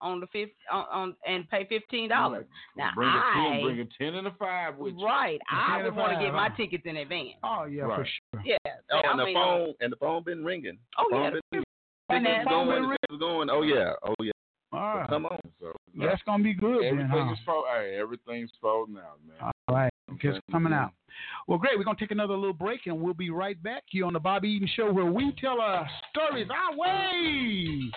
Speaker 7: on the fifth on, on, and pay fifteen dollars. Now
Speaker 8: bring 10, bring a ten and a five with you.
Speaker 7: Right, I would want to get my tickets in advance.
Speaker 4: Oh yeah,
Speaker 8: right.
Speaker 4: for sure.
Speaker 7: Yeah.
Speaker 6: Oh, and I the
Speaker 7: mean,
Speaker 6: phone uh, and the phone been ringing.
Speaker 7: Oh yeah,
Speaker 6: been,
Speaker 7: and
Speaker 6: going, been ringing. Going, oh yeah, oh yeah.
Speaker 5: All right.
Speaker 6: Come on.
Speaker 8: So,
Speaker 5: That's gonna be good.
Speaker 8: Everything then,
Speaker 5: huh?
Speaker 8: is everything's folding out, man.
Speaker 5: All right, just coming out. Well, great. We're going to take another little break and we'll be right back here on the Bobby Eaton Show where we tell our stories our way.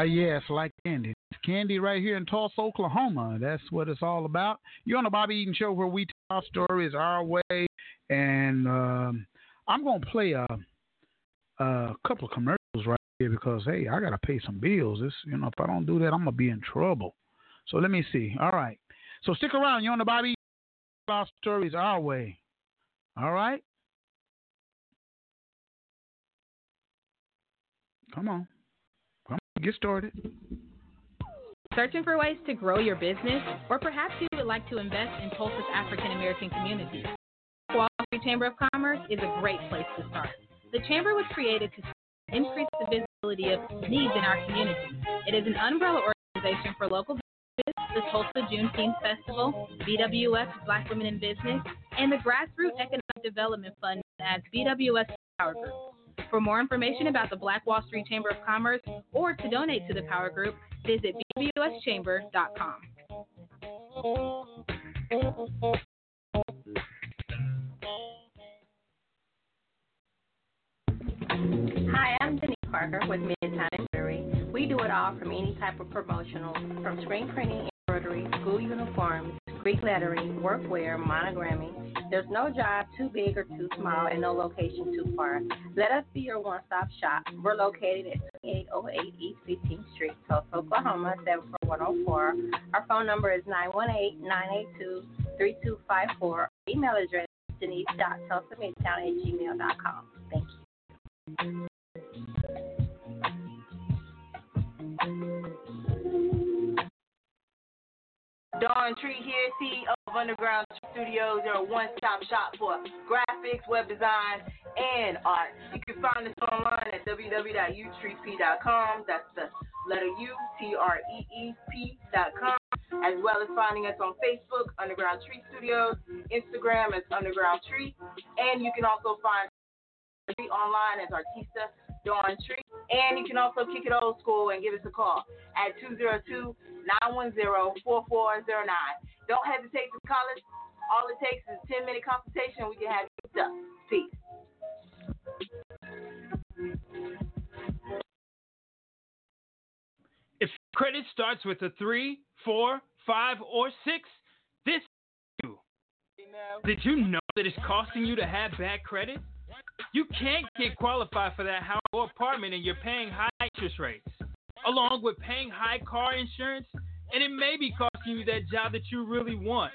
Speaker 4: Ah, yes, like candy. It's candy right here in Tulsa, Oklahoma. That's what it's all about. You're on the Bobby Eaton Show where we tell stories our way. And um, I'm going to play a, a couple of commercials right here because, hey, I got to pay some bills. This, you know, if I don't do that, I'm going to be in trouble. So let me see. All right. So stick around. You're on the Bobby our stories our way. All right. Come on. Get started.
Speaker 9: Searching for ways to grow your business? Or perhaps you would like to invest in Tulsa's African American community? Wall Street Chamber of Commerce is a great place to start. The Chamber was created to increase the visibility of needs in our community. It is an umbrella organization for local businesses, the Tulsa Juneteenth Festival, BWS Black Women in Business, and the Grassroots Economic Development Fund as BWS Power Group. For more information about the Black Wall Street Chamber of Commerce or to donate to the Power Group, visit bwschamber.com.
Speaker 10: Hi, I'm Denise Parker with Midtown Embroidery. We do it all from any type of promotional, from screen printing, embroidery, school uniforms, Greek lettering, workwear, monogramming. There's no job too big or too small and no location too far. Let us be your one-stop shop. We're located at 2808 East 15th Street, Tulsa, Oklahoma, 74104. Our phone number is 918-982-3254. Email address is denise.tulsamidtown at gmail.com. Thank you.
Speaker 11: Dawn Tree here, CEO of Underground Studios. They're a one-stop shop for graphics, web design, and art. You can find us online at www.utreep.com. That's the letter U, T-R-E-E-P.com. As well as finding us on Facebook, Underground Tree Studios, Instagram as Underground Tree, and you can also find us online as Artista Dawn Tree. And you can also kick it old school and give us a call at 202 910 4409. Don't hesitate to call us. All it takes is a 10 minute consultation. We can have you hooked up. Peace.
Speaker 12: If credit starts with a three, four, five, or six, this is you. Did you know that it's costing you to have bad credit? You can't get qualified for that house or apartment and you're paying high interest rates, along with paying high car insurance, and it may be costing you that job that you really want.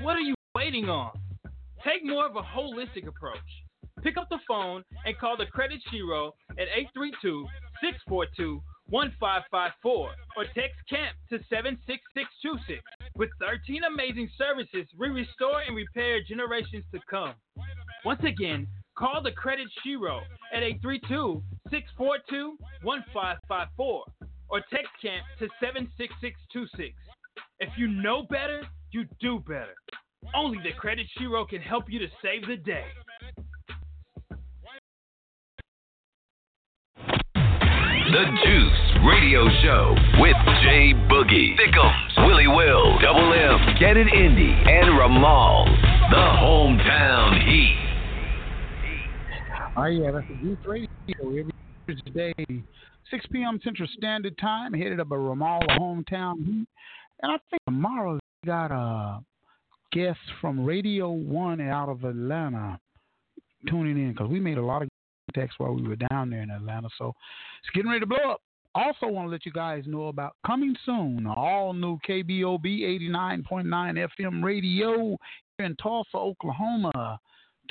Speaker 12: What are you waiting on? Take more of a holistic approach. Pick up the phone and call the Credit Shiro at 832 642 1554 or text CAMP to 76626. With 13 amazing services, we restore and repair generations to come. Once again, call the Credit Shiro at 832 642 1554 or text CAMP to 76626. If you know better, you do better. Only the Credit Shiro can help you to save the day.
Speaker 13: The Juice Radio Show with Jay Boogie, Thickums, Willie Will, Double M, Get It Indy, and Ramal. The hometown heat.
Speaker 4: Oh yeah, that's the Juice Radio every Thursday, 6 p.m. Central Standard Time, headed up by Ramal, the hometown heat. And I think tomorrow we got a guest from Radio One out of Atlanta tuning in because we made a lot of contacts while we were down there in Atlanta. So it's getting ready to blow up. Also, want to let you guys know about coming soon, all new KBOB 89.9 FM radio here in Tulsa, Oklahoma.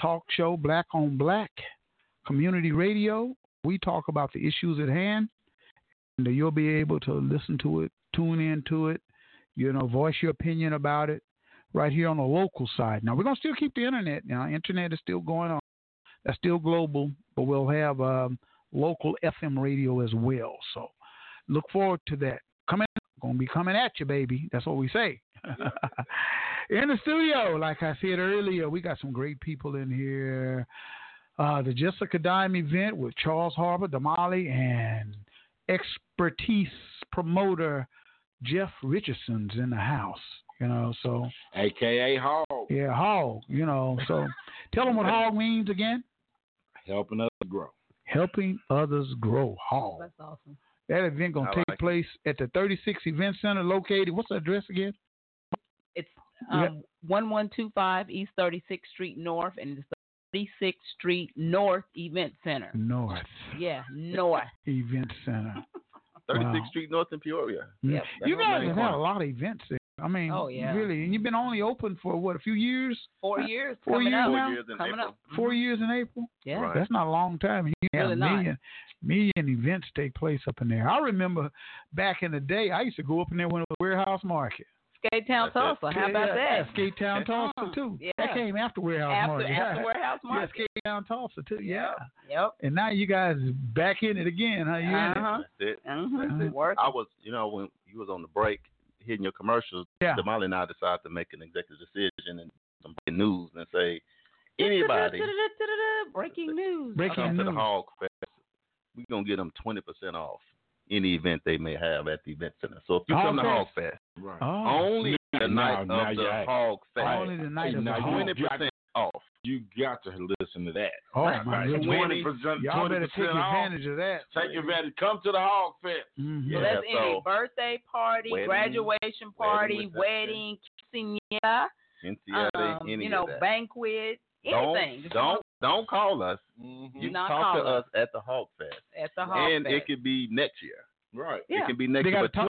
Speaker 4: Talk show Black on Black community radio. We talk about the issues at hand, and you'll be able to listen to it, tune in to it, you know, voice your opinion about it right here on the local side. Now, we're going to still keep the internet. Know, internet is still going on. That's still global, but we'll have um, local FM radio as well. So look forward to that. Coming, going to be coming at you, baby. That's what we say. (laughs) in the studio, like I said earlier, we got some great people in here. Uh, the Jessica Dime event with Charles Harper, Damali, and expertise promoter Jeff Richardson's in the house. You know, so
Speaker 8: AKA Hog.
Speaker 4: yeah, hog. You know, so (laughs) tell them what hog means again.
Speaker 8: Helping us grow.
Speaker 4: Helping others grow. Hog.
Speaker 7: That's awesome.
Speaker 4: That event gonna
Speaker 6: I
Speaker 4: take
Speaker 6: like it.
Speaker 4: place at the 36 Event Center located. What's the address again?
Speaker 7: It's
Speaker 4: Yeah.
Speaker 7: um, 1125 East 36th Street North, and it's the 36th Street North Event Center.
Speaker 4: North
Speaker 7: Yeah, North. (laughs)
Speaker 4: Event Center. (laughs)
Speaker 6: 36th
Speaker 4: Wow.
Speaker 6: Street North in Peoria.
Speaker 4: Mm.
Speaker 7: Yep.
Speaker 4: You guys have had a lot of events there. I mean,
Speaker 7: Oh, yeah.
Speaker 4: really, and you've been only open for what a few years,
Speaker 7: Four years
Speaker 4: Four
Speaker 7: coming
Speaker 4: years
Speaker 7: up.
Speaker 4: now?
Speaker 6: Four years in
Speaker 7: coming
Speaker 6: April.
Speaker 7: up.
Speaker 4: four years in April.
Speaker 7: Yeah.
Speaker 6: Right.
Speaker 4: That's not a long time. You have
Speaker 7: Really not.
Speaker 4: million, million events take place up in there. I remember back in the day, I used to go up in there when it was Warehouse Market.
Speaker 7: Skate Town
Speaker 6: That's.
Speaker 7: Tulsa. How about
Speaker 4: yeah,
Speaker 7: that?
Speaker 4: Yeah, Skate Town Tulsa too.
Speaker 7: Yeah.
Speaker 4: That came after Warehouse
Speaker 7: After,
Speaker 4: Market.
Speaker 7: after
Speaker 4: yeah.
Speaker 7: Warehouse
Speaker 4: Yeah,
Speaker 7: Market.
Speaker 4: Skate Town Tulsa too. Yeah.
Speaker 7: Yep.
Speaker 4: And now you guys back in it again, huh? You?
Speaker 7: Uh-huh.
Speaker 6: That's it.
Speaker 7: Mm-hmm.
Speaker 4: Uh-huh.
Speaker 7: Work.
Speaker 6: I was, you know, when you was on the break hitting your commercials,
Speaker 4: Yeah.
Speaker 6: Damali and I decided to make an executive decision and some breaking news and say anybody
Speaker 7: Breaking news.
Speaker 4: Breaking
Speaker 6: come to the
Speaker 4: news.
Speaker 6: Hog Fest, we're gonna get them twenty percent off any event they may have at the event center. So if you
Speaker 4: Hog
Speaker 6: come to Hog
Speaker 4: Fest.
Speaker 6: Fest,
Speaker 8: Right.
Speaker 4: Oh,
Speaker 6: only the night
Speaker 8: now
Speaker 6: of the
Speaker 8: act.
Speaker 6: Hog Fest,
Speaker 4: only the night
Speaker 8: Hey,
Speaker 4: of the
Speaker 8: now you
Speaker 4: Hog.
Speaker 6: twenty percent off.
Speaker 8: You got to listen to that.
Speaker 4: Oh
Speaker 8: Right.
Speaker 4: my goodness.
Speaker 8: Twenty percent.
Speaker 4: Y'all better take
Speaker 8: off.
Speaker 4: advantage of that.
Speaker 8: Take advantage. Come to the Hog Fest.
Speaker 4: Mhm.
Speaker 7: So
Speaker 6: Yeah,
Speaker 7: that's any birthday party,
Speaker 6: Wedding,
Speaker 7: graduation party,
Speaker 6: reception.
Speaker 7: wedding, quinceañera,
Speaker 6: Cynthia,
Speaker 7: um, you know, banquet,
Speaker 6: Don't
Speaker 7: anything. Just
Speaker 6: don't don't call us.
Speaker 8: Mm-hmm.
Speaker 6: You
Speaker 7: Not
Speaker 6: talk to
Speaker 7: call
Speaker 6: us at the Hog Fest,
Speaker 7: at the Hog
Speaker 6: and
Speaker 7: Fest.
Speaker 6: it could be next year.
Speaker 8: Right.
Speaker 7: Yeah.
Speaker 6: It can be next
Speaker 4: They
Speaker 6: year. but
Speaker 4: talk,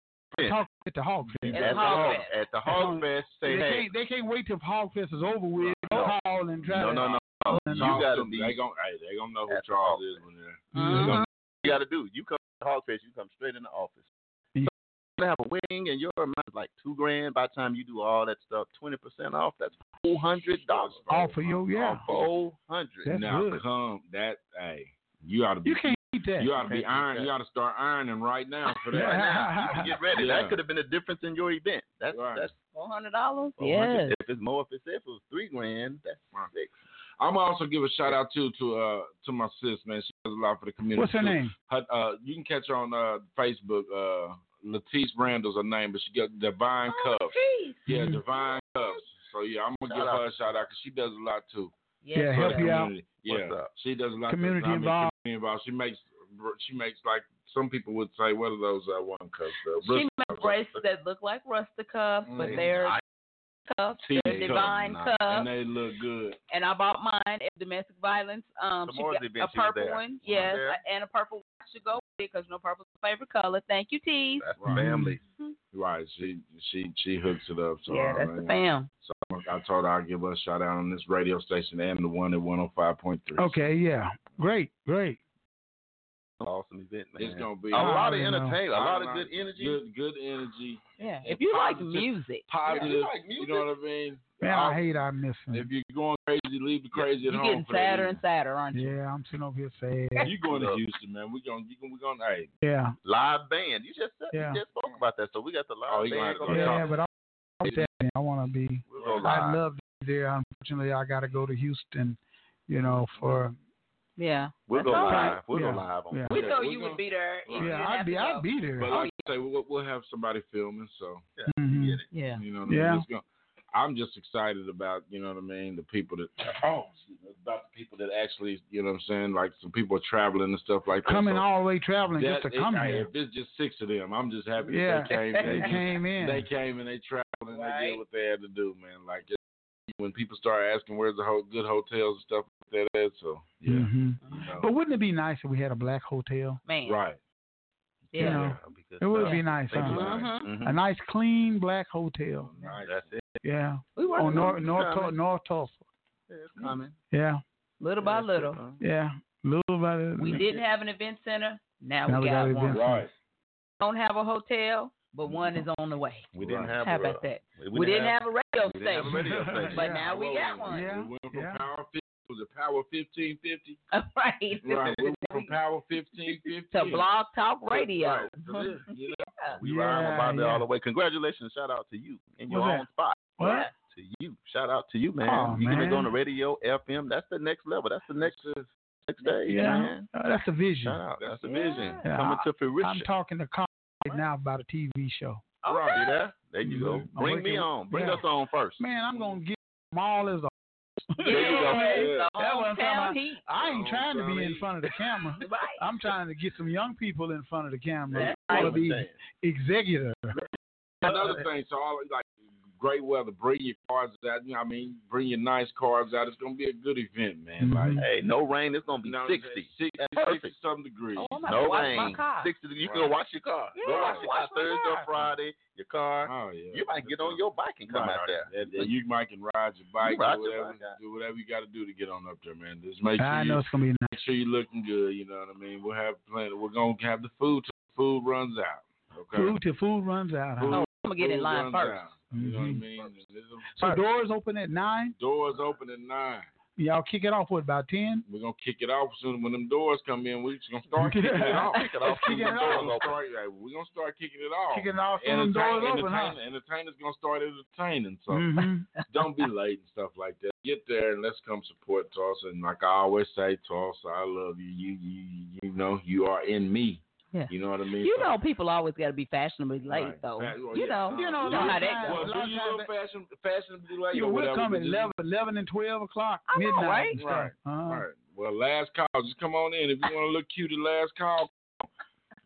Speaker 4: talk at the Hog Fest.
Speaker 6: at,
Speaker 7: At
Speaker 6: the
Speaker 7: the Hog
Speaker 6: Hog
Speaker 7: Fest.
Speaker 6: at the Hog Fest. Say,
Speaker 4: they
Speaker 6: hey,
Speaker 4: can't they can't wait till Hog Fest is over with.
Speaker 6: No.
Speaker 4: Call and try
Speaker 6: no,
Speaker 4: to
Speaker 6: no, no, no. You gotta be.
Speaker 8: They gonna, hey, they gonna know who Charles is when they're.
Speaker 7: Mhm.
Speaker 8: they gonna-
Speaker 6: you got to do. You come to Hog Fest, you come straight in the office.
Speaker 4: Yeah.
Speaker 6: So you have a wedding and your amount is like two grand. By the time you do all that stuff, twenty percent off. That's four hundred dollars.
Speaker 4: All for your yeah.
Speaker 6: Four hundred.
Speaker 8: Now
Speaker 4: good.
Speaker 8: come that. Hey, you ought to be.
Speaker 4: You can't beat that.
Speaker 8: You ought to be
Speaker 6: Can't
Speaker 8: iron. You ought to start ironing right now for (laughs) that.
Speaker 6: Right now, get ready.
Speaker 8: Yeah.
Speaker 6: That could have been a difference in your event. That's
Speaker 8: Right.
Speaker 6: that's
Speaker 7: Four hundred dollars.
Speaker 6: 400.
Speaker 7: Yes.
Speaker 6: If it's more, if it's if it was three grand, that's
Speaker 8: Right.
Speaker 6: six.
Speaker 8: I'm gonna also give a shout out too to uh to my sis man. She does a lot for the community.
Speaker 4: What's her
Speaker 8: too.
Speaker 4: name?
Speaker 8: Her, uh, you can catch her on uh Facebook. Uh, Letice Randall's her name, but she got Divine
Speaker 7: Oh,
Speaker 8: Cups.
Speaker 7: geez.
Speaker 8: Yeah,
Speaker 4: Mhm.
Speaker 8: Divine Cups. So yeah, I'm gonna
Speaker 6: Shout
Speaker 8: give
Speaker 6: out.
Speaker 8: her a shout out because she does a lot too.
Speaker 7: Yes,
Speaker 4: Yeah, help
Speaker 8: the
Speaker 4: you out.
Speaker 8: Yeah,
Speaker 6: What's up?
Speaker 8: she does a lot.
Speaker 4: Community
Speaker 8: I mean,
Speaker 4: involved.
Speaker 8: Community involved. She makes she makes like some people would say, what are those uh, one cups? Uh,
Speaker 7: She makes
Speaker 8: cups.
Speaker 7: bracelets that look like Rustic cups, but
Speaker 8: Mhm.
Speaker 7: they're
Speaker 6: I-
Speaker 7: cups. They're
Speaker 8: cups,
Speaker 7: divine
Speaker 6: nice.
Speaker 7: cups.
Speaker 8: and they look good.
Speaker 7: and I bought mine at domestic violence. Um, she got a purple one, yes,
Speaker 6: there?
Speaker 7: and a purple one to go with it because no purple's my favorite color. Thank you, Tees.
Speaker 6: That's the
Speaker 8: Right.
Speaker 6: family. Mm-hmm.
Speaker 8: Right, she she she hooks it up. So
Speaker 7: yeah,
Speaker 8: I
Speaker 7: that's the fam.
Speaker 8: So I told her I'd give her a shout out on this radio station and the one at 105.3.
Speaker 4: Okay, yeah. Great, great.
Speaker 6: Awesome event, man.
Speaker 8: It's gonna be
Speaker 6: a lot of entertainment, a lot of good energy.
Speaker 8: Good good energy.
Speaker 7: Yeah, if you like music,
Speaker 8: Positive.
Speaker 6: Yeah, you like
Speaker 8: You know what I mean?
Speaker 4: Man,
Speaker 8: I'll-
Speaker 4: I hate I miss him.
Speaker 8: If you're going crazy, leave the crazy at
Speaker 7: you're
Speaker 8: home.
Speaker 7: getting
Speaker 8: for that
Speaker 7: sadder and sadder, aren't you?
Speaker 4: Yeah, I'm sitting over here sad.
Speaker 8: You're going to Houston, man? We gonna you gonna we gonna hey.
Speaker 4: Yeah,
Speaker 6: Live band. You just said,
Speaker 4: Yeah.
Speaker 6: you just spoke about that. So we got the live
Speaker 8: Oh,
Speaker 6: band.
Speaker 8: gonna
Speaker 6: going
Speaker 4: yeah, but I, I, I want to be.
Speaker 6: We'll
Speaker 4: I'd love to be there. Unfortunately, I got to go to Houston. You know, for
Speaker 7: Yeah.
Speaker 6: We'll
Speaker 7: That's
Speaker 6: go live.
Speaker 7: right.
Speaker 6: We'll
Speaker 4: Yeah.
Speaker 6: go live on
Speaker 4: Yeah.
Speaker 7: We
Speaker 8: Yeah,
Speaker 7: know you would be there.
Speaker 4: yeah, I'd be. I'd be there.
Speaker 8: But
Speaker 7: Oh,
Speaker 8: like I say, we'll, we'll have somebody filming, so
Speaker 4: Mhm.
Speaker 6: Get it.
Speaker 7: Yeah.
Speaker 8: you know what I mean.
Speaker 4: Yeah.
Speaker 8: Gonna, I'm just excited about you know what I mean. The people that oh about the people that actually you know what I'm saying. Like some people are traveling and stuff like that.
Speaker 4: Coming
Speaker 8: so
Speaker 4: all the way traveling just
Speaker 8: that-
Speaker 4: to come
Speaker 8: it-
Speaker 4: here.
Speaker 8: If it's just six of them, I'm just happy
Speaker 4: Yeah,
Speaker 8: that they came.
Speaker 4: they
Speaker 8: just-
Speaker 4: came in.
Speaker 8: They came and they traveled and they did what they had to do, man. Like it, when people start asking where's the ho- good hotels and stuff like that, at, so yeah,
Speaker 4: Mhm.
Speaker 8: you know.
Speaker 4: But wouldn't it be nice if we had a black hotel?
Speaker 7: Man.
Speaker 8: right.
Speaker 4: You
Speaker 7: Yeah.
Speaker 4: know,
Speaker 6: because,
Speaker 4: it would be nice,
Speaker 6: Thank you.
Speaker 4: huh?
Speaker 7: Mhm.
Speaker 6: Mhm.
Speaker 4: A nice, clean black hotel.
Speaker 8: Nice.
Speaker 6: That's it.
Speaker 4: Yeah.
Speaker 7: We working
Speaker 4: On
Speaker 7: on
Speaker 4: North
Speaker 7: it.
Speaker 4: North
Speaker 6: coming.
Speaker 4: North Tulsa.
Speaker 6: It's coming.
Speaker 4: Yeah.
Speaker 7: little by little.
Speaker 4: Yeah. Little by little.
Speaker 7: We didn't have an event center. Now,
Speaker 4: Now
Speaker 7: we
Speaker 4: we
Speaker 7: got,
Speaker 4: got
Speaker 7: one.
Speaker 4: event
Speaker 8: Right.
Speaker 7: Don't have a hotel, but one is on the way.
Speaker 6: We didn't have.
Speaker 7: How
Speaker 6: a,
Speaker 7: about that?
Speaker 6: We,
Speaker 7: We, didn't have, a radio
Speaker 6: didn't have a
Speaker 7: station.
Speaker 6: radio station.
Speaker 7: but now we got one.
Speaker 4: Yeah.
Speaker 8: We went from
Speaker 4: Yeah.
Speaker 8: Power 50, was it Power 1550? (laughs)
Speaker 7: right.
Speaker 8: Right. We went from Power (laughs) 1550
Speaker 7: to Blog Talk Radio.
Speaker 8: Right. (laughs) To you know?
Speaker 7: Yeah.
Speaker 6: We riding
Speaker 4: Yeah,
Speaker 6: about there
Speaker 4: yeah.
Speaker 6: all the way. Congratulations! Shout out to you in your
Speaker 4: What's
Speaker 6: own spot.
Speaker 4: What?
Speaker 6: To you. Shout out to you, man.
Speaker 4: Oh,
Speaker 6: you can
Speaker 4: man.
Speaker 6: go on the radio, FM. That's the next level. That's the next next stage,
Speaker 4: Yeah.
Speaker 6: man.
Speaker 4: Uh, that's a vision.
Speaker 6: Shout out. That's the
Speaker 7: Yeah.
Speaker 6: vision
Speaker 4: Yeah,
Speaker 6: coming to fruition.
Speaker 4: I'm talking to Carl right now about a TV show.
Speaker 6: Right. See that? There you go.
Speaker 4: Mhm.
Speaker 6: Bring me on. Bring
Speaker 4: yeah.
Speaker 6: us on first.
Speaker 4: Man, I'm gonna give them all as a
Speaker 7: Yeah,
Speaker 8: There you go. Yeah.
Speaker 7: the
Speaker 4: That's I'm talking about. I ain't trying to be in front of the camera. (laughs)
Speaker 7: Right.
Speaker 4: I'm trying to get some young people in front of the camera.
Speaker 7: That's
Speaker 4: I want to be executive.
Speaker 8: Another thing, so all like great weather, bring your cars out. You know, I mean, bring your nice cars out. It's gonna be a good event, man.
Speaker 4: Mhm.
Speaker 8: Like
Speaker 6: Hey, no rain. It's gonna be
Speaker 8: you know,
Speaker 6: 60.
Speaker 8: 60,
Speaker 6: That's
Speaker 8: 60
Speaker 6: perfect.
Speaker 8: some degrees.
Speaker 7: Oh,
Speaker 6: No rain.
Speaker 7: my car.
Speaker 6: 60. You can
Speaker 8: Right.
Speaker 6: go wash your car. go
Speaker 7: Yeah,
Speaker 6: wash your car Thursday
Speaker 7: car.
Speaker 6: or Friday. Your car.
Speaker 8: Oh yeah.
Speaker 6: You might get on your bike and come
Speaker 8: Right.
Speaker 6: out there.
Speaker 8: And- and you might can ride your bike,
Speaker 6: ride
Speaker 8: do
Speaker 6: your
Speaker 8: whatever,
Speaker 6: bike
Speaker 8: do whatever you got to do to get on up there, man. Just make sure
Speaker 4: I
Speaker 8: you
Speaker 4: know it's gonna be nice.
Speaker 8: make sure you're looking good. You know what I mean? We'll have plenty. We're gonna have the food till the food runs out. Okay.
Speaker 4: Food till food runs out. huh?
Speaker 8: Food-
Speaker 7: Oh, I'm gonna get in line first.
Speaker 8: out. You know what I
Speaker 4: Mhm.
Speaker 8: mean? And this is-
Speaker 4: So doors open at nine.
Speaker 8: doors open at nine.
Speaker 4: Y'all kick it off with about ten.
Speaker 8: We're gonna kick it off soon. When them doors come in, we're just gonna start kicking it (laughs) off.
Speaker 6: Kick it off.
Speaker 4: Kick it off.
Speaker 8: gonna start, yeah, we're gonna start kicking it off.
Speaker 4: Kicking it off. Soon them
Speaker 8: Entertain-
Speaker 4: doors open, huh?
Speaker 8: Entertainers gonna start entertaining. So
Speaker 4: Mhm. (laughs)
Speaker 8: don't be late and stuff like that. Get there and let's come support Tulsa. And like I always say, Tulsa, I love you. You you you know you are in me.
Speaker 7: Yeah.
Speaker 8: You know what I mean?
Speaker 7: You
Speaker 8: So-
Speaker 7: know, people always got to be fashionably late,
Speaker 8: Right.
Speaker 7: though.
Speaker 8: Well,
Speaker 7: you
Speaker 8: yeah.
Speaker 7: know,
Speaker 4: You know,
Speaker 7: you
Speaker 4: a
Speaker 7: know how
Speaker 4: of
Speaker 7: that
Speaker 4: times-
Speaker 7: goes.
Speaker 8: Well,
Speaker 4: a lot
Speaker 8: do
Speaker 4: of
Speaker 8: you
Speaker 4: times
Speaker 8: little fashion fashionably late
Speaker 4: You
Speaker 8: or
Speaker 4: will
Speaker 8: whatever?
Speaker 4: come
Speaker 8: but
Speaker 4: at
Speaker 8: just-
Speaker 4: 11, 11 and 12 o'clock,
Speaker 7: I know,
Speaker 4: midnight.
Speaker 7: right?
Speaker 8: Right.
Speaker 4: Uh-huh.
Speaker 8: Right. Well, last call. Just come on in. If you want to look cute at last call,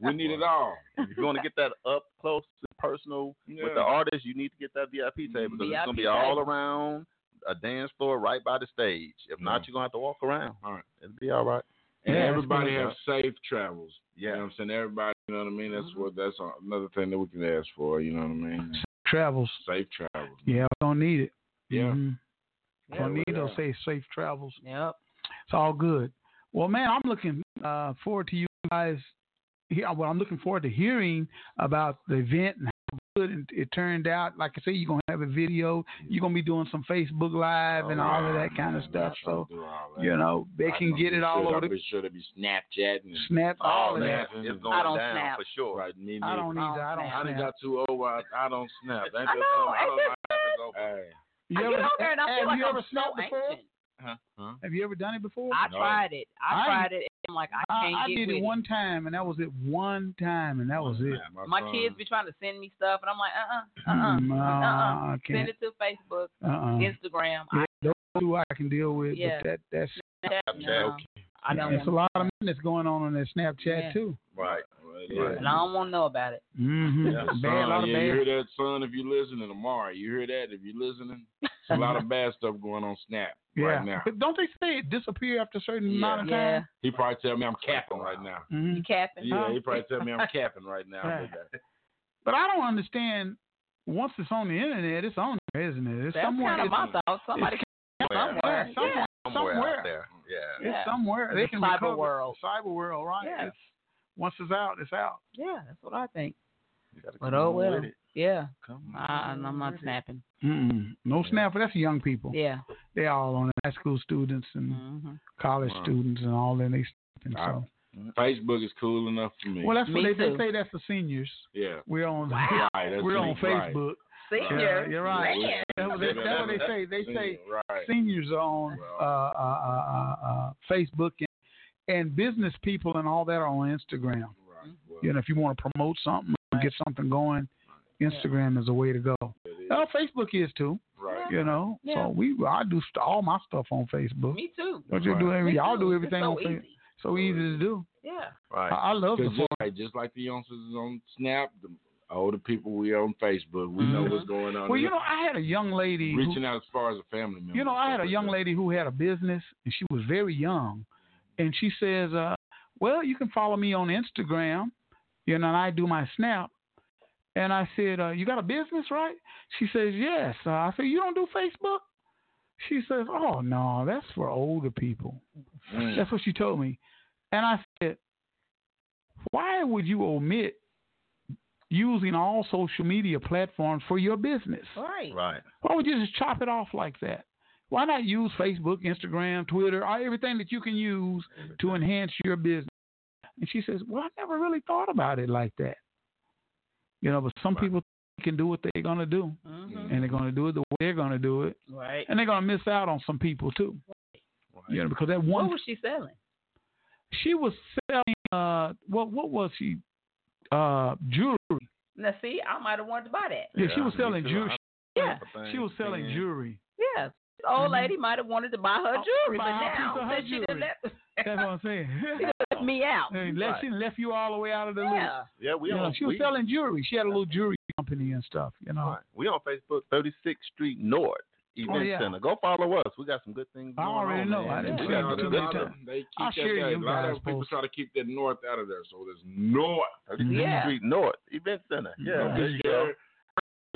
Speaker 8: we need it all.
Speaker 6: If you want to get that up close and personal
Speaker 8: Yeah.
Speaker 6: with the artist, you need to get that VIP table because it's gonna
Speaker 7: VIP
Speaker 6: be all around a dance floor right by the stage. If not, you're gonna have to walk around.
Speaker 8: All right.
Speaker 6: It'll be all right.
Speaker 8: And
Speaker 4: Yeah,
Speaker 8: everybody
Speaker 6: that's
Speaker 8: have safe travels. You know
Speaker 6: Yeah.
Speaker 8: what I'm saying? Everybody, you know what I mean? That's
Speaker 7: Mm-hmm.
Speaker 8: what that's another thing that we can ask for, you know what I mean?
Speaker 4: Travels.
Speaker 8: Safe travels.
Speaker 4: Yeah, we don't need it.
Speaker 8: Yeah.
Speaker 4: Mhm.
Speaker 8: Yeah,
Speaker 4: don't need
Speaker 8: yeah.
Speaker 4: those safe, safe travels.
Speaker 7: Yep.
Speaker 4: It's all good. Well, man, I'm looking uh, forward to you guys. Here, well, I'm looking forward to hearing about the event and how good it, it turned out. Like I say, you're gonna have a video. You're gonna be doing some Facebook Live oh, and all of that kind of stuff. So
Speaker 8: Do all that.
Speaker 4: you know they
Speaker 8: I
Speaker 4: can get it all
Speaker 8: sure-
Speaker 4: over
Speaker 8: I'll
Speaker 4: the
Speaker 8: be sure to be Snapchatting and
Speaker 4: snap, all of that.
Speaker 8: snapping
Speaker 6: It's going
Speaker 7: I don't
Speaker 6: down
Speaker 7: snap.
Speaker 6: for sure.
Speaker 8: Right, me
Speaker 4: I don't either. I don't
Speaker 8: I done
Speaker 4: snap.
Speaker 8: got too old. I, I don't snap. Ain't that
Speaker 7: I know,
Speaker 8: something? I don't
Speaker 7: that
Speaker 8: know. Hey.
Speaker 4: You
Speaker 7: I
Speaker 4: ever,
Speaker 7: get on there and I
Speaker 4: have
Speaker 7: feel like
Speaker 4: you
Speaker 7: I'm
Speaker 4: ever
Speaker 7: so
Speaker 4: snapped before?
Speaker 7: ancient.
Speaker 8: Huh?
Speaker 4: Have you ever done it before?
Speaker 7: I
Speaker 8: No.
Speaker 7: tried it. I,
Speaker 4: I-
Speaker 7: tried it. And I'm like, I
Speaker 4: I,
Speaker 7: can't
Speaker 4: I
Speaker 7: get
Speaker 4: did
Speaker 7: with
Speaker 4: it one time, and that was it one time, and that was it.
Speaker 7: My
Speaker 8: son-
Speaker 7: kids be trying to send me stuff, and I'm like, uh, uh-uh, uh, uh,
Speaker 4: no,
Speaker 7: uh,
Speaker 4: I
Speaker 7: uh.
Speaker 4: can't.
Speaker 7: Send it to Facebook,
Speaker 4: Uh-uh.
Speaker 7: Instagram.
Speaker 4: Yeah, those two I can deal with,
Speaker 7: Yeah.
Speaker 4: but that that's
Speaker 7: I,
Speaker 6: Snapchat.
Speaker 7: no, I don't
Speaker 4: There's a
Speaker 7: want.
Speaker 4: lot of madness going on on that Snapchat
Speaker 7: Yeah.
Speaker 4: too.
Speaker 6: Right.
Speaker 8: Well,
Speaker 6: Yeah.
Speaker 7: And I don't want to know about it.
Speaker 4: Mm-hmm.
Speaker 8: Yeah,
Speaker 4: bad,
Speaker 8: son,
Speaker 4: a lot of
Speaker 8: yeah, you
Speaker 4: bad.
Speaker 8: hear that, son? If you're listening, Amari, you hear that? If you're listening, there's a lot of (laughs) bad stuff going on Snap
Speaker 4: Yeah,
Speaker 8: right now.
Speaker 4: but don't they say it disappear after a certain
Speaker 8: Yeah.
Speaker 4: amount of time?
Speaker 7: Yeah,
Speaker 4: time?
Speaker 8: He probably tell me I'm capping right now.
Speaker 4: Mhm.
Speaker 7: you capping?
Speaker 8: Yeah, he probably tell me I'm (laughs) capping right now.
Speaker 4: Right.
Speaker 8: But, uh, (laughs)
Speaker 4: I don't understand. Once it's on the internet, it's on there, isn't it? It's
Speaker 7: That's
Speaker 4: somewhere.
Speaker 7: kind of my thought. Somebody
Speaker 4: it's
Speaker 7: somewhere.
Speaker 4: Yeah, somewhere,
Speaker 7: Yeah.
Speaker 6: Somewhere,
Speaker 4: somewhere.
Speaker 6: out there. Yeah.
Speaker 4: It's somewhere. They
Speaker 7: The
Speaker 4: can
Speaker 7: cyber
Speaker 4: recover.
Speaker 7: world.
Speaker 4: Cyber world, right?
Speaker 7: Yeah.
Speaker 4: It's, once it's out, it's out.
Speaker 7: Yeah, that's what I think.
Speaker 6: You gotta
Speaker 7: But
Speaker 6: come
Speaker 7: oh
Speaker 6: on
Speaker 7: well.
Speaker 6: with it.
Speaker 7: Yeah,
Speaker 6: Come
Speaker 7: I,
Speaker 6: on
Speaker 7: I'm not
Speaker 6: with
Speaker 7: snapping.
Speaker 4: Mm-mm. No snap. That's young people.
Speaker 7: Yeah.
Speaker 4: They all on it. High school students and
Speaker 7: hmm
Speaker 4: college
Speaker 8: Wow.
Speaker 4: students and all that. They snapping.
Speaker 8: I-
Speaker 4: So.
Speaker 8: Facebook is cool enough for me.
Speaker 4: Well, that's
Speaker 7: Me
Speaker 4: what they, they say. That's the seniors.
Speaker 8: yeah.
Speaker 4: We're on.
Speaker 7: Wow.
Speaker 8: Right, that's (laughs)
Speaker 4: We're
Speaker 8: me,
Speaker 4: on
Speaker 8: right.
Speaker 4: Facebook.
Speaker 7: Senior.
Speaker 4: Yeah, you're right.
Speaker 7: Man.
Speaker 4: That's what they, that's what they say. They say
Speaker 8: right.
Speaker 4: seniors are on uh, uh, uh, uh, Facebook and, and business people and all that are on Instagram.
Speaker 8: Right. Well,
Speaker 4: You know, if you want to promote something and get something going, Instagram is a way to go. Well, Facebook is too.
Speaker 8: Right.
Speaker 4: You know,
Speaker 7: Yeah.
Speaker 4: so we I do st- all my stuff on Facebook.
Speaker 7: Me too.
Speaker 4: Don't you do every? Y'all do everything
Speaker 7: so
Speaker 4: on Facebook.
Speaker 7: easy.
Speaker 4: So easy to do.
Speaker 7: Yeah.
Speaker 6: Right.
Speaker 4: I, I love the
Speaker 8: just, like, just like the youngsters on Snap, the older people we on Facebook, we know
Speaker 7: Mhm.
Speaker 8: what's going on.
Speaker 4: Well, you know, I had a young lady. who-
Speaker 8: reaching out as far as a family member.
Speaker 4: You know, I had a young lady who had a business and she was very young. And she says, uh, well, you can follow me on Instagram, you know, and I do my snap. And I said, uh, you got a business, right? She says, yes. Uh, I said, you don't do Facebook? She says, oh, no, that's for older people.
Speaker 8: Mm.
Speaker 4: That's what she told me. And I said, why would you omit using all social media platforms for your business?
Speaker 7: Right.
Speaker 6: Right.
Speaker 4: Why would you just chop it off like that? Why not use Facebook, Instagram, Twitter, all- everything that you can use to enhance your business? And she says, Well, I never really thought about it like that. You know, but some
Speaker 6: Right.
Speaker 4: people can do what they're going to do,
Speaker 7: hmm
Speaker 4: and they're going to do it the way they're going to do it,
Speaker 7: Right.
Speaker 4: and they're going to miss out on some people too. You know, because that one.
Speaker 7: What was she selling?
Speaker 4: she was selling, uh, what what was she? Uh, jewelry.
Speaker 7: Now, see, I might have wanted to buy that.
Speaker 4: Yeah, she was selling jewelry.
Speaker 7: Yeah.
Speaker 4: She was selling
Speaker 6: think,
Speaker 4: jewelry.
Speaker 7: Yeah. Old
Speaker 4: Mhm.
Speaker 7: lady might have wanted to buy her
Speaker 4: Oh,
Speaker 7: jewelry,
Speaker 4: buy
Speaker 7: but now
Speaker 4: of her (laughs)
Speaker 7: since she done
Speaker 4: jewelry.
Speaker 7: left,
Speaker 4: That's what I'm saying. (laughs)
Speaker 7: she left me out.
Speaker 4: Hey, left, She left you all the way out of the loop.
Speaker 7: Yeah.
Speaker 6: Yeah, we
Speaker 4: You know,
Speaker 6: on
Speaker 4: she was
Speaker 6: we,
Speaker 4: selling jewelry. She had a little jewelry company and stuff. You know.
Speaker 6: Right. We on Facebook, 36th Street North Event
Speaker 4: Oh, yeah.
Speaker 6: Center. Go follow us. We got some good things.
Speaker 4: I already
Speaker 6: on,
Speaker 4: know.
Speaker 6: man.
Speaker 4: I didn't
Speaker 6: we
Speaker 4: see
Speaker 6: got
Speaker 4: it
Speaker 6: some
Speaker 4: until
Speaker 6: good
Speaker 4: they
Speaker 6: stuff.
Speaker 4: tell-
Speaker 8: They keep
Speaker 4: I'll
Speaker 8: that
Speaker 4: share
Speaker 8: guy.
Speaker 4: you
Speaker 8: A lot
Speaker 4: guys
Speaker 8: of people try to keep that north out of there, so there's north.
Speaker 6: 36th
Speaker 7: Yeah.
Speaker 6: Street North Event Center. Yeah,
Speaker 8: Don't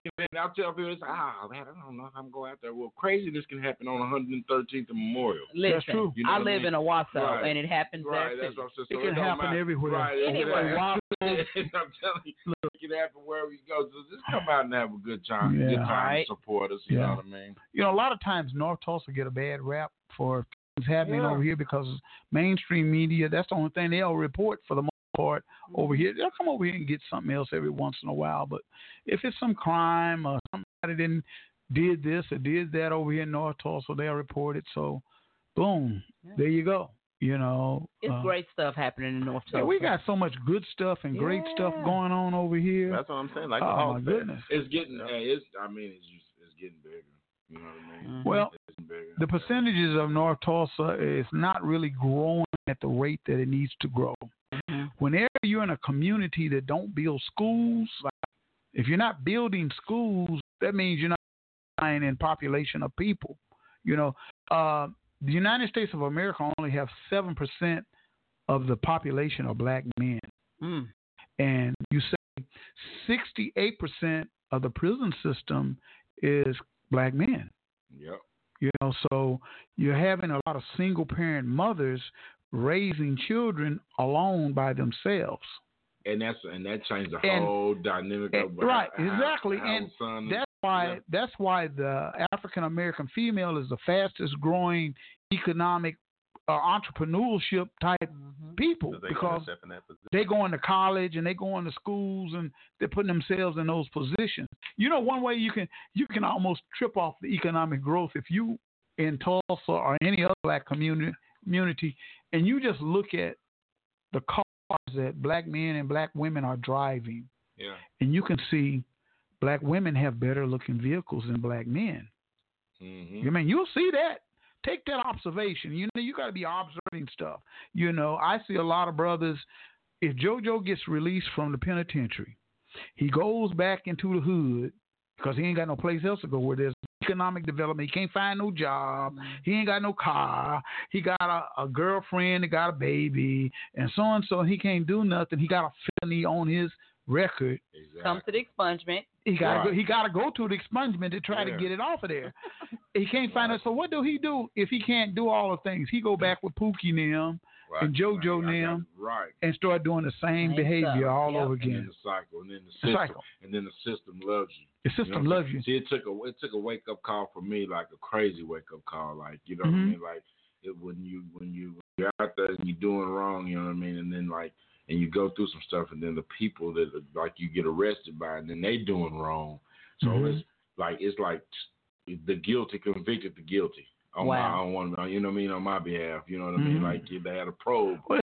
Speaker 6: there
Speaker 8: be
Speaker 6: you go.
Speaker 8: scared. And then I'll tell people, it's, ah, man, I don't know if I'm going out there. Well, craziness can happen on 113th Memorial.
Speaker 7: Listen,
Speaker 4: true.
Speaker 8: You know
Speaker 7: I
Speaker 8: what I
Speaker 7: live
Speaker 8: mean?
Speaker 7: in Owasso,
Speaker 8: Right.
Speaker 7: and it happens
Speaker 8: Right,
Speaker 7: there
Speaker 8: that's
Speaker 7: too.
Speaker 8: what I'm saying.
Speaker 4: It
Speaker 8: So
Speaker 4: can
Speaker 8: don't
Speaker 4: happen
Speaker 8: matter.
Speaker 4: everywhere.
Speaker 8: Right,
Speaker 7: Anywhere. (laughs)
Speaker 8: exactly. I'm telling you, it can happen wherever you go. So just come out and have a good time.
Speaker 4: Yeah.
Speaker 8: Good time
Speaker 7: Right.
Speaker 8: to support us. You
Speaker 4: Yeah.
Speaker 8: know what I mean?
Speaker 4: You know, a lot of times North Tulsa get a bad rap for things happening
Speaker 8: Yeah.
Speaker 4: over here because mainstream media. That's the only thing they'll report for the most part over here. They'll come over here and get something else every once in a while. But if it's some crime or somebody didn't did this or did that over here in North Tulsa, they'll report it. So, boom, there you go. You know,
Speaker 7: It's
Speaker 4: uh,
Speaker 7: great stuff happening in North Tulsa.
Speaker 4: Yeah, we got so much good stuff and great stuff going on over here.
Speaker 6: That's what I'm saying. Like
Speaker 4: oh my
Speaker 6: said.
Speaker 4: goodness.
Speaker 8: It's getting, hey, it's, I mean, it's just, it's getting bigger. You know what I mean?
Speaker 4: Well,
Speaker 8: It's getting bigger.
Speaker 4: the percentages of North Tulsa is not really growing at the rate that it needs to grow. Whenever you're in a community that don't build schools, like if you're not building schools, that means you're not buying in population of people. You know, uh, the United States of America only have seven percent of the population are black men,
Speaker 7: Mm.
Speaker 4: and you say sixty-eight percent of the prison system is black men.
Speaker 8: Yep.
Speaker 4: You know, so you're having a lot of single parent mothers raising children alone by themselves.
Speaker 8: And that's and that changed the
Speaker 4: And-
Speaker 8: whole dynamic of
Speaker 4: and- right,
Speaker 8: how-
Speaker 4: exactly.
Speaker 8: how
Speaker 4: And
Speaker 8: son
Speaker 4: That's why
Speaker 8: yeah.
Speaker 4: that's why the African American female is the fastest growing economic uh, entrepreneurship type people
Speaker 6: So they
Speaker 4: because
Speaker 6: gotta step in that position.
Speaker 4: they going to college and they going to schools and they're putting themselves in those positions. You know, one way you can you can almost trip off the economic growth if you in Tulsa or any other black community community and you just look at the cars that black men and black women are driving
Speaker 8: Yeah.
Speaker 4: and you can see black women have better looking vehicles than black men.
Speaker 8: Mm-hmm.
Speaker 4: I mean, you'll see that. Take that observation. You know, you got to be observing stuff. You know, I see a lot of brothers. If JoJo gets released from the penitentiary, he goes back into the hood because he ain't got no place else to go where there's economic development. He can't find no job. Mm-hmm. He ain't got no car. He got a, a girlfriend that got a baby, and so and so. He can't do nothing. He got a felony on his record.
Speaker 7: Come to the expungement.
Speaker 4: He got to
Speaker 7: Right.
Speaker 4: go. He got to go to the expungement to try
Speaker 7: Yeah.
Speaker 4: to get it off of there. (laughs) he can't find it. So what do he do if he can't do all the things? He go back with Pookie and them and JoJo and them
Speaker 8: Right.
Speaker 4: and start doing the same, behavior all over
Speaker 8: And then
Speaker 4: again.
Speaker 8: the cycle, and then the
Speaker 4: The
Speaker 8: system,
Speaker 4: cycle.
Speaker 8: and then the system loves you.
Speaker 4: The
Speaker 8: You
Speaker 4: system
Speaker 8: know
Speaker 4: loves you.
Speaker 8: See, it took a it took a wake up call for me, like a crazy wake up call. Like you know what I
Speaker 4: Mhm.
Speaker 8: mean? Like it, when you when you when you're out there and you're doing wrong, you know what I mean? And then like and you go through some stuff, and then the people that like you get arrested by, and then they doing wrong. So
Speaker 4: Mhm.
Speaker 8: it's like it's like the guilty convicted the guilty. On
Speaker 4: Wow.
Speaker 8: my on one, you know what I mean, on my behalf. You know what I mean?
Speaker 4: Mhm.
Speaker 8: Like they had a probe.
Speaker 4: Well,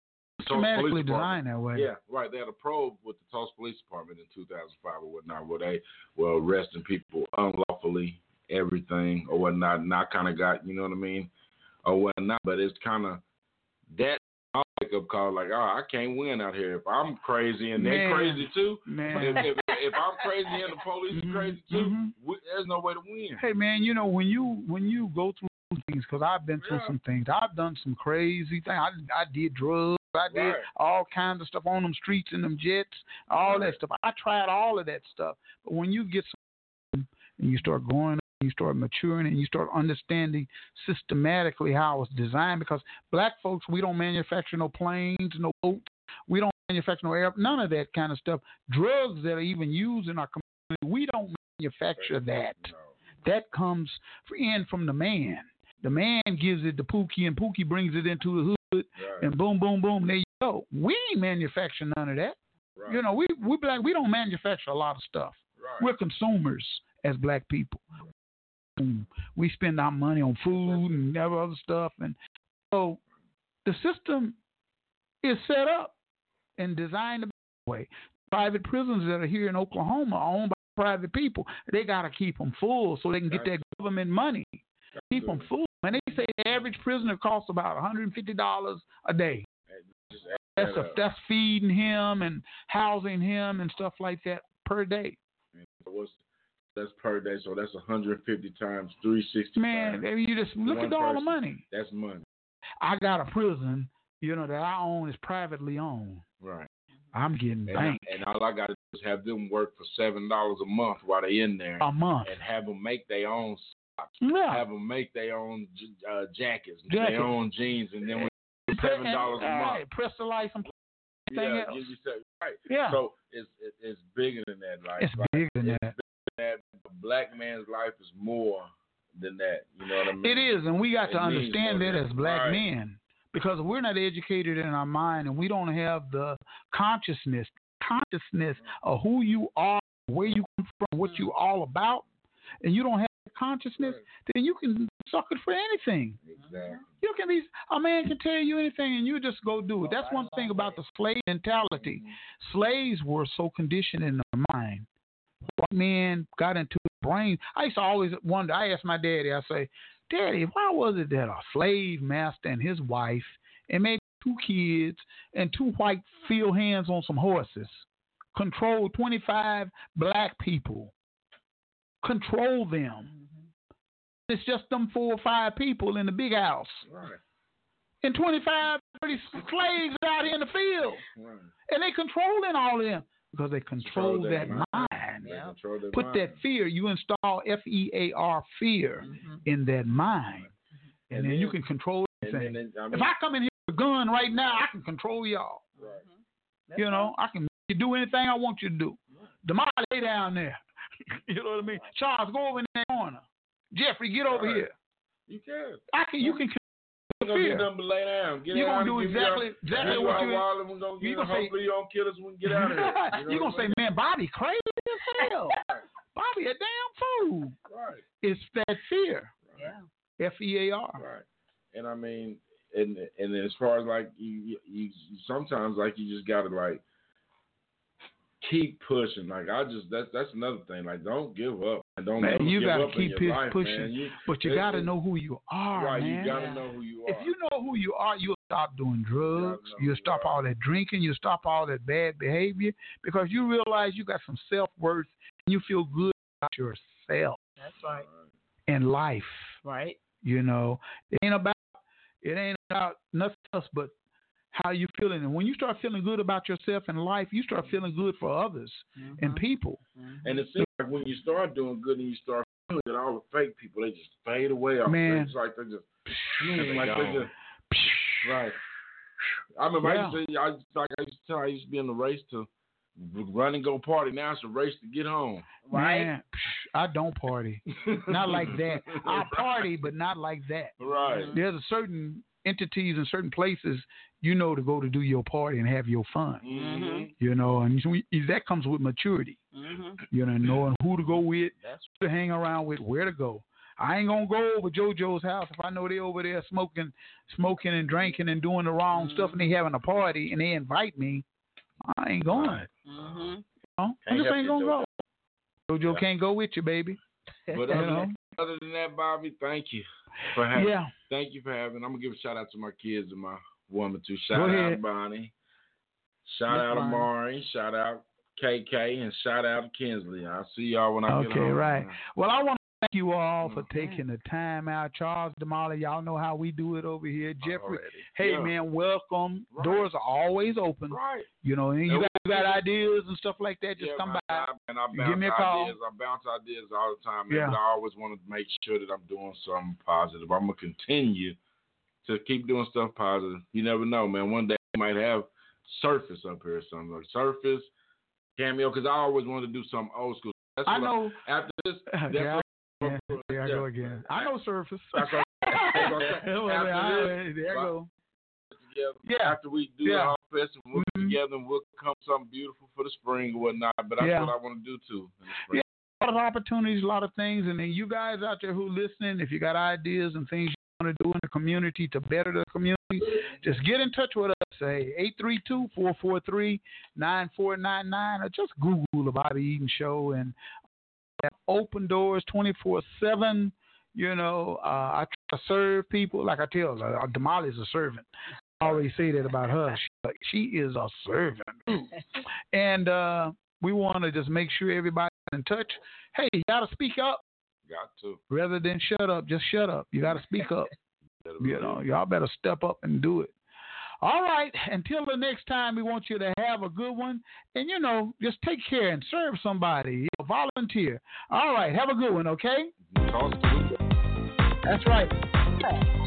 Speaker 8: Police
Speaker 4: designed that way.
Speaker 8: Yeah, right. They had a probe with the Tulsa Police Department in 2005 or whatnot, where they were arresting people unlawfully, everything or whatnot. And I kind of got, you know what I mean, or whatnot. But it's kind of that wake up call, like, oh, I can't win out here. If I'm crazy and they're
Speaker 4: Man.
Speaker 8: crazy too, if, if, if I'm crazy and the police are crazy too,
Speaker 4: mhm.
Speaker 8: we, there's no way to win.
Speaker 4: Hey man, you know when you when you go through things, because I've been through some things. I've done some crazy things. I I did drugs. I did
Speaker 8: Right.
Speaker 4: all kinds of stuff on them streets and them jets, all that stuff. I tried all of that stuff. But when you get some, and you start growing up, you start maturing, and you start understanding systematically how it's designed. Because black folks, we don't manufacture no planes, no boats. We don't manufacture no air, none of that kind of stuff. Drugs that are even used in our community, we don't manufacture that. That comes in from the man. The man gives it to Pookie, and Pookie brings it into the hood, and boom, boom, boom, there you go. We ain't manufacture none of that. You know, we we black we don't manufacture a lot of stuff. We're consumers as black people. We spend our money on food and other stuff, and so the system is set up and designed the way. Private prisons that are here in Oklahoma are owned by private people. They got to keep them full so they can get that government money. Keep them food. And they say the average prisoner costs about $150 a day. That's a, that's feeding him and housing him and stuff like that per day.
Speaker 8: What's that's per day, so that's 150 times 360.
Speaker 4: Man, you just look at all the money.
Speaker 8: That's money,
Speaker 4: I got a prison, you know, that I own is privately owned.
Speaker 8: right?
Speaker 4: I'm getting
Speaker 8: And,
Speaker 4: banked
Speaker 8: and all I got to do is have them work for seven dollars a month while they're in there,
Speaker 4: a month.
Speaker 8: and have them make their own
Speaker 4: Yeah.
Speaker 8: have them make their own uh, jackets,
Speaker 4: Jackets.
Speaker 8: their own jeans, and then with (laughs) seven dollars a month.
Speaker 4: Right, Press the light, some
Speaker 8: Yeah,
Speaker 4: else.
Speaker 8: you seven- right.
Speaker 4: Yeah.
Speaker 8: So it's it, it's bigger than that. Like,
Speaker 4: It's
Speaker 8: like,
Speaker 4: bigger than
Speaker 8: it's
Speaker 4: that.
Speaker 8: bigger than that. A black man's life is more than that. You know what I mean?
Speaker 4: It is, and we got to
Speaker 8: It means
Speaker 4: understand that as black
Speaker 8: right.
Speaker 4: men, because we're not educated in our mind, and we don't have the consciousness, consciousness of who you are, where you come from, what you all about, and you don't have consciousness, then you can suck it for anything.
Speaker 8: Exactly.
Speaker 4: You can be a man can tell you anything, and you just go do it. That's one thing about the slave mentality. Slaves were so conditioned in their mind. White men got into the brain. I used to always wonder. I asked my daddy. I say, Daddy, why was it that a slave master and his wife and maybe two kids and two white field hands on some horses controlled 25 black people? Control them. It's just them four or five people in the big house.
Speaker 8: Right.
Speaker 4: And 25, 30 slaves out here in the field.
Speaker 8: Right.
Speaker 4: And they controlling all of them because they control,
Speaker 8: Control
Speaker 4: that
Speaker 8: mind.
Speaker 4: mind.
Speaker 8: They control
Speaker 4: Put
Speaker 8: mind.
Speaker 4: that fear, you install F E A R fear mm-hmm. in that mind. Mm-hmm. And,
Speaker 8: And
Speaker 4: then, you can control
Speaker 8: and
Speaker 4: everything.
Speaker 8: then- I mean-
Speaker 4: if I come in here with a gun right now, I can control y'all.
Speaker 8: Right. Mm-hmm.
Speaker 4: you know, I can make you do anything I want you to do. Damali, lay down there. (laughs) you know what I mean? Charles, go over in that corner. Jeffrey, get over
Speaker 8: Right.
Speaker 4: here.
Speaker 8: You can.
Speaker 4: I can. You can.
Speaker 8: We're gonna do nothing but lay down. Get
Speaker 4: You
Speaker 8: down
Speaker 4: gonna do exactly-
Speaker 8: your-
Speaker 4: exactly what
Speaker 8: our
Speaker 4: you-
Speaker 8: wallet, We're gonna
Speaker 4: you gonna
Speaker 8: a
Speaker 4: say-
Speaker 8: hopefully you don't kill us when we get out of here. (laughs) You know
Speaker 4: gonna say, man, Bobby crazy as (laughs) hell. Bobby a damn fool.
Speaker 8: Right.
Speaker 4: It's that fear.
Speaker 7: Yeah.
Speaker 4: F E A R.
Speaker 8: Right. And I mean, and and as far as like you, you, you sometimes like you just gotta like keep pushing. Like I just that's that's another thing. Like don't give up. And don't
Speaker 4: Man, you
Speaker 8: give
Speaker 4: gotta
Speaker 8: up in
Speaker 4: keep
Speaker 8: your life,
Speaker 4: pushing,
Speaker 8: man. You,
Speaker 4: but you
Speaker 8: it-
Speaker 4: gotta
Speaker 8: it-
Speaker 4: know who you are,
Speaker 8: Right,
Speaker 4: man.
Speaker 8: you gotta know who you are.
Speaker 4: If you know who you are, you'll stop doing drugs.
Speaker 8: know
Speaker 4: You'll stop
Speaker 8: you
Speaker 4: all that drinking. You'll stop all that bad behavior because you realize you got some self worth and you feel good about yourself
Speaker 7: That's right.
Speaker 4: and life.
Speaker 7: Right.
Speaker 4: You know, it ain't about it ain't about nothing else but how you feeling. And when you start feeling good about yourself and life, you start feeling good for others mm-hmm. and people. Mm-hmm.
Speaker 8: And it seems like when you start doing good and you start feeling it, all the fake people they just fade away. Off.
Speaker 4: Man.
Speaker 8: it's like they just
Speaker 6: they
Speaker 8: like they just right. I remember
Speaker 4: Yeah.
Speaker 8: I used to I used to, like I used to tell I used to be in the race to run and go party. Now it's a race to get home.
Speaker 4: Man, I don't party. not like that. (laughs) I party, but not like that.
Speaker 8: Right. Mm-hmm.
Speaker 4: There's a certain entities and certain places you know to go to do your party and have your fun.
Speaker 8: Mm-hmm.
Speaker 4: You know, and so we- that comes with maturity.
Speaker 7: Mm-hmm.
Speaker 4: You know, knowing who to go with, That's who to hang around with, where to go. I ain't gonna go over JoJo's house if I know they over there smoking, smoking and drinking and doing the wrong stuff, and they having a party and they invite me. I ain't going.
Speaker 7: Mm-hmm.
Speaker 4: You know? I just ain't gonna go.
Speaker 8: JoJo.
Speaker 4: JoJo can't go with you, baby. (laughs)
Speaker 8: But
Speaker 4: You know?
Speaker 8: Other than that, Bobby, thank you for having.
Speaker 4: Yeah.
Speaker 8: Thank you for having. I'm gonna give a shout out to my kids and my woman too. Shout
Speaker 4: Go
Speaker 8: out
Speaker 4: ahead.
Speaker 8: Bonnie. Shout
Speaker 4: Yes,
Speaker 8: out
Speaker 4: Bonnie.
Speaker 8: Amari. Shout out KK and shout out Kinsley. I'll see y'all when I get home.
Speaker 4: Okay, right. Well, I want thank you all for mm-hmm. taking the time out. Charles Damali, y'all know how we do it over here. Jeffrey, hey
Speaker 8: Yeah.
Speaker 4: man, welcome.
Speaker 8: Right.
Speaker 4: Doors are always open.
Speaker 8: Right.
Speaker 4: You know, and you got, you got ideas and stuff like that. Just
Speaker 8: Yeah,
Speaker 4: come
Speaker 8: man,
Speaker 4: by.
Speaker 8: I, and I bounce
Speaker 4: give me a call.
Speaker 8: ideas. I bounce ideas all the time, man.
Speaker 4: Yeah.
Speaker 8: I always want to make sure that I'm doing something positive. I'm gonna continue to keep doing stuff positive. You never know, man. One day we might have Surface up here or something like Surface, Cameo, because I always wanted to do something old school. That's
Speaker 4: I know.
Speaker 8: after this, (laughs) definitely-
Speaker 4: yeah, there I go again. I know Surface.
Speaker 8: That's what- that's what I'm saying.
Speaker 4: Well,
Speaker 8: After
Speaker 4: I-
Speaker 8: this,
Speaker 4: there I go.
Speaker 8: together.
Speaker 4: Yeah.
Speaker 8: After we do
Speaker 4: Yeah. Mm-hmm.
Speaker 8: whole fest and work together and we'll come something beautiful for the spring or whatnot. But that's
Speaker 4: Yeah.
Speaker 8: what I want to do too. in the spring.
Speaker 4: Yeah, a lot of opportunities, a lot of things, and then you guys out there who listening, if you got ideas and things you want to do in the community to better the community, just get in touch with us. Say 832-443-9499 or just Google the Bobby Eaton Show and have open doors 24-7. You know, uh, I try to serve people like I tell her. Uh, Damali's a servant. I always say that about her. She, she is a servant. (laughs) and uh, we want to just make sure everybody's in touch. Hey, you got to speak up.
Speaker 8: Got to.
Speaker 4: Rather than shut up, just shut up. You got to speak up. (laughs) you know, y'all better step up and do it. All right. Until the next time, we want you to have a good one. And, you know, just take care and serve somebody. You know, volunteer. All right. Have a good one, okay? That's right.